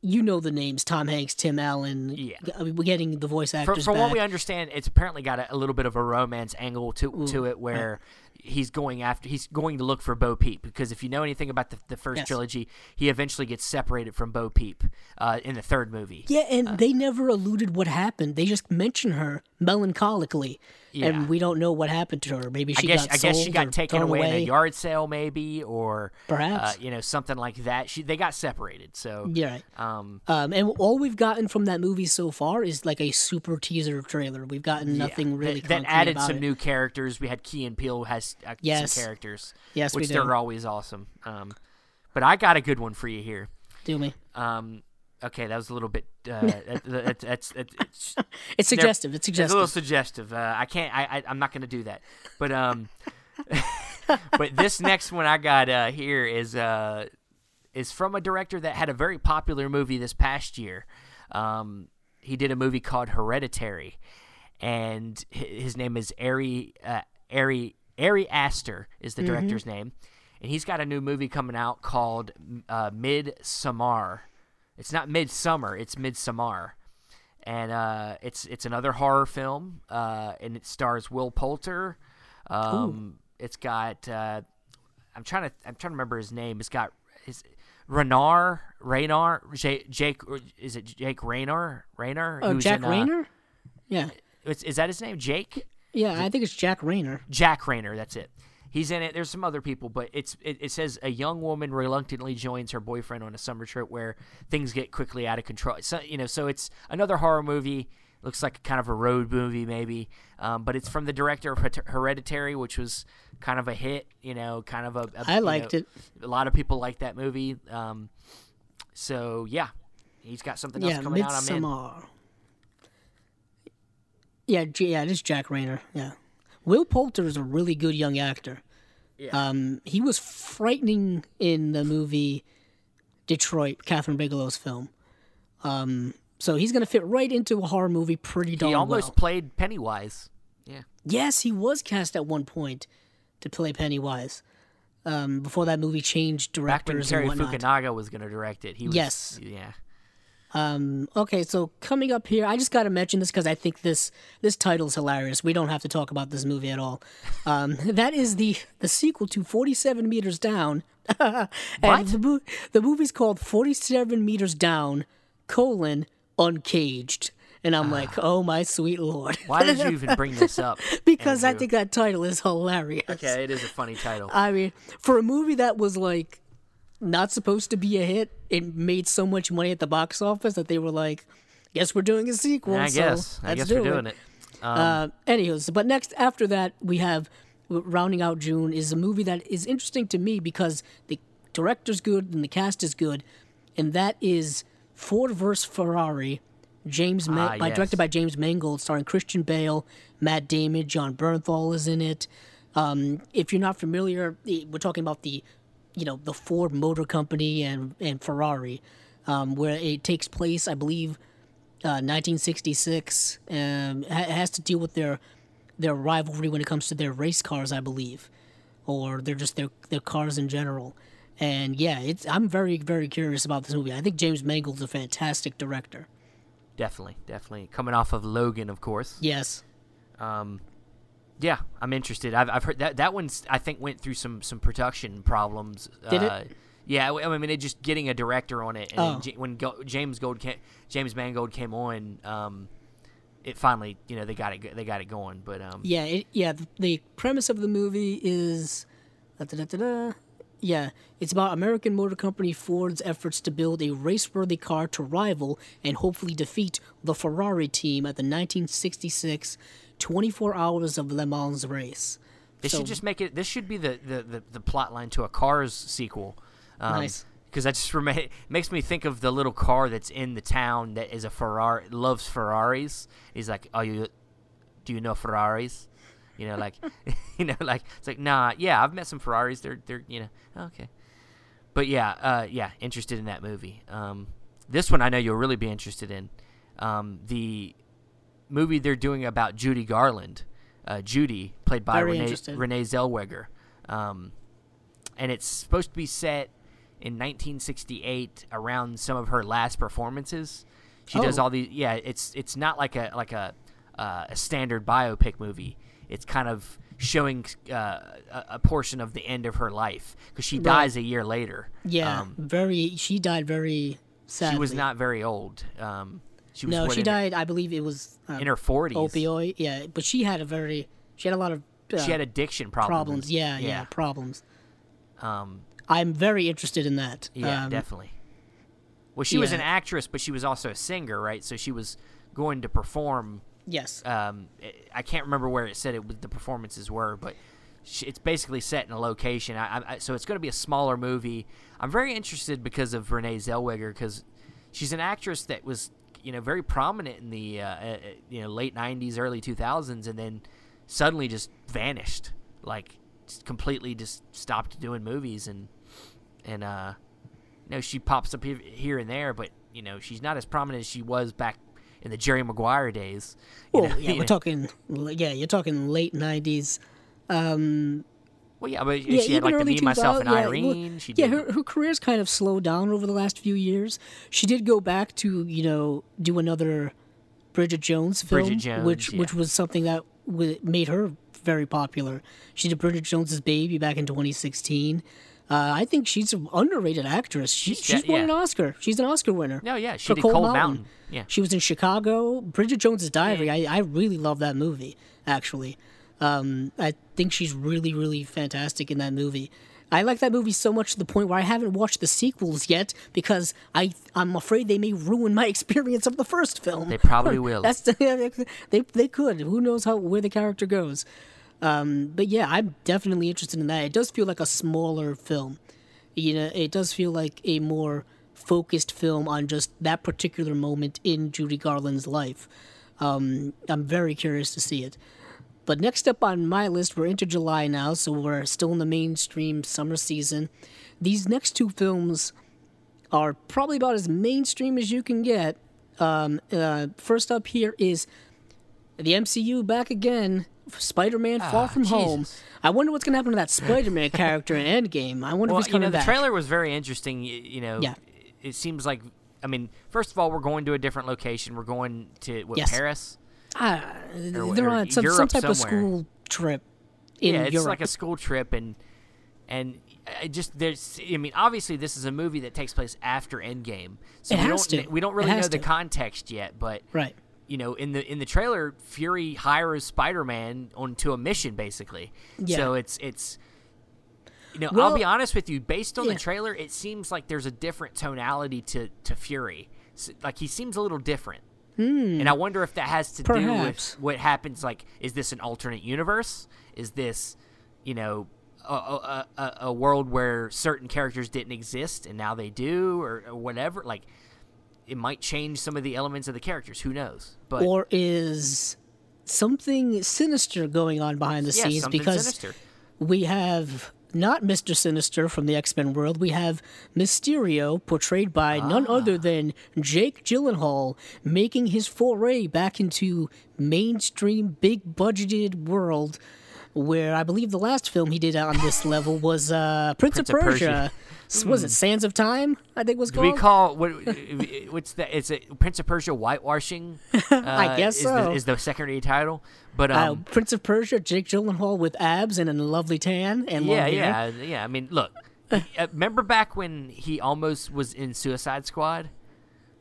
you know the names: Tom Hanks, Tim Allen. Yeah. I mean, we're getting the voice actors from back. what we understand, it's apparently got a, a little bit of a romance angle to to it, where he's going after he's going to look for Bo Peep because if you know anything about the, the first Yes. trilogy, he eventually gets separated from Bo Peep uh, in the third movie. yeah, and they never alluded what happened. They just mention her melancholically, Yeah. and we don't know what happened to her. Maybe I she guess got I guess she got taken thrown away, in a yard sale, maybe, or Perhaps. uh, you know something like that. She they got separated, so Yeah, right. um, Um, and all we've gotten from that movie so far is like a super teaser trailer. We've gotten nothing yeah, really that, that added about some it. new characters. We had Key and Peele has uh, Yes. some characters, Yes, we which they're always awesome. Um, but I got a good one for you here. Do me? Um, Okay, that was a little bit. Uh, *laughs* that, that, that's that, *laughs* it's, It's suggestive. It's it's a little suggestive. suggestive. Uh, I can't. I, I I'm not going to do that. But um, *laughs* but this next one I got uh, here is uh is from a director that had a very popular movie this past year. Um, he did a movie called Hereditary, and his name is Ari uh, Ari Ari Aster is the director's name, and he's got a new movie coming out called uh, Midsummer. It's not Midsummer, it's Midsommar, and uh, it's it's another horror film, uh, and it stars Will Poulter. Um, it's got uh, I'm trying to I'm trying to remember his name. It's got his Renar Raynar Jake, Jake is it Jake Raynar Raynar? Oh, Jack in, uh, Yeah. is, is that his name? Jake. Yeah, I think it's Jack Reynor. Jack Reynor, that's it. He's in it. There's some other people, but it's it, it says a young woman reluctantly joins her boyfriend on a summer trip where things get quickly out of control. So you know, so it's another horror movie. Looks like kind of a road movie, maybe. Um, but it's from the director of Hereditary, which was kind of a hit. You know, kind of a. a I liked know, it. A lot of people like that movie. Um, so yeah, he's got something else Yeah, coming out. I'm in. Yeah, yeah, it is Jack Reynor. Yeah, Will Poulter is a really good young actor. Yeah. Um, he was frightening in the movie Detroit, Kathryn Bigelow's film. Um, so he's gonna fit right into a horror movie pretty darn well. He almost well. played Pennywise. Yeah. Yes, he was cast at one point to play Pennywise. Um, before that movie changed Back when directors Terry and whatnot. Fukunaga was going to direct it, he was. Yes. Yeah. Um, okay, so coming up here, I just got to mention this because I think this this title is hilarious. We don't have to talk about this movie at all. Um, *laughs* that is the the sequel to Forty Seven Meters Down. *laughs* and What? The, the movie's called Forty Seven Meters Down: colon Uncaged. And I'm like, oh my sweet lord. Why did you even bring this *laughs* up? because I think that title is hilarious. Okay, it is a funny title. I mean, for a movie that was like not supposed to be a hit, it made so much money at the box office that they were like, "Guess we're doing a sequel." I so guess. I guess do we're doing it. Um, Uh, anyways, but next after that, we have rounding out June is a movie that is interesting to me because the director's good and the cast is good, and that is Ford vs Ferrari. James Ma- Ah, by yes. directed by James Mangold, starring Christian Bale, Matt Damon, Jon Bernthal is in it. Um, if you're not familiar, eh, we're talking about the, you know, the Ford Motor Company and and Ferrari, um, where it takes place, I believe, uh, 1966. Um, ha- has to deal with their their rivalry when it comes to their race cars, I believe, or they're just their their cars in general. And yeah, it's I'm very very curious about this movie. I think James Mangold's a fantastic director. definitely, definitely. Coming off of Logan, of course. Yes. Um, yeah, I'm interested. I've, I've heard that that one's I think went through some some production problems. Did it? uh, Yeah, I I mean, it just getting a director on it, and Oh. J- when Go- James Gold came, James Mangold came on, um, it finally, you know, they got it, they got it going. But um, Yeah, it, yeah. The, the premise of the movie is, da-da-da-da-da. yeah, it's about American Motor Company Ford's efforts to build a race-worthy car to rival and hopefully defeat the Ferrari team at the 1966 24 Hours of Le Mans race. They So- should just make it. This should be the the, the, the plot line to a Cars sequel. Um, Nice. Because that just *laughs* rema- makes me think of the little car that's in the town that is a Ferrari, loves Ferraris. He's like, "Oh, you, do you know Ferraris?" You know, like, *laughs* you know, like it's like, nah, yeah, I've met some Ferraris. They're they're you know, okay. But yeah, uh, yeah, interested in that movie. Um, this one I know you'll really be interested in. Um, the movie they're doing about Judy Garland, uh, Judy, played by Very Renee. Renee Zellweger, um, and it's supposed to be set in 1968 around some of her last performances. She does Oh. all these. Yeah, it's it's not like a like a uh, a standard biopic movie. It's kind of showing uh, a, a portion of the end of her life because she Right. dies a year later. Yeah, Um, very. She died very sadly. she was not very old. Um, she was No, she in her- died. I believe it was uh, in her 40s. opioid. Yeah, but she had a very. She had a lot of. Uh, She had addiction problems. problems. Yeah, yeah, problems. Um, I'm very interested in that. yeah, Um, definitely. Well, she was an actress, but she was also a singer, right? So she was going to perform. Yes. Um, I- can't remember where it said it was, the performances were, but it's basically set in a location. I, I, so it's going to be a smaller movie. I'm very interested because of Renee Zellweger because she's an actress that was you know very prominent in the uh, uh, you know late '90s, early 2000s, and then suddenly just vanished, like just completely just stopped doing movies and and uh, you know she pops up here and there, but you know she's not as prominent as she was back in the Jerry Maguire days. Well, know, yeah, we're *laughs* talking. Yeah, you're talking late '90s. Um, well, yeah, but yeah, she had like the Me, Myself, and yeah, Irene. Well, she yeah, her, her career's kind of slowed down over the last few years. She did go back to you know do another Bridget Jones film, Bridget Jones, which yeah. which was something that w- made her very popular. She did Bridget Jones's Baby back in 2016. Uh, I think she's an underrated actress. She, She's she's de- won yeah. an Oscar. She's an Oscar winner. No, yeah, she for did Cold, Cold Mountain. Mountain. Yeah. She was in Chicago. Bridget Jones's Diary. I, I really love that movie. Actually, um, I think she's really really fantastic in that movie. I like that movie so much to the point where I haven't watched the sequels yet because I I'm afraid they may ruin my *laughs* experience of the first film. They probably *laughs* will. That's the, *laughs* they they could. Who knows how where the character goes. Um, but yeah, I'm definitely interested in that. It does feel like a smaller film. You know, it does feel like a more focused film on just that particular moment in Judy Garland's life. Um, I'm very curious to see it. But next up on my list, we're into July now, so we're still in the mainstream summer season. These next two films are probably about as mainstream as you can get. Um, uh, first up here is the MCU back again. Spider-Man: Far Ah, From Home. I wonder what's going to happen to that Spider-Man *laughs* character in Endgame. I wonder Well, if he's you know, coming the back. trailer was very interesting. You, you know, Yeah. it seems like. I mean, first of all, we're going to a different location. We're going to what Yes. Paris. Or- they're or on some, some type of school trip in yeah, it's Europe. like a school trip, and and I just there's. I mean, obviously, this is a movie that takes place after Endgame, so It we has don't to. we don't really know has the context yet, but right. you know, in the in the trailer, Fury hires Spider Man onto a mission, basically. Yeah. So it's it's. You know, I'll be honest with you. Based on yeah. the trailer, it seems like there's a different tonality to to Fury. S- Like he seems a little different, and I wonder if that has to do Hmm. With what happens. Like, is this an alternate universe? Is this, you know, a, a, a, a world where certain characters didn't exist and now they do, or, or whatever? Like, it might change some of the elements of the characters. Who knows? But Or is something sinister going on behind the yeah, scenes? Because sinister. we have not Mr. Sinister from the X Men world. We have Mysterio, portrayed by none Ah. other than Jake Gyllenhaal, making his foray back into mainstream, big budgeted world. Where I believe the last film he did on this level was uh, Prince, Prince of of Persia. Persia. Was it Sands of Time? I think was Do we called. call what? What's that? It's a Prince of Persia whitewashing. *laughs* Uh, guess is so. The, is the secondary title, but uh, um, Prince of Persia, Jake Gyllenhaal with abs and a lovely tan and yeah, yeah, yeah. I mean, look. uh, remember back when he almost was in Suicide Squad?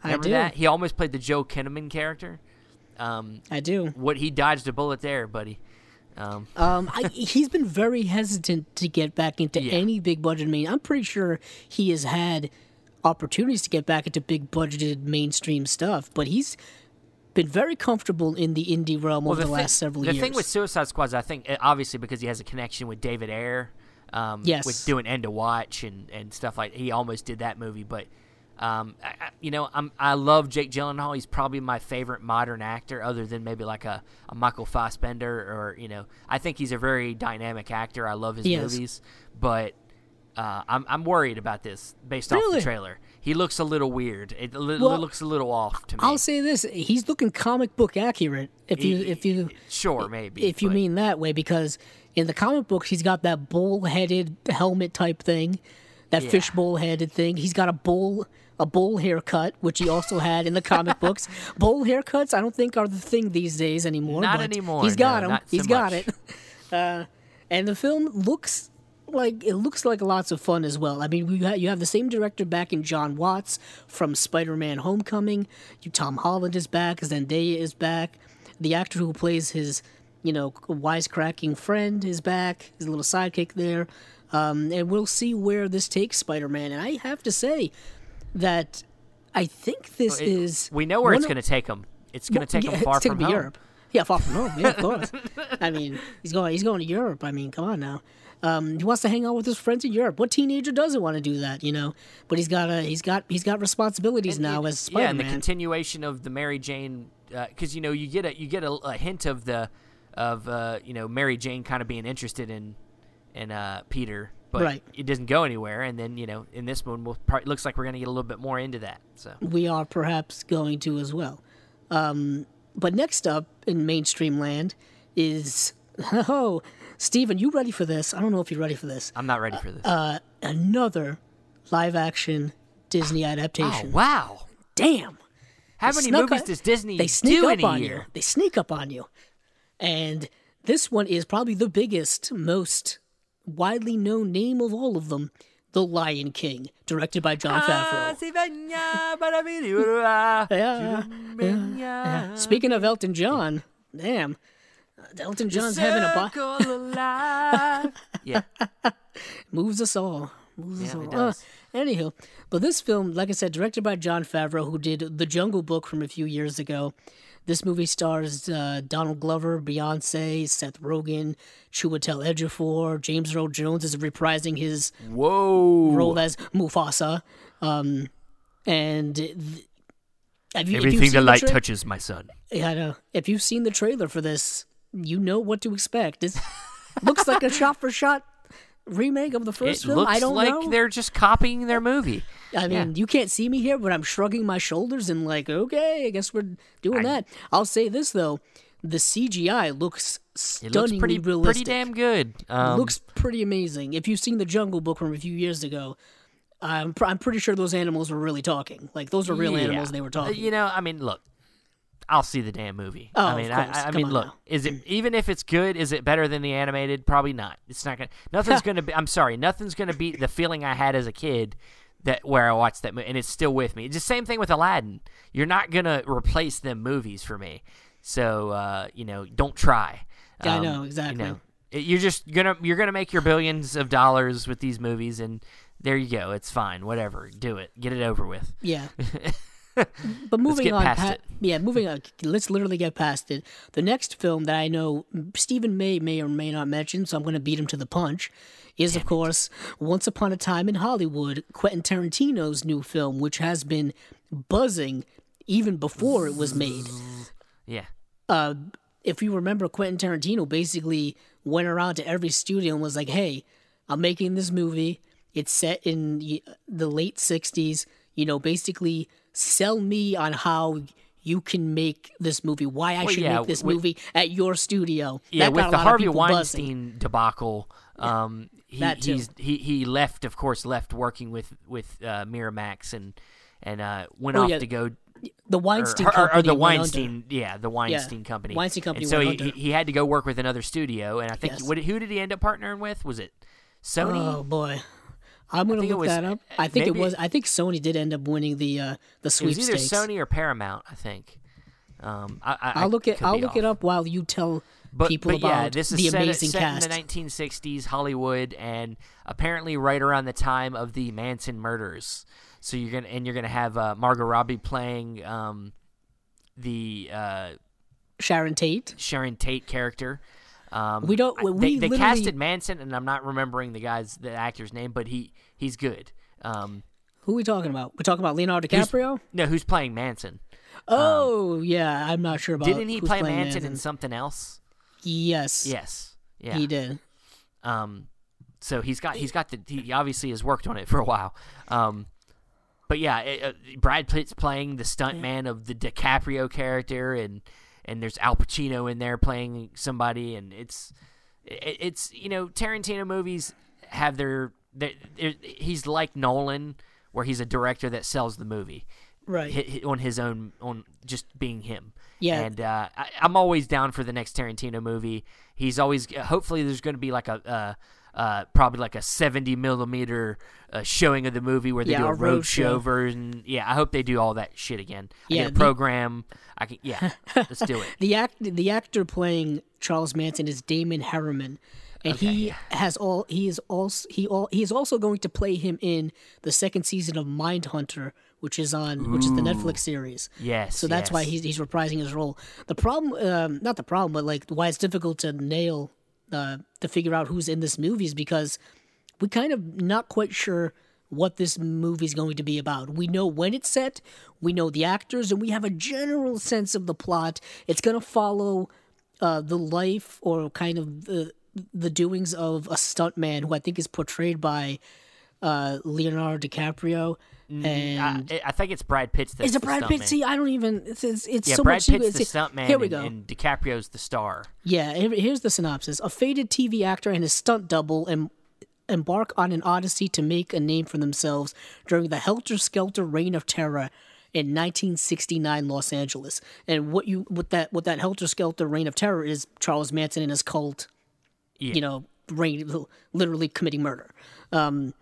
I do. that? He almost played the Joel Kinnaman character. Um, I do. what he dodged a bullet there, buddy. Um, Um, I, he's been very hesitant to get back into Yeah. any big budget. I mean, I'm pretty sure he has had opportunities to get back into big budgeted mainstream stuff, but he's been very comfortable in the indie realm over the, thi- last several the years. The thing with Suicide Squad is, I think, obviously because he has a connection with David Ayer, um, Yes. with doing End of Watch and, and stuff like. He almost did that movie, but um, I, I- you know, I'm I love Jake Gyllenhaal. He's probably my favorite modern actor, other than maybe like a, a Michael Fassbender or you know. I think he's a very dynamic actor. I love his He is. movies, but. Uh, I'm I'm worried about this based off the trailer. He looks a little weird. It li- Well, looks a little off to me. I'll say this: he's looking comic book accurate. If you if you sure maybe if you mean that way, because in the comic books he's got that bull-headed helmet type thing, that Yeah. fishbowl-headed thing. He's got a bull a bowl haircut, which he also had in the comic books. *laughs* Bowl haircuts, I don't think are the thing these days anymore. Not anymore, He's got no, them. not so He's got much. it. *laughs* Uh, and the film looks like it looks like lots of fun as well. I mean, we ha- you have the same director back in Jon Watts from Spider-Man: Homecoming. You Tom Holland is back. Zendaya is back. The actor who plays his, you know, wisecracking friend is back. His little sidekick there, um, and we'll see where this takes Spider-Man. And I have to say that I think this It- is we know where it's going to take him. It's going to take yeah, him far from him home. Europe. Yeah, far from home. Yeah, of *laughs* course. I mean, he's going. He's going to Europe. I mean, come on now. Um, he wants to hang out with his friends in Europe. What teenager doesn't want to do that, you know? But he's got a he's got he's got responsibilities now as Spider-Man. yeah, and the continuation of the Mary Jane, because you know you get a you get a, a hint of the of uh, you know Mary Jane kind of being interested in in uh, Peter, but Right. it doesn't go anywhere. And then you know in this one, we'll probably, looks like we're gonna get a little bit more into that. So we are perhaps going to as well. Um, but next up in mainstream land is *laughs* oh, Steven, you ready for this? I don't know if you're ready for this. I'm not ready for this. Uh, another live action Disney adaptation. oh wow! Damn. How They many movies up- does Disney they sneak do up in a on year? you. They sneak up on you. And this one is probably the biggest, most widely known name of all of them. The Lion King, directed by Ah, Jon Favreau. *laughs* Yeah, Yeah, yeah. Speaking of Elton John, damn, Elton John's having a bo- *laughs* yeah, *laughs* moves us all. Moves us Yeah, all. it Uh, does. anywho, but this film, like I said, directed by Jon Favreau, who did The Jungle Book from a few years ago. This movie stars uh, Donald Glover, Beyonce, Seth Rogen, Chiwetel Ejiofor. James Earl Jones is reprising his whoa! role as Mufasa. Um, and th- have you, Everything the light tra- touches, my son. Yeah, I know. If you've seen the trailer for this, you know what to expect. It *laughs* looks like a shot-for-shot remake of the first It film. I don't like know. they're just copying their movie. I mean, you can't see me here, but I'm shrugging my shoulders and like, okay, I guess we're doing that. I'll say this though, the CGI looks stunningly looks pretty, realistic. pretty damn good. Um, looks pretty amazing. If you've seen the Jungle Book from a few years ago, I'm pr- I'm pretty sure those animals were really talking. Like those are real yeah. animals. and They were Uh, talking. You know, I mean, look, I'll see the damn movie. Oh, I mean. I, I mean, look, now. is it even if it's good? Is it better than the animated? Probably not. It's not gonna. Nothing's *laughs* gonna be. I'm sorry. Nothing's gonna beat the feeling I had as a kid. That where I watched that movie, and it's still with me. It's the same thing with Aladdin. You're not gonna replace them movies for me. So uh, you know, don't try. Yeah, I Um, know, exactly. You know, you're just gonna you're gonna make your billions of dollars with these movies, and there you go. It's fine. Whatever. Do it. Get it over with. Yeah. *laughs* *laughs* but moving on, pa- it. yeah, moving on. Let's literally get past it. The next film that I know Steven May may or may not mention, so I'm going to beat him to the punch, is of course Once Upon a Time in Hollywood, Quentin Tarantino's new film, which has been buzzing even before it was made. Yeah. Uh, if you remember, Quentin Tarantino basically went around to every studio and was like, "Hey, I'm making this movie. It's set in the late '60s. You know, basically sell me on how." You can make this movie. Why I Well, should yeah, make this with- movie at your studio. Yeah, That with the Harvey people buzzing. Weinstein debacle, um, he, he's he he left, of course, left working with with uh, Miramax and and uh, went Oh, off yeah, to go The Weinstein or- or company. the Weinstein, yeah, the Weinstein company. Weinstein company And so he, under. he he had to go work with another studio, and I think Yes. what, who did he end up partnering with? Was it Sony? Oh boy, I'm gonna look was- that up. I think it was. I think Sony did end up winning the uh, the it was either. Sony or Paramount, I think. Um, I, I, I'll look it. I'll look off. it up while you tell But, people but about yeah, this is the set, amazing set cast. in the 1960s Hollywood, and apparently right around the time of the Manson murders. So you're gonna and you're gonna have uh, Margot Robbie playing um, the uh, Sharon Tate. Sharon Tate character. Um, We don't- we they, they literally- casted Manson, and I'm not remembering the guy's the actor's name, but he he's good. Um, Who are we talking about? We're talking about Leonardo DiCaprio. no, who's playing Manson? Oh yeah, I'm not sure about. Didn't he who's play playing Manson in something else? Yes. Yes. Yeah. He did. Um, so he's got he's got the he obviously has worked on it for a while. Um, but yeah, it, uh, Brad Pitt's playing the stuntman of the DiCaprio character, and and there's Al Pacino in there playing somebody, and it's it, it's you know Tarantino movies have their, their, their he's like Nolan, where he's a director that sells the movie Right. on his own on just being him. Yeah. and uh, I, I'm always down for the next Tarantino movie. He's always hopefully there's going to be like a. Uh, uh, probably like a 70 millimeter uh, showing of the movie where they Yeah, do a a road road show show. version. Yeah, I hope they do all that shit again. I Yeah, get a the- program. I can. Yeah, *laughs* let's do it. The act the actor playing Charles Manson is Damon Herriman. And he has all he is also he all he is also going to play him in the second season of Mindhunter, which is on which is the Netflix series. Yes. So that's why he's he's reprising his role. The problem, um, not the problem, but like why it's difficult to nail uh, to figure out who's in this movie is because we kind of not quite sure what this movie is going to be about. We know when it's set, we know the actors, and we have a general sense of the plot. It's going to follow uh, the life or kind of the the doings of a stuntman who I think is portrayed by uh, Leonardo DiCaprio. And I, I think it's Brad Pitt's. That's is it Brad Pitt? See, I don't even. It's, it's, it's Yeah, so Brad much. Pitt's the stuntman. Here we and, go. and DiCaprio's the star. Yeah, here- here's the synopsis. A faded TV actor and his stunt double em- embark on an odyssey to make a name for themselves during the helter skelter reign of terror in 1969 Los Angeles. And what you what that what that helter skelter reign of terror is Charles Manson and his cult, Yeah. you know, reign literally committing murder. Um,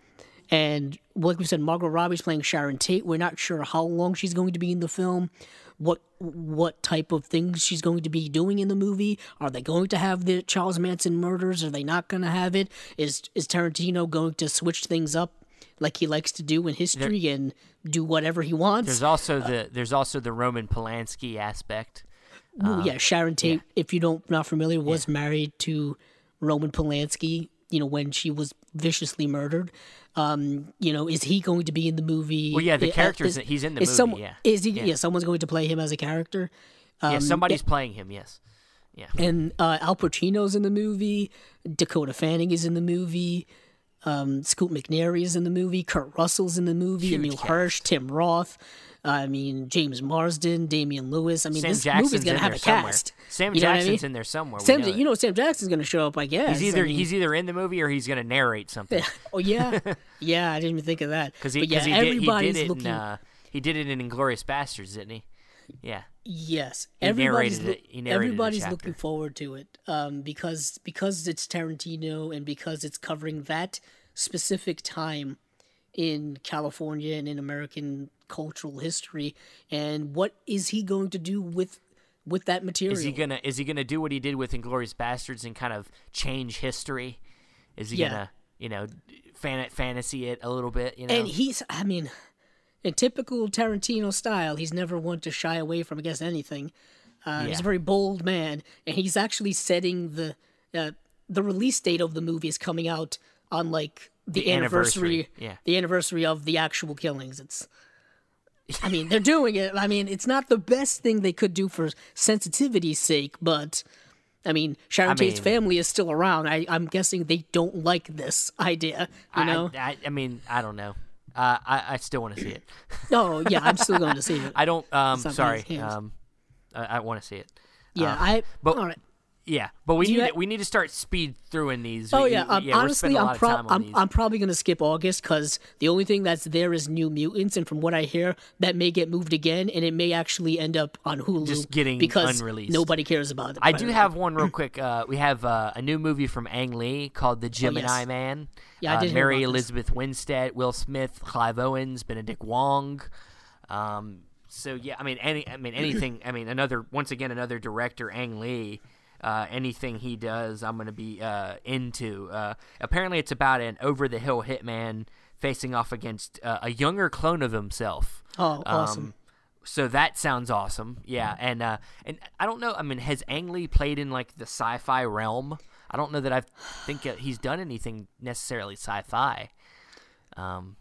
and like we said, Margot Robbie's playing Sharon Tate. We're not sure how long she's going to be in the film, what what type of things she's going to be doing in the movie. Are they going to have the Charles Manson murders? Are they not going to have it? Is is Tarantino going to switch things up like he likes to do in history and do whatever he wants? There's also the there's also the Roman Polanski aspect. Well, yeah, Sharon Tate, if you don't not familiar, was married to Roman Polanski. You know when she was viciously murdered. Um, you know, is he going to be in the movie? Well, yeah, the Uh, character's is- he's in the movie. some- yeah, Is he? Yeah. Yeah. someone's going to play him as a character. yeah, Um, somebody's playing him. Yes. Yeah. and uh, Al Pacino's in the movie. Dakota Fanning is in the movie. Um, Scoot McNairy is in the movie. Kurt Russell's in the movie. Huge Emile cast. Hirsch, Tim Roth. I mean, James Marsden, Damian Lewis. I mean, Sam this Jackson's movie's gonna have a somewhere. cast. Sam You know I Jackson's mean? in there somewhere. Sam, know you know, Sam Jackson's going to show up, I guess. he's either I mean- he's either in the movie or he's going to narrate something. oh yeah, *laughs* yeah. I didn't even think of that. Because he, yeah, he did he everybody's did it looking. in uh, he did it in Inglourious Basterds, didn't he? Yeah. yes, he everybody's narrated loo- it- he narrated everybody's looking forward to it. Um, because because it's Tarantino and because it's covering that specific time in California and in American cultural history. And what is he going to do with with that material? Is he gonna is he gonna do what he did with Inglourious Basterds and kind of change history? Is he Yeah. gonna you know fan fantasy it a little bit? You know. And he's, I mean, in typical Tarantino style, he's never one to shy away from, I guess, anything. Uh, He's a very bold man, and he's actually setting the uh, the release date of the movie is coming out on like the, The anniversary, anniversary, yeah. the anniversary of the actual killings. It's, I mean, they're doing it. I mean, it's not the best thing they could do for sensitivity's sake, but. I mean, Sharon I Tate's mean- family is still around. I, I'm guessing they don't like this idea. You I, know? I, I mean, I don't know. Uh, I, I still want to see it. *laughs* Oh yeah, I'm still going to see it. I don't. Um, sorry. in his hands. Um, I, I want to see it. Yeah, Uh, I. but- all right. Yeah, but we Do need ha- to, we need to start speed through in these. Oh We- yeah, um, we're honestly, I'm I'm. I'm probably gonna skip August because the only thing that's there is New Mutants, and from what I hear, that may get moved again, and it may actually end up on Hulu Just getting because unreleased. nobody cares about it. I do have one real quick. Uh, we have uh, a new movie from Ang Lee called The Gemini Oh, yes. Man. Yeah, I uh, did hear Mary this. Elizabeth Winstead, Will Smith, Clive Owens, Benedict Wong. Um, so yeah, I mean, any, I mean, anything. I mean, another once again another director, Ang Lee. Uh, anything he does, I'm gonna be uh, into. Uh, apparently, it's about an over-the-hill hitman facing off against uh, a younger clone of himself. Oh, awesome. Um, so that sounds awesome. Yeah, and uh, and I don't know. I mean, has Ang Lee played in like the sci-fi realm? I don't know that I think he's done anything necessarily sci-fi. Um,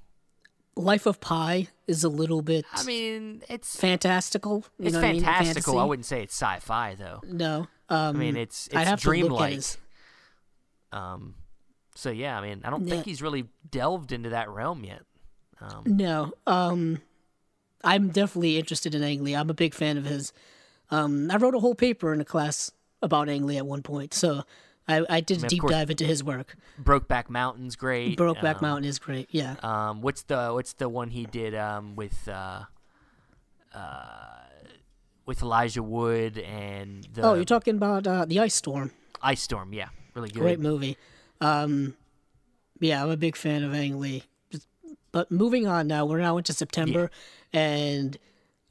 Life of Pi is a little bit I mean, it's fantastical. You it's know what I mean? fantastical. I wouldn't say it's sci-fi though. No, um, I mean, it's it's I'd have to look at dreamlike. Um, so yeah, I mean, I don't Yeah. think he's really delved into that realm yet. Um, No, um, I'm definitely interested in Ang Lee. I'm a big fan of his. Um, I wrote a whole paper in a class about Ang Lee at one point, so I, I did a deep course- dive into his work. Brokeback Mountain's great. Brokeback um, Mountain is great. Yeah. Um, what's the what's the one he did um, with uh, uh, with Elijah Wood and the oh, you're talking about uh, the Ice Storm. Ice Storm? Yeah, really good. Great movie. Um, yeah, I'm a big fan of Ang Lee. But moving on now, we're now into September, and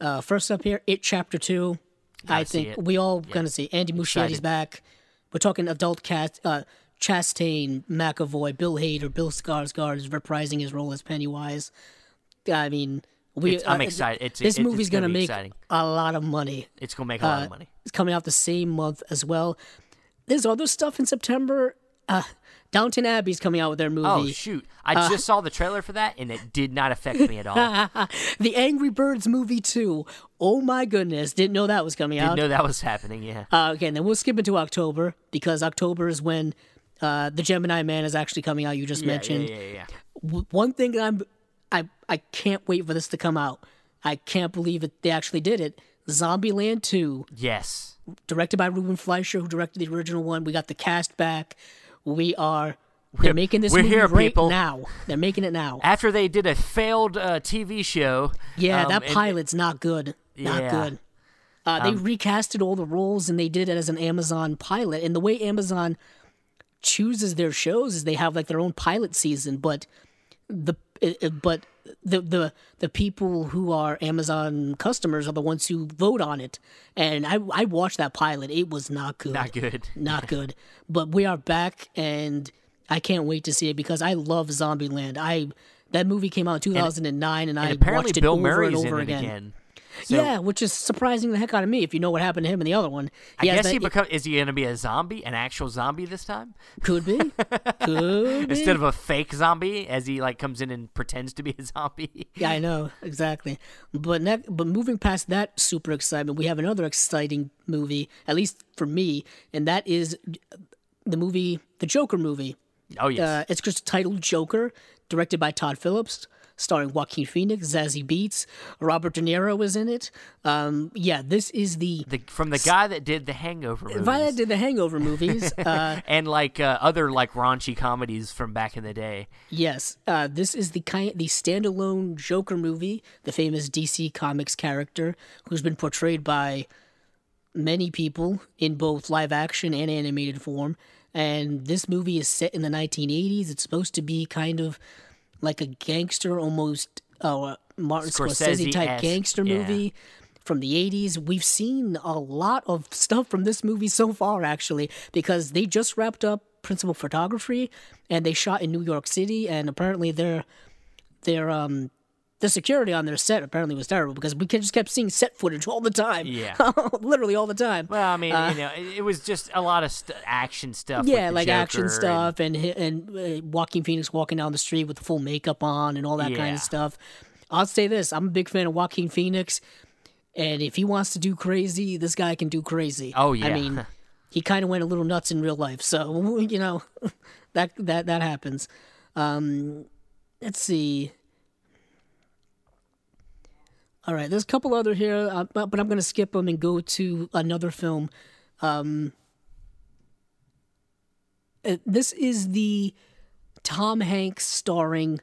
uh, first up here, It Chapter Two. I Gotta see think we all gonna see Andy Muschietti's back. We're talking adult cast. Uh, Chastain, McAvoy, Bill Hader, Bill Skarsgård is reprising his role as Pennywise. I mean, we. It's- I'm uh, excited. It's- this it's- movie's it's gonna gonna make exciting. a lot of money. It's gonna make a lot Uh, of money. It's coming out the same month as well. there's other stuff in September. Uh, Downton Abbey's coming out with their movie. Oh shoot! I Uh, just saw the trailer for that, and it did not affect me at all. *laughs* the Angry Birds movie too. Oh my goodness! Didn't know that was coming out. Didn't know that was happening. Yeah. Uh, okay, and then we'll skip into October because October is when uh, the Gemini Man is actually coming out. You just Yeah, mentioned. Yeah, yeah, yeah. W- One thing I'm, I I can't wait for this to come out. I can't believe it. They actually did it. Zombieland Two, Yes. directed by Ruben Fleischer, who directed the original one. We got the cast back. We are. They're making this we're movie here, right people. now. They're making it now. After they did a failed uh, TV show. Yeah, um, that and- pilot's not good. Not Yeah. good. Uh, they recasted all the roles and they did it as an Amazon pilot. And the way Amazon chooses their shows is they have like their own pilot season, but the it- it- but the the the people who are Amazon customers are the ones who vote on it. And I I watched that pilot. It was not good. Not good. *laughs* Not good. But we are back and I can't wait to see it because I love Zombieland. I that movie came out in 2009 and, I apparently watched it Bill over Murray's and over again. again. So yeah, which is surprising the heck out of me if you know what happened to him in the other one. I He has guess that- he become is he gonna be a zombie, an actual zombie this time, could be, *laughs* could be. instead of a fake zombie, as he like comes in and pretends to be a zombie. yeah, I know exactly. But ne- but moving past that super excitement, we have another exciting movie, at least for me, and that is the movie, the Joker movie. Oh yes. Uh, it's just titled Joker, directed by Todd Phillips, starring Joaquin Phoenix, Zazie Beetz, Robert De Niro is in it. Um, yeah, this is the. the, from the guy that did the Hangover movies. Had did the Hangover movies, *laughs* uh, and like uh, other like raunchy comedies from back in the day. Yes, uh, this is the kind, the standalone Joker movie, the famous DC Comics character who's been portrayed by many people in both live action and animated form. And this movie is set in the 1980s. It's supposed to be kind of like a gangster, almost uh, Martin Scorsese type Scorsese-esque, gangster yeah. movie from the 80s. We've seen a lot of stuff from this movie so far, actually, because they just wrapped up principal photography and they shot in New York City. And apparently, their their um the security on their set apparently was terrible because we just kept seeing set footage all the time. Yeah. *laughs* literally all the time. Well, I mean, you know, it, it was just a lot of st- action stuff. with Uh, yeah, the like action Joker and- stuff and and uh, Joaquin Phoenix walking down the street with the full makeup on and all that kind of stuff. I'll say this: I'm a big fan of Joaquin Phoenix, and if he wants to do crazy, this guy can do crazy. Oh, yeah, I mean, *laughs* he kind of went a little nuts in real life, so *laughs* you know that that that happens. Um, let's see. All right, there's a couple other here, uh, but, I'm going to skip them and go to another film. Um, uh, this is the Tom Hanks starring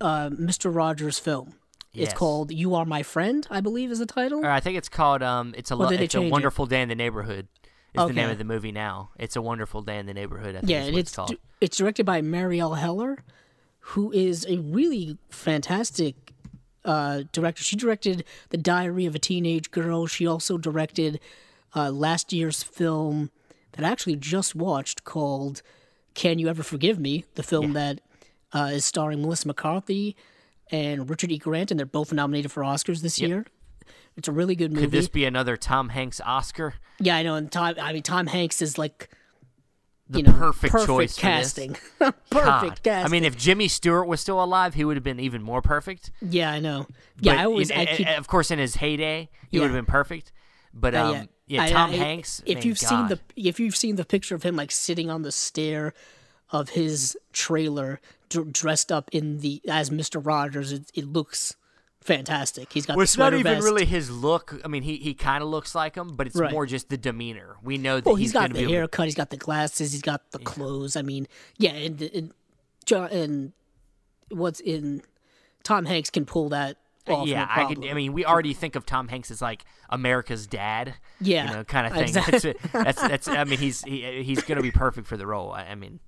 uh, Mr. Rogers film. It's called "You Are My Friend," I believe is the title. Or I think it's called um, it's a lo- it's a change it? wonderful day in the neighborhood. Is the name of the movie now? It's a wonderful day in the neighborhood. I think Yeah, is and what it's it's called. di- it's directed by Marielle Heller, who is a really fantastic uh, director. She directed The Diary of a Teenage Girl. She also directed uh, last year's film that I actually just watched called "Can You Ever Forgive Me?" The film that uh, is starring Melissa McCarthy and Richard E. Grant, and they're both nominated for Oscars this year. It's a really good movie. Could this be another Tom Hanks Oscar? yeah, I know. And Tom, I mean, Tom Hanks is like The you know perfect, perfect choice casting. *laughs* perfect God. casting. I mean, if Jimmy Stewart was still alive, he would have been even more perfect. Yeah, I know. Yeah, But I always in- I keep of course, in his heyday, he Yeah. would have been perfect. But uh, um, yeah, Tom I- Hanks. If you've seen the if you've seen the picture of him like sitting on the stair of his trailer, d- dressed up in the as Mister Rogers, it, it looks fantastic. He's got Well, it's not even vest. really his look. I mean, he, he kind of looks like him, but it's Right. more just the demeanor. We know that Well, he's, he's got the be. able- haircut. He's got the glasses. He's got the clothes. I mean, yeah, and, and John and what's in Tom Hanks can pull that off. yeah, I could. I mean, we already think of Tom Hanks as like America's dad. Yeah, you know, kind of thing. exactly. That's, that's that's. I mean, he's *laughs* he, he's going to be perfect for the role. I, I mean,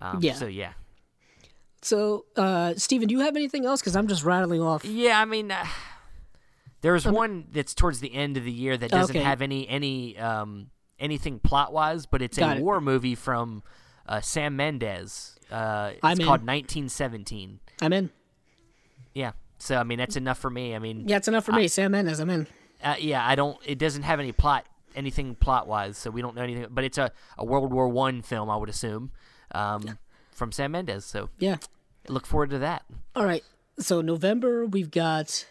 um, Yeah. So yeah, So, uh, Steven, do you have anything else? Because I'm just rattling off. yeah. I mean, uh, there's one that's towards the end of the year that doesn't Okay. have any any um anything plot wise, but it's Got a it. war movie from uh, Sam Mendes. Uh, it's I'm in. called 1917. I'm in. Yeah. So I mean, that's enough for me. I mean, Yeah, it's enough for me. Sam Mendes, I'm in. uh, yeah, I don't. It doesn't have any plot anything plot wise, so we don't know anything. But it's a, a World War One film, I would assume, um, from Sam Mendes. So Yeah. look forward to that. All right. So November we've got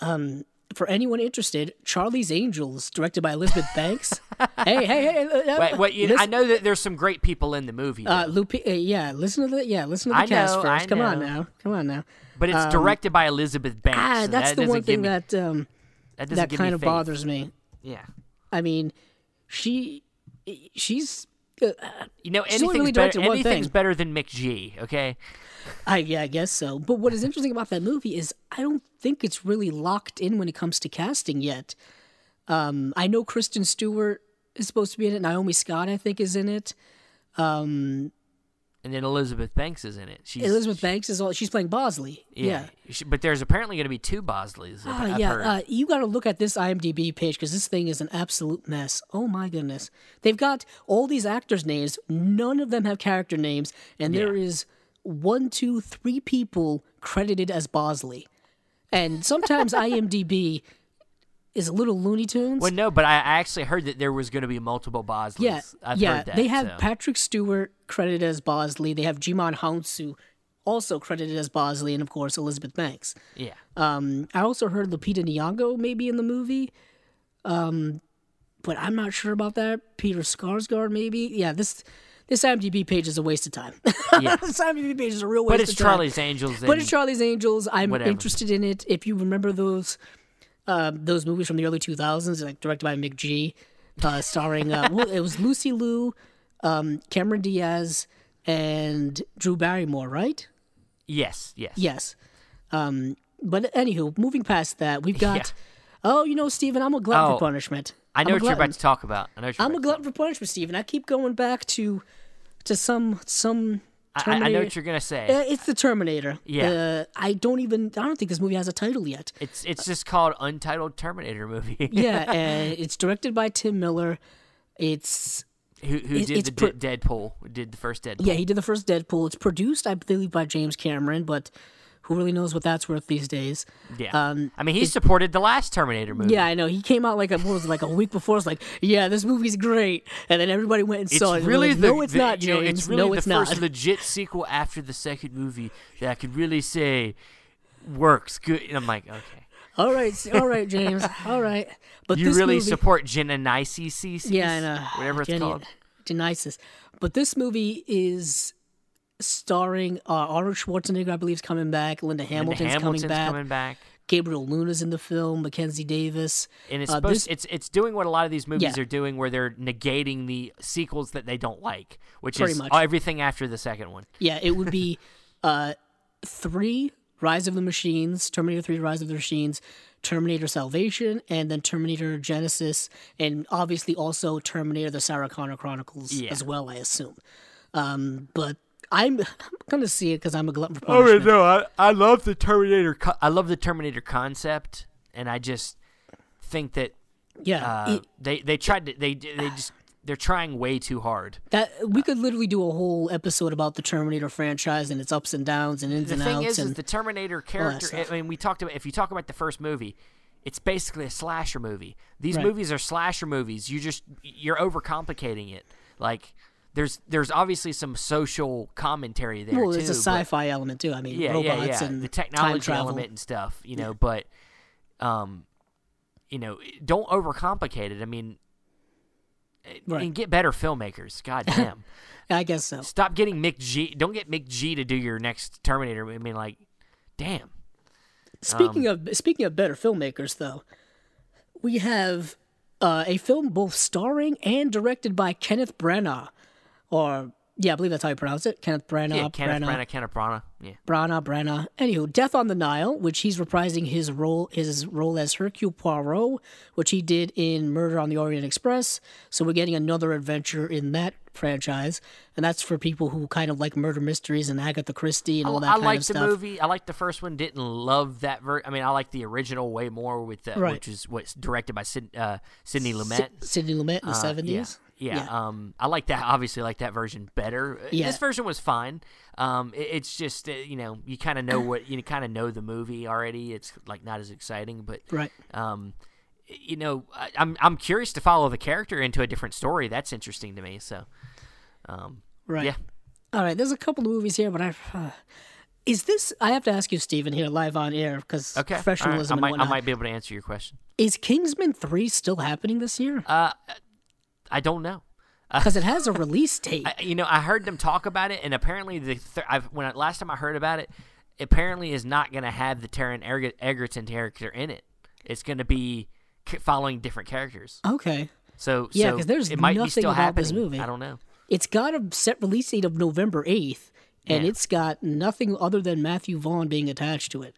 um for anyone interested, Charlie's Angels, directed by Elizabeth Banks. *laughs* hey, hey, hey! Uh, Wait, wait, you, I know that there's some great people in the movie, Uh, Lupe, uh, yeah, listen to the yeah, listen to the I cast know, first. I Come on now, come on now. but it's directed by Elizabeth Banks. Ah, so that's that the one thing me, that um that, that kind of faith. bothers me. Yeah. I mean, she she's uh, You know, anything's really better. Anything's better than McG. Okay. I yeah, I guess so. But what is interesting about that movie is I don't think it's really locked in when it comes to casting yet. Um, I know Kristen Stewart is supposed to be in it. Naomi Scott, I think, is in it. And then Elizabeth Banks is in it. She's Elizabeth Banks is all. She's playing Bosley. Yeah. She- but there's apparently going to be two Bosleys. I've yeah, uh, you got to look at this IMDb page because this thing is an absolute mess. Oh my goodness, they've got all these actors' names. None of them have character names, and there Yeah. is one, two, three people credited as Bosley. And sometimes *laughs* IMDb is a little Looney Tunes. well, no, but I, actually heard that there was going to be multiple Bosleys. yeah, I've yeah, heard that. they have so. Patrick Stewart credited as Bosley. They have Djimon Hounsou also credited as Bosley, and of course Elizabeth Banks. Yeah. Um, I also heard Lupita Nyong'o maybe in the movie, um, but I'm not sure about that. Peter Skarsgård maybe. Yeah, this this IMDb page is a waste of time. *laughs* Yeah. this IMDb page is a real waste But it's time. Charlie's Angels. But it's Charlie's Angels. I'm whatever. interested in it. If you remember those uh, those movies from the early 2000s, like directed by McG, uh, starring uh, it was Lucy Liu, um, Cameron Diaz, and Drew Barrymore, right? Yes, yes. Yes. Um, but anywho, moving past that, we've got. Oh, you know, Steven, I'm a glutton Oh, for punishment. I know what you're about to talk about. I know what you're I'm a glutton for punishment, Steven. I keep going back to to some some. I, I- know what you're gonna say. Uh, it's the Terminator. Yeah. Uh, I don't even. I don't think this movie has a title yet. It's it's just called Untitled Terminator movie. *laughs* Yeah, and *laughs* it's directed by Tim Miller. It's who who It- did the pro- Deadpool? Did the first Deadpool? yeah, he did the first Deadpool. It's produced, I believe, by James Cameron, but who really knows what that's worth these days? Yeah. Um, I mean, he supported the last Terminator movie. Yeah, I know. He came out like a, what was it, like a week before. It's like, yeah, this movie's great, and then everybody went and It's saw it. really like, the, no, it's the- not, you know, it's really no, the it's first not. legit sequel after the second movie that I could really say works good. And I'm like, okay, all right, all right, James. *laughs* All right, but you really movie, support Genisys? Yeah, I know. Whatever it's Jenny- called. Genisys. But this movie is starring uh, Arnold Schwarzenegger, I believe, is coming back. Linda Linda Hamilton's, Hamilton's coming back. coming back. Gabriel Luna's in the film. Mackenzie Davis. And it's Uh, supposed this- it's it's doing what a lot of these movies Yeah. are doing, where they're negating the sequels that they don't like, which Pretty is much. everything after the second one. Yeah, it would be *laughs* uh, three Rise of the Machines, Terminator 3 Rise of the Machines, Terminator Salvation, and then Terminator Genisys, and obviously also Terminator the Sarah Connor Chronicles Yeah. as well, I assume. Um, but I'm, *laughs* I'm going to see it because I'm a glutton for punishment. Oh punishment. no, I I love the Terminator. Co- I love the Terminator concept, and I just think that Yeah, uh, it- they they tried to they they just they're trying way too hard. that we could literally do a whole episode about the Terminator franchise and its ups and downs and ins The and thing outs. is, and is the Terminator character. I mean, we talked about if you talk about the first movie, it's basically a slasher movie. These Right. movies are slasher movies. You just you're overcomplicating it. Like there's there's obviously some social commentary there well, there's a sci-fi element too. I mean, yeah, robots yeah, yeah. and the technology element and stuff, you know, but um you know, don't overcomplicate it. I mean Right. and get better filmmakers. God *laughs* damn. I guess so. Stop getting McG. Don't get McG to do your next Terminator. I mean like damn. Speaking Um, of speaking of better filmmakers, though, we have uh, a film both starring and directed by Kenneth Branagh, or yeah, I believe that's how you pronounce it, Kenneth Branagh. Yeah, Kenneth Branagh, Branagh, Kenneth Branagh. Yeah. Branagh, Branagh. Anywho, Death on the Nile, which he's reprising his role his role as Hercule Poirot, which he did in Murder on the Orient Express. So we're getting another adventure in that franchise, and that's for people who kind of like murder mysteries and Agatha Christie and all that I kind liked of the stuff. movie. I liked the first one. Didn't love that ver. I mean, I like the original way more with the, Right. which is what's directed by Sid, uh, Sidney Lumet. Sidney Lumet in the Uh, seventies. Yeah, yeah. Um, I like that. Obviously, like that version better. Yeah. This version was fine. Um, it- it's just uh, you know you kind of know what you kind of know the movie already. It's like not as exciting, but Right. um, you know, I, I'm I'm curious to follow the character into a different story. That's interesting to me. So, um, Right. Yeah. All right. There's a couple of movies here, but I. Uh, is this? I have to ask you, Steven, here live on air because okay, All right. professionalism I might and I might be able to answer your question. Is Kingsman three still happening this year? Uh, I don't know. Because it has a release *laughs* date. I, you know, I heard them talk about it, and apparently the th- I've, when I, last time I heard about it, apparently is not going to have the Taron Eger- Egerton character in it. It's going to be c- following different characters. okay. So Yeah, so 'cause there's it might be nothing still about this happening. movie. I don't know. It's got a set release date of November 8th, and Yeah. it's got nothing other than Matthew Vaughn being attached to it.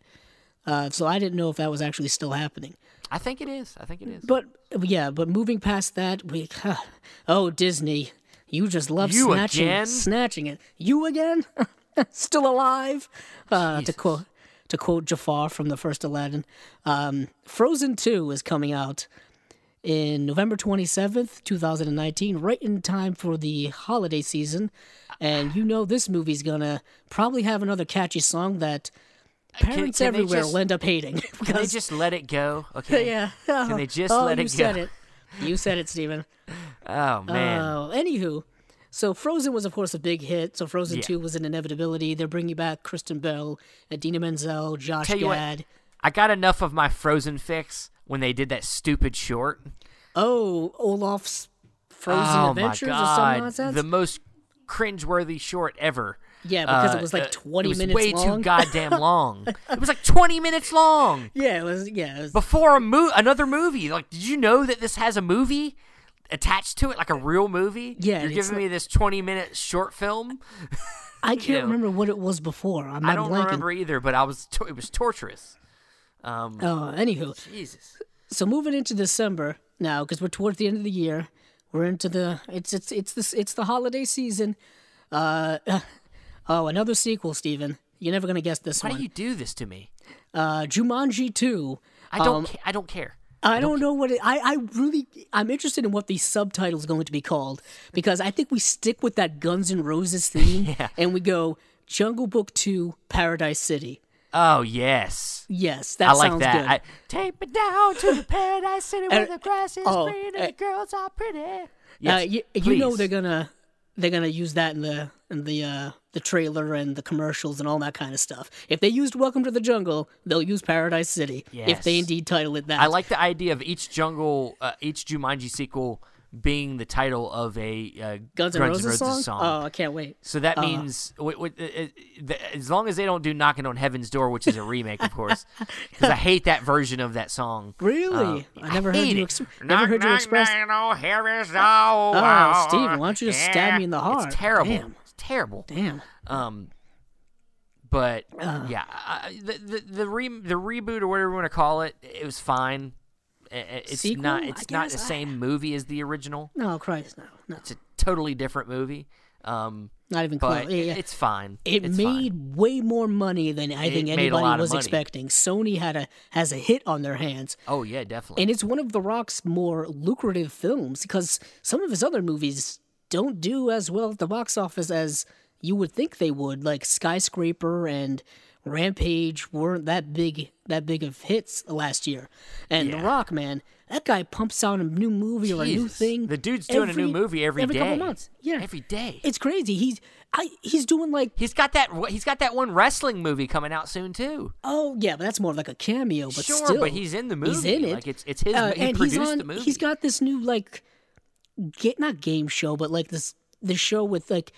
Uh, so I didn't know if that was actually still happening. I think it is. I think it is. But yeah, but moving past that, we *laughs* oh Disney, you just love You snatching again? snatching it. You again, *laughs* still alive? Uh, to quote to quote Jafar from the first Aladdin, um, Frozen Two is coming out in November twenty seventh, two thousand and nineteen, right in time for the holiday season. And you know this movie's gonna probably have another catchy song that Uh, parents can they everywhere just- will end up hating. *laughs* Can they just let it go? Okay. *laughs* yeah. Can they oh, just oh, let you it said it. You said it, Steven. *laughs* Oh man. Oh, anywho, so Frozen was of course a big hit. So Frozen Yeah. Two was an inevitability. They're bringing back Kristen Bell, Idina Menzel, Josh Tell you what, Gad. I got enough of my Frozen fix when they did that stupid short. Oh, Olaf's Frozen oh Adventures or something god, nonsense. the most cringeworthy short ever. Yeah, because Uh, it was like uh, twenty it was minutes way long. too goddamn *laughs* long. it was like twenty minutes long yeah, it was. Yeah, it was, before a mo- another movie. Like, did you know that this has a movie attached to it, like a real movie? Yeah, you're giving me this twenty minute short film. I *laughs* can't know. remember what it was before. I'm I don't blanking. remember either, but I was to- it was torturous. Um, Oh, anywho, Jesus. so moving into December now, because we're towards the end of the year, we're into the it's it's it's this it's the holiday season. Uh, oh, another sequel, Steven. You're never gonna guess this Why one. do you do this to me? uh, Jumanji two. I don't. Um, ca- I don't care. I don't know what it, I I really I'm interested in what the subtitle is going to be called because I think we stick with that Guns N' Roses *laughs* theme Yeah. and we go Jungle Book two Paradise City. Oh yes. Yes, that I like sounds that. good. I, Take me down to the paradise city *laughs* where the grass is oh, green and uh, the girls are pretty. uh, you, you know they're gonna they're gonna use that in the in the uh, the trailer and the commercials and all that kind of stuff. If they used Welcome to the Jungle, they'll use Paradise City. If they indeed title it that. I like the idea of each jungle, uh, each Jumanji sequel being the title of a uh, Guns N' Roses, song? Oh, I can't wait. So that means, w- w- uh, uh, the, as long as they don't do "Knocking on Heaven's Door," which is a remake, of course, *laughs* because I hate that version of that song. Really? Uh, I never heard hate you it. ex- never heard you express. Oh, Oh, Steven, why don't you just stab me in the heart? It's terrible. Damn. Terrible. Damn. Um, but yeah, I, the the the, re- the reboot or whatever you want to call it, it was fine. It's Sequel, not. It's not the. I- same movie as the original. No, Christ, no, no, It's a totally different movie. Um, not even close. Yeah, yeah. it's fine. It It's made fine. way more money than I It think anybody was expecting. Sony had a has a hit on their hands, Oh yeah, definitely. and it's one of The Rock's more lucrative films because some of his other movies don't do as well at the box office as you would think they would. Like Skyscraper and Rampage weren't that big that big of hits last year, and The Rock, man, that guy pumps out a new movie or a new thing. The dude's doing a new movie every every couple months. Yeah, every day. it's crazy. He's I he's doing like He's got that. He's got that one wrestling movie coming out soon too. oh yeah, but that's more like a cameo. But sure, still, but he's in the movie. He's in it. Like it's it's his. Uh, he and produced he's on. the movie. He's got this new like, get not game show, but like this this show with like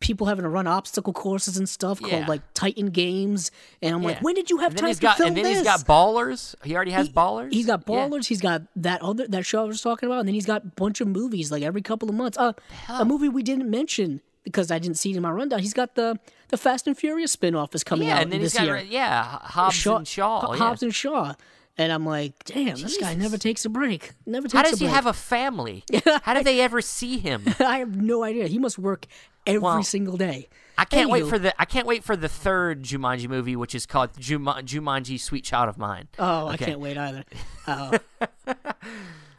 people having to run obstacle courses and stuff Yeah. called like Titan Games. And I'm like, when did you have time to got film and then this? he's got ballers. He already has He- ballers. He's got Yeah. ballers. He's got that other that show I was talking about, and then he's got a bunch of movies like every couple of months. Uh, a movie we didn't mention because I didn't see it in my rundown. He's got the the Fast and Furious spinoff is coming Yeah, out and then this he's got year. yeah Hobbs and Shaw. Ho- yeah. Hobbs and Shaw. And I'm like, damn, this guy never takes a break. Never takes a break. How does he have a family? *laughs* How did they ever see him? *laughs* I have no idea. He must work every Well, single day. I can't wait for the I can't wait for the third Jumanji movie, which is called Juma, Jumanji: Sweet Child of Mine. Oh, I can't wait either. *laughs*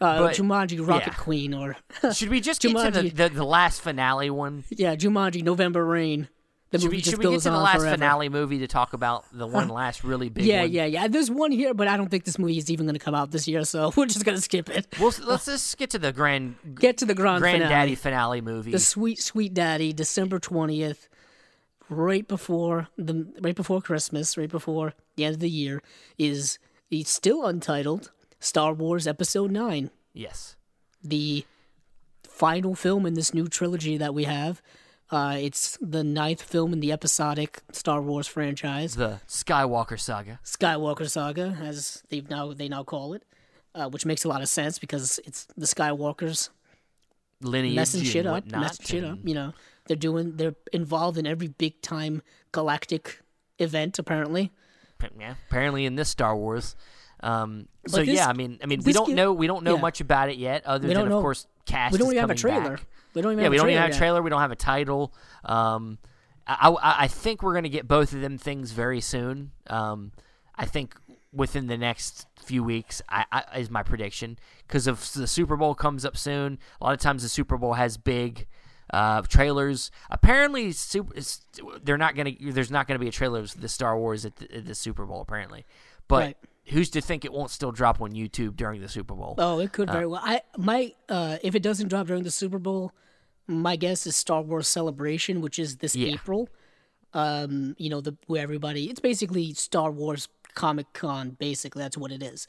Uh, uh, Jumanji Rocket yeah. Queen or Should we just get to the, Jumanji. the, the last finale one? yeah, Jumanji November Rain. The Should movie we, just should we get to the last forever. finale movie to talk about the one last really big Yeah, one? yeah, yeah. There's one here, but I don't think this movie is even going to come out this year, so *laughs* we're just going to skip it. Well, let's just get to the grand *laughs* Get to the grand granddaddy finale. finale movie. The sweet, sweet daddy, December twentieth, right before the right before Christmas, right before the end of the year, is the still untitled Star Wars Episode Nine, yes. the final film in this new trilogy that we have. Uh, it's the ninth film in the episodic Star Wars franchise. The Skywalker saga. Skywalker saga, as they now they now call it, uh, which makes a lot of sense because it's the Skywalkers Lineage messing shit up, messing shit up. You know, they're doing, they're involved in every big time galactic event. Apparently, Yeah, apparently in this Star Wars. Um, so this- yeah, I mean, I mean, we don't know we don't know yeah. much about it yet, other than of know- course cast. we don't have a trailer. back. We don't even Yeah, have we a don't even trailer have a yet. trailer. We don't have a title. Um, I, I, I think we're gonna get both of them things very soon. Um, I think within the next few weeks, I, I is my prediction because of the Super Bowl comes up soon. A lot of times the Super Bowl has big uh, trailers. Apparently, super, it's- they're not gonna. There's not gonna be a trailer of the Star Wars at the, at the Super Bowl apparently, but. Right. Who's to think it won't still drop on YouTube during the Super Bowl? Oh, it could very well. I my uh, if it doesn't drop during the Super Bowl, my guess is Star Wars Celebration, which is this Yeah. April. Um, you know, the where everybody it's basically Star Wars Comic Con. Basically, that's what it is.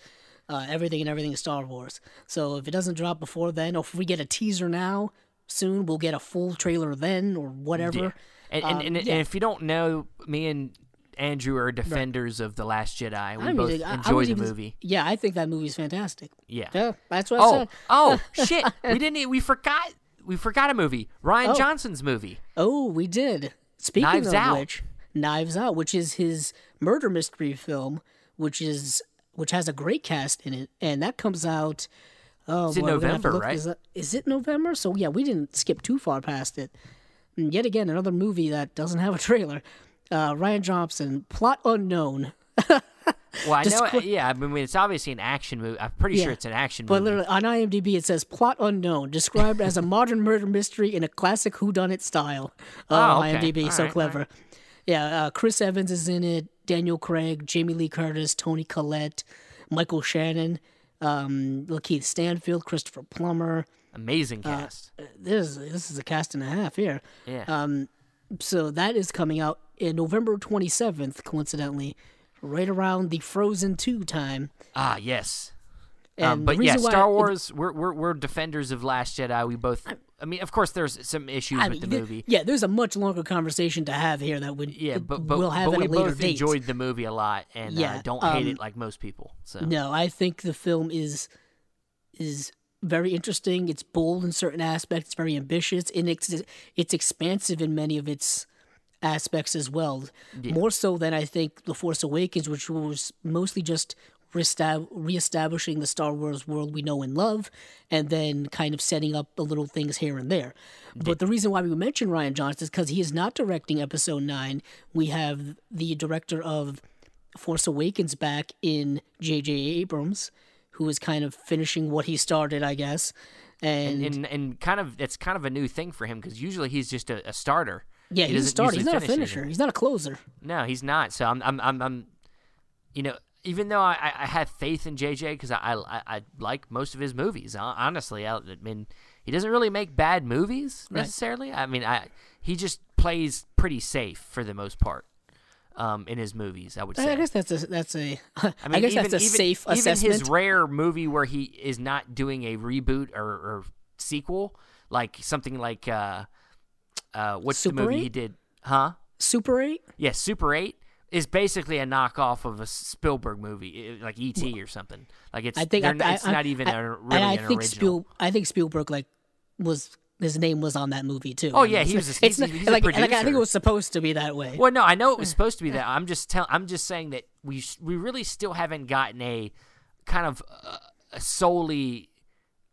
Uh, everything and everything is Star Wars. So if it doesn't drop before then, or if we get a teaser now, soon we'll get a full trailer then, or whatever. Yeah. And, and, Um, and, yeah. and if you don't know, me and Andrew are defenders of The Last Jedi. We I both mean, I- I enjoy the even- movie. Yeah, I think that movie's fantastic. Yeah. Yeah, that's what I Oh, said. oh, *laughs* shit! We didn't. We forgot. We forgot a movie. Ryan Oh. Johnson's movie. Oh, we did. Speaking Knives of Out. which, Knives Out, which is his murder mystery film, which is which has a great cast in it, and that comes out. Oh, It's boy, we're gonna have to November, right? this up. Is it November? So yeah, we didn't skip too far past it. And yet again, another movie that doesn't have a trailer. Uh, Rian Johnson, plot unknown. Well, I *laughs* know. Yeah, I mean, it's obviously an action movie. I'm pretty Yeah. sure it's an action movie. But movie. literally on IMDb it says plot unknown, described as a *laughs* modern murder mystery in a classic whodunit style. Oh, okay. IMDb, All so right, clever. Yeah, uh, Chris Evans is in it. Daniel Craig, Jamie Lee Curtis, Toni Collette, Michael Shannon, um, LaKeith Stanfield, Christopher Plummer. Amazing uh, cast. This this is a cast and a half here. yeah. Um, so that is coming out in November twenty seventh, coincidentally, right around the Frozen two time. ah, yes. And Um, but yeah, Star it- Wars. We're, we're we're defenders of Last Jedi. We both. I mean, of course, there's some issues I with the mean, th- movie. Yeah, there's a much longer conversation to have here that would Yeah, but but, we'll have but we both date. enjoyed the movie a lot, and uh, Yeah, don't hate um, it like most people. So No, I think the film is is very interesting. It's bold in certain aspects. It's very ambitious, and it's it's expansive in many of its aspects as well. More so than I think The Force Awakens, which was mostly just reestab- reestablishing the Star Wars world we know and love, and then kind of setting up the little things here and there. But the reason why we mention Rian Johnson is because he is not directing Episode Nine. We have the director of Force Awakens back in J.J. Abrams, who is kind of finishing what he started, I guess. And, and and kind of it's kind of a new thing for him because usually he's just a, a starter. yeah, He he's a starter. He's not a finish anything. finisher. He's not a closer. No, he's not. So I'm, I'm, I'm, I'm you know, even though I, I have faith in JJ because I, I, I like most of his movies. Honestly, I, I mean, he doesn't really make bad movies necessarily. I mean, I he just plays pretty safe for the most part. Um, in his movies, I would say. I guess that's a that's a. I, *laughs* I mean, guess even, that's a even, safe even assessment. his rare movie where he is not doing a reboot or, or sequel, like something like uh, uh, what's Super the movie 8? he did? Huh? Super Eight. Yeah, Super Eight is basically a knockoff of a Spielberg movie, like E.T. or something. Like it's I think I, I, it's I, not even I, a, and really I an think original. Spiel, I think Spielberg like was his name was on that movie too. Oh, yeah, he was a- it's he's- not- he's a like, like, I think it was supposed to be that way. Well, no, I know it was supposed to be that. I'm just telling. I'm just saying that we we really still haven't gotten a kind of uh, a solely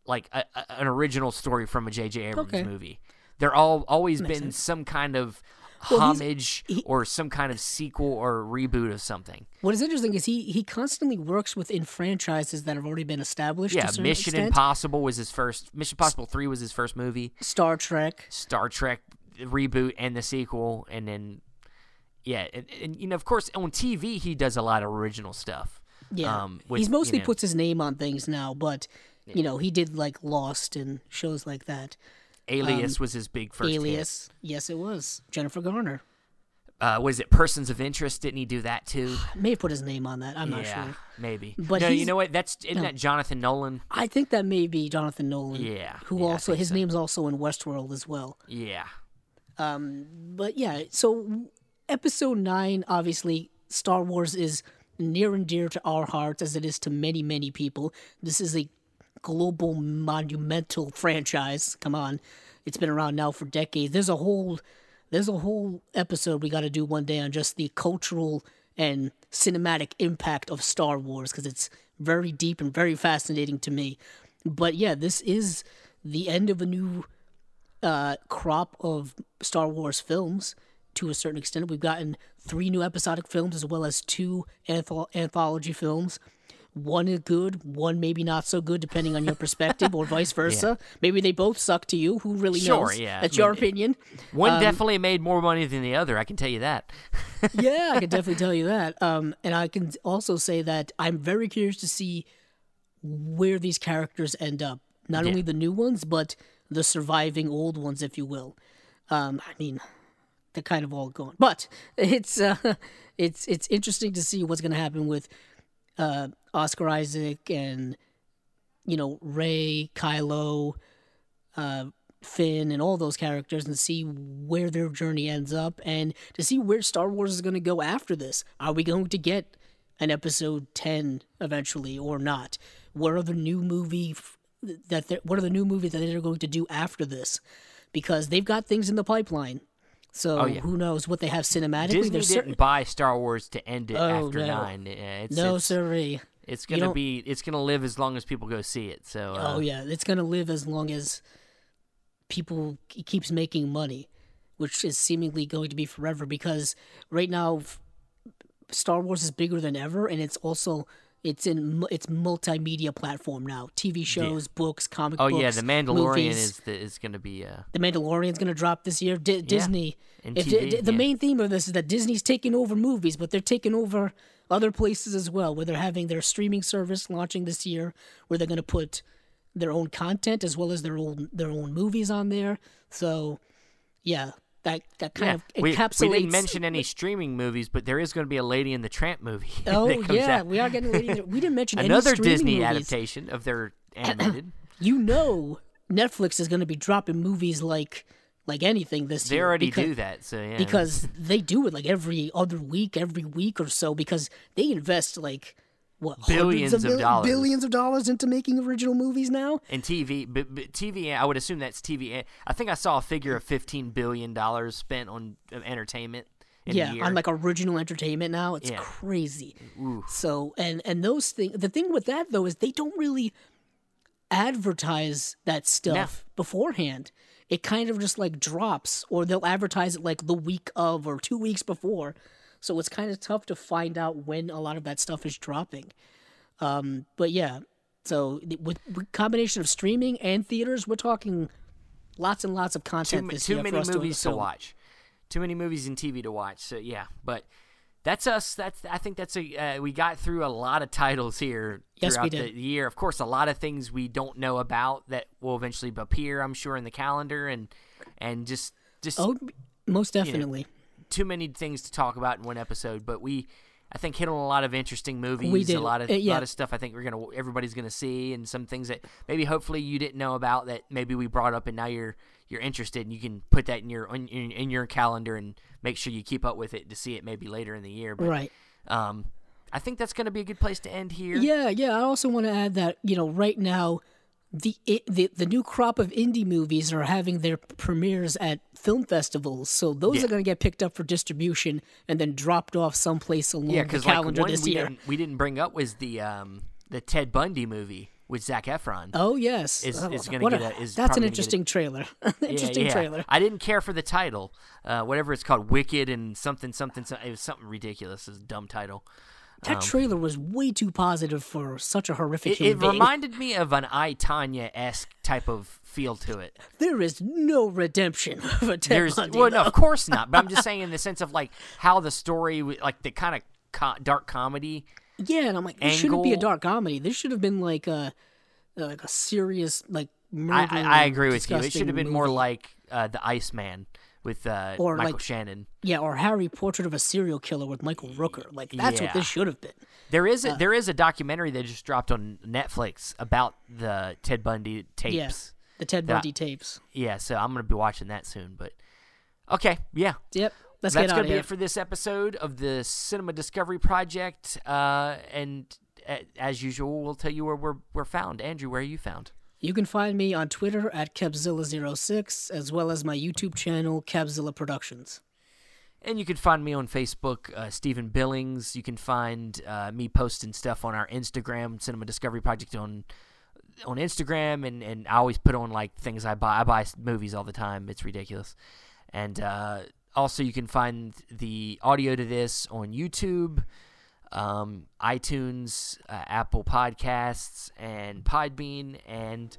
like a, a- an original story from a J.J. Abrams Okay. movie. They're all always Makes been sense. some kind of Well, homage he- or some kind of sequel or reboot of something. What is interesting is he he constantly works within franchises that have already been established. Yeah, Mission extent. Impossible was his first. Mission Impossible Three was his first movie. Star Trek. Star Trek. reboot and the sequel, and then yeah, and, and you know, of course, on TV he does a lot of original stuff. Yeah, Um, he's mostly you know- puts his name on things now, but you know he did like Lost and shows like that. Alias was his big first hit. um, Alias, yes, it was Jennifer Garner. Uh, was it Persons of Interest? Didn't he do that too? *sighs* May have put his name on that. I'm not sure. maybe. But no, you know what? That's isn't no. that Jonathan Nolan? I think that may be Jonathan Nolan. Yeah, who yeah, also his so. name's also in Westworld as well. Yeah, Um. But yeah, so episode nine, obviously, Star Wars is near and dear to our hearts as it is to many, many people. This is a global monumental franchise. Come on. It's been around now for decades. There's a whole there's a whole episode we got to do one day on just the cultural and cinematic impact of Star Wars because it's very deep and very fascinating to me. But yeah, this is the end of a new uh, crop of Star Wars films to a certain extent. We've gotten three new episodic films as well as two antholo- anthology films. One is good, one maybe not so good, depending on your perspective, or *laughs* vice versa. Maybe they both suck to you. Who really Sure, knows? yeah. That's I mean, your opinion. one Um, definitely made more money than the other. I can tell you that. *laughs* yeah, I can definitely tell you that. Um, and I can also say that I'm very curious to see where these characters end up. Not Yeah. only the new ones, but the surviving old ones, if you will. Um, I mean, they're kind of all gone, but *laughs* it's uh, it's it's interesting to see what's going to happen with uh, Oscar Isaac and you know Rey, Kylo, uh, Finn, and all those characters, and see where their journey ends up, and to see where Star Wars is going to go after this. Are we going to get an episode ten eventually, or not? What are the new movie f- that what are the new movies that they're going to do after this? Because they've got things in the pipeline. So Oh, yeah. who knows what they have cinematically? Disney There's didn't certain buy Star Wars to end it Oh, after no. nine. It's, no it's, sirree. It's gonna be. It's gonna live as long as people go see it. So. Uh, Oh yeah, it's gonna live as long as people it keeps making money, which is seemingly going to be forever. Because right now, Star Wars is bigger than ever, and it's also it's in it's multimedia platform now. TV shows, books, comic Oh books. yeah, the Mandalorian movies. is the, is gonna be. Uh, The Mandalorian's going to drop this year. Di- Disney. If TV, di- the yeah. main theme of this is that Disney's taking over movies, but they're taking over other places as well, where they're having their streaming service launching this year, where they're going to put their own content as well as their own their own movies on there. So, yeah, that that kind yeah, of we, encapsulates. we didn't mention any streaming movies, but there is going to be a Lady in the Tramp movie. *laughs* Oh that comes yeah, out. we are getting ready. to- *laughs* We didn't mention any another Disney movies. adaptation of their *clears throat* animated. You know, Netflix is going to be dropping movies like like anything this they year. already because- do that, so yeah. because *laughs* they do it like every other week, every week or so, because they invest like what Billions hundreds of mil- dollars. billions of dollars into making original movies now. and TV, but, but TV, I would assume that's TV. Eh, I think I saw a figure of fifteen billion dollars spent on entertainment. In yeah, a year. on like original entertainment now. It's Yeah. crazy. So and and those things. The thing with that though is they don't really advertise that stuff beforehand. It kind of just like drops, or they'll advertise it like the week of or two weeks before. So it's kind of tough to find out when a lot of that stuff is dropping. Um, but yeah, so with, combination of streaming and theaters, we're talking lots and lots of content too year many movies to, to watch. Too many movies and TV to watch. So yeah, but that's us. That's I think that's a uh, we got through a lot of titles here Yes, throughout the year. Of course, a lot of things we don't know about that will eventually appear. I'm sure in the calendar and and just just Oh, most definitely. Too many things to talk about in one episode. But we. I think hit on a lot of interesting movies, did. a lot of Uh, yeah. lot of stuff. I think we're gonna everybody's gonna see, and some things that maybe hopefully you didn't know about that maybe we brought up, and now you're you're interested, and you can put that in your in, in, in your calendar and make sure you keep up with it to see it maybe later in the year. But Right. um, I think that's gonna be a good place to end here. Yeah, yeah. I also want to add that you know right now, the the the new crop of indie movies are having their premieres at film festivals, so those Yeah. are going to get picked up for distribution and then dropped off someplace along yeah, the like calendar one this we year. didn't we didn't bring up was the um the Ted Bundy movie with Zac Efron. Oh yes, Is- Oh, is gonna what get a- is that's an interesting trailer. *laughs* Yeah, interesting yeah. trailer. I didn't care for the title, uh, whatever it's called, Wicked and something, something, something. It was something ridiculous. It's a dumb title. That Um, trailer was way too positive for such a horrific It, it reminded me of an I Tonya esque type of feel to it. there is no redemption *laughs* for Ted There's Bundy. well, no, of course not. But I'm just saying in the sense of like how the story, like the kind of co- dark comedy. Yeah, and I'm like, this shouldn't be a dark comedy. This should have been like a like a serious like I. I, I agree with you. It should have been more like uh, the Iceman with uh, Or Michael like- Shannon. yeah, or Harry Portrait of a Serial Killer with Michael Rooker. Like that's what this should have been. There is uh, a, there is a documentary that just dropped on Netflix about the Ted Bundy tapes. Yeah, the Ted Bundy tapes. Yeah, so I'm gonna be watching that soon. But okay, yeah, Yep, let's that's get out gonna be here. it for this episode of the Cinema Discovery Project. Uh, and uh, as usual, we'll tell you where we're we're found. Andrew, where are you found? You can find me on Twitter at Kebzilla06, as well as my YouTube channel, Kebzilla Productions. And you can find me on Facebook, uh, Steven Billings. You can find uh, me posting stuff on our Instagram, Cinema Discovery Project on on Instagram, and, and I always put on like things I buy. I buy movies all the time. It's ridiculous. And uh, also, you can find the audio to this on YouTube, um, iTunes, uh, Apple Podcasts, and Podbean, and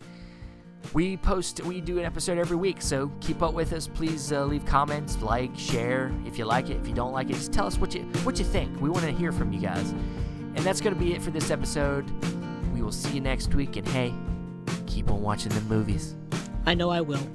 we post we do an episode every week. So keep up with us. Please uh, leave comments like share if you like it. If you don't like it just tell us what you what you think. We want to hear from you guys. And that's going to be it for this episode. We will see you next week and hey keep on watching the movies. I know I will.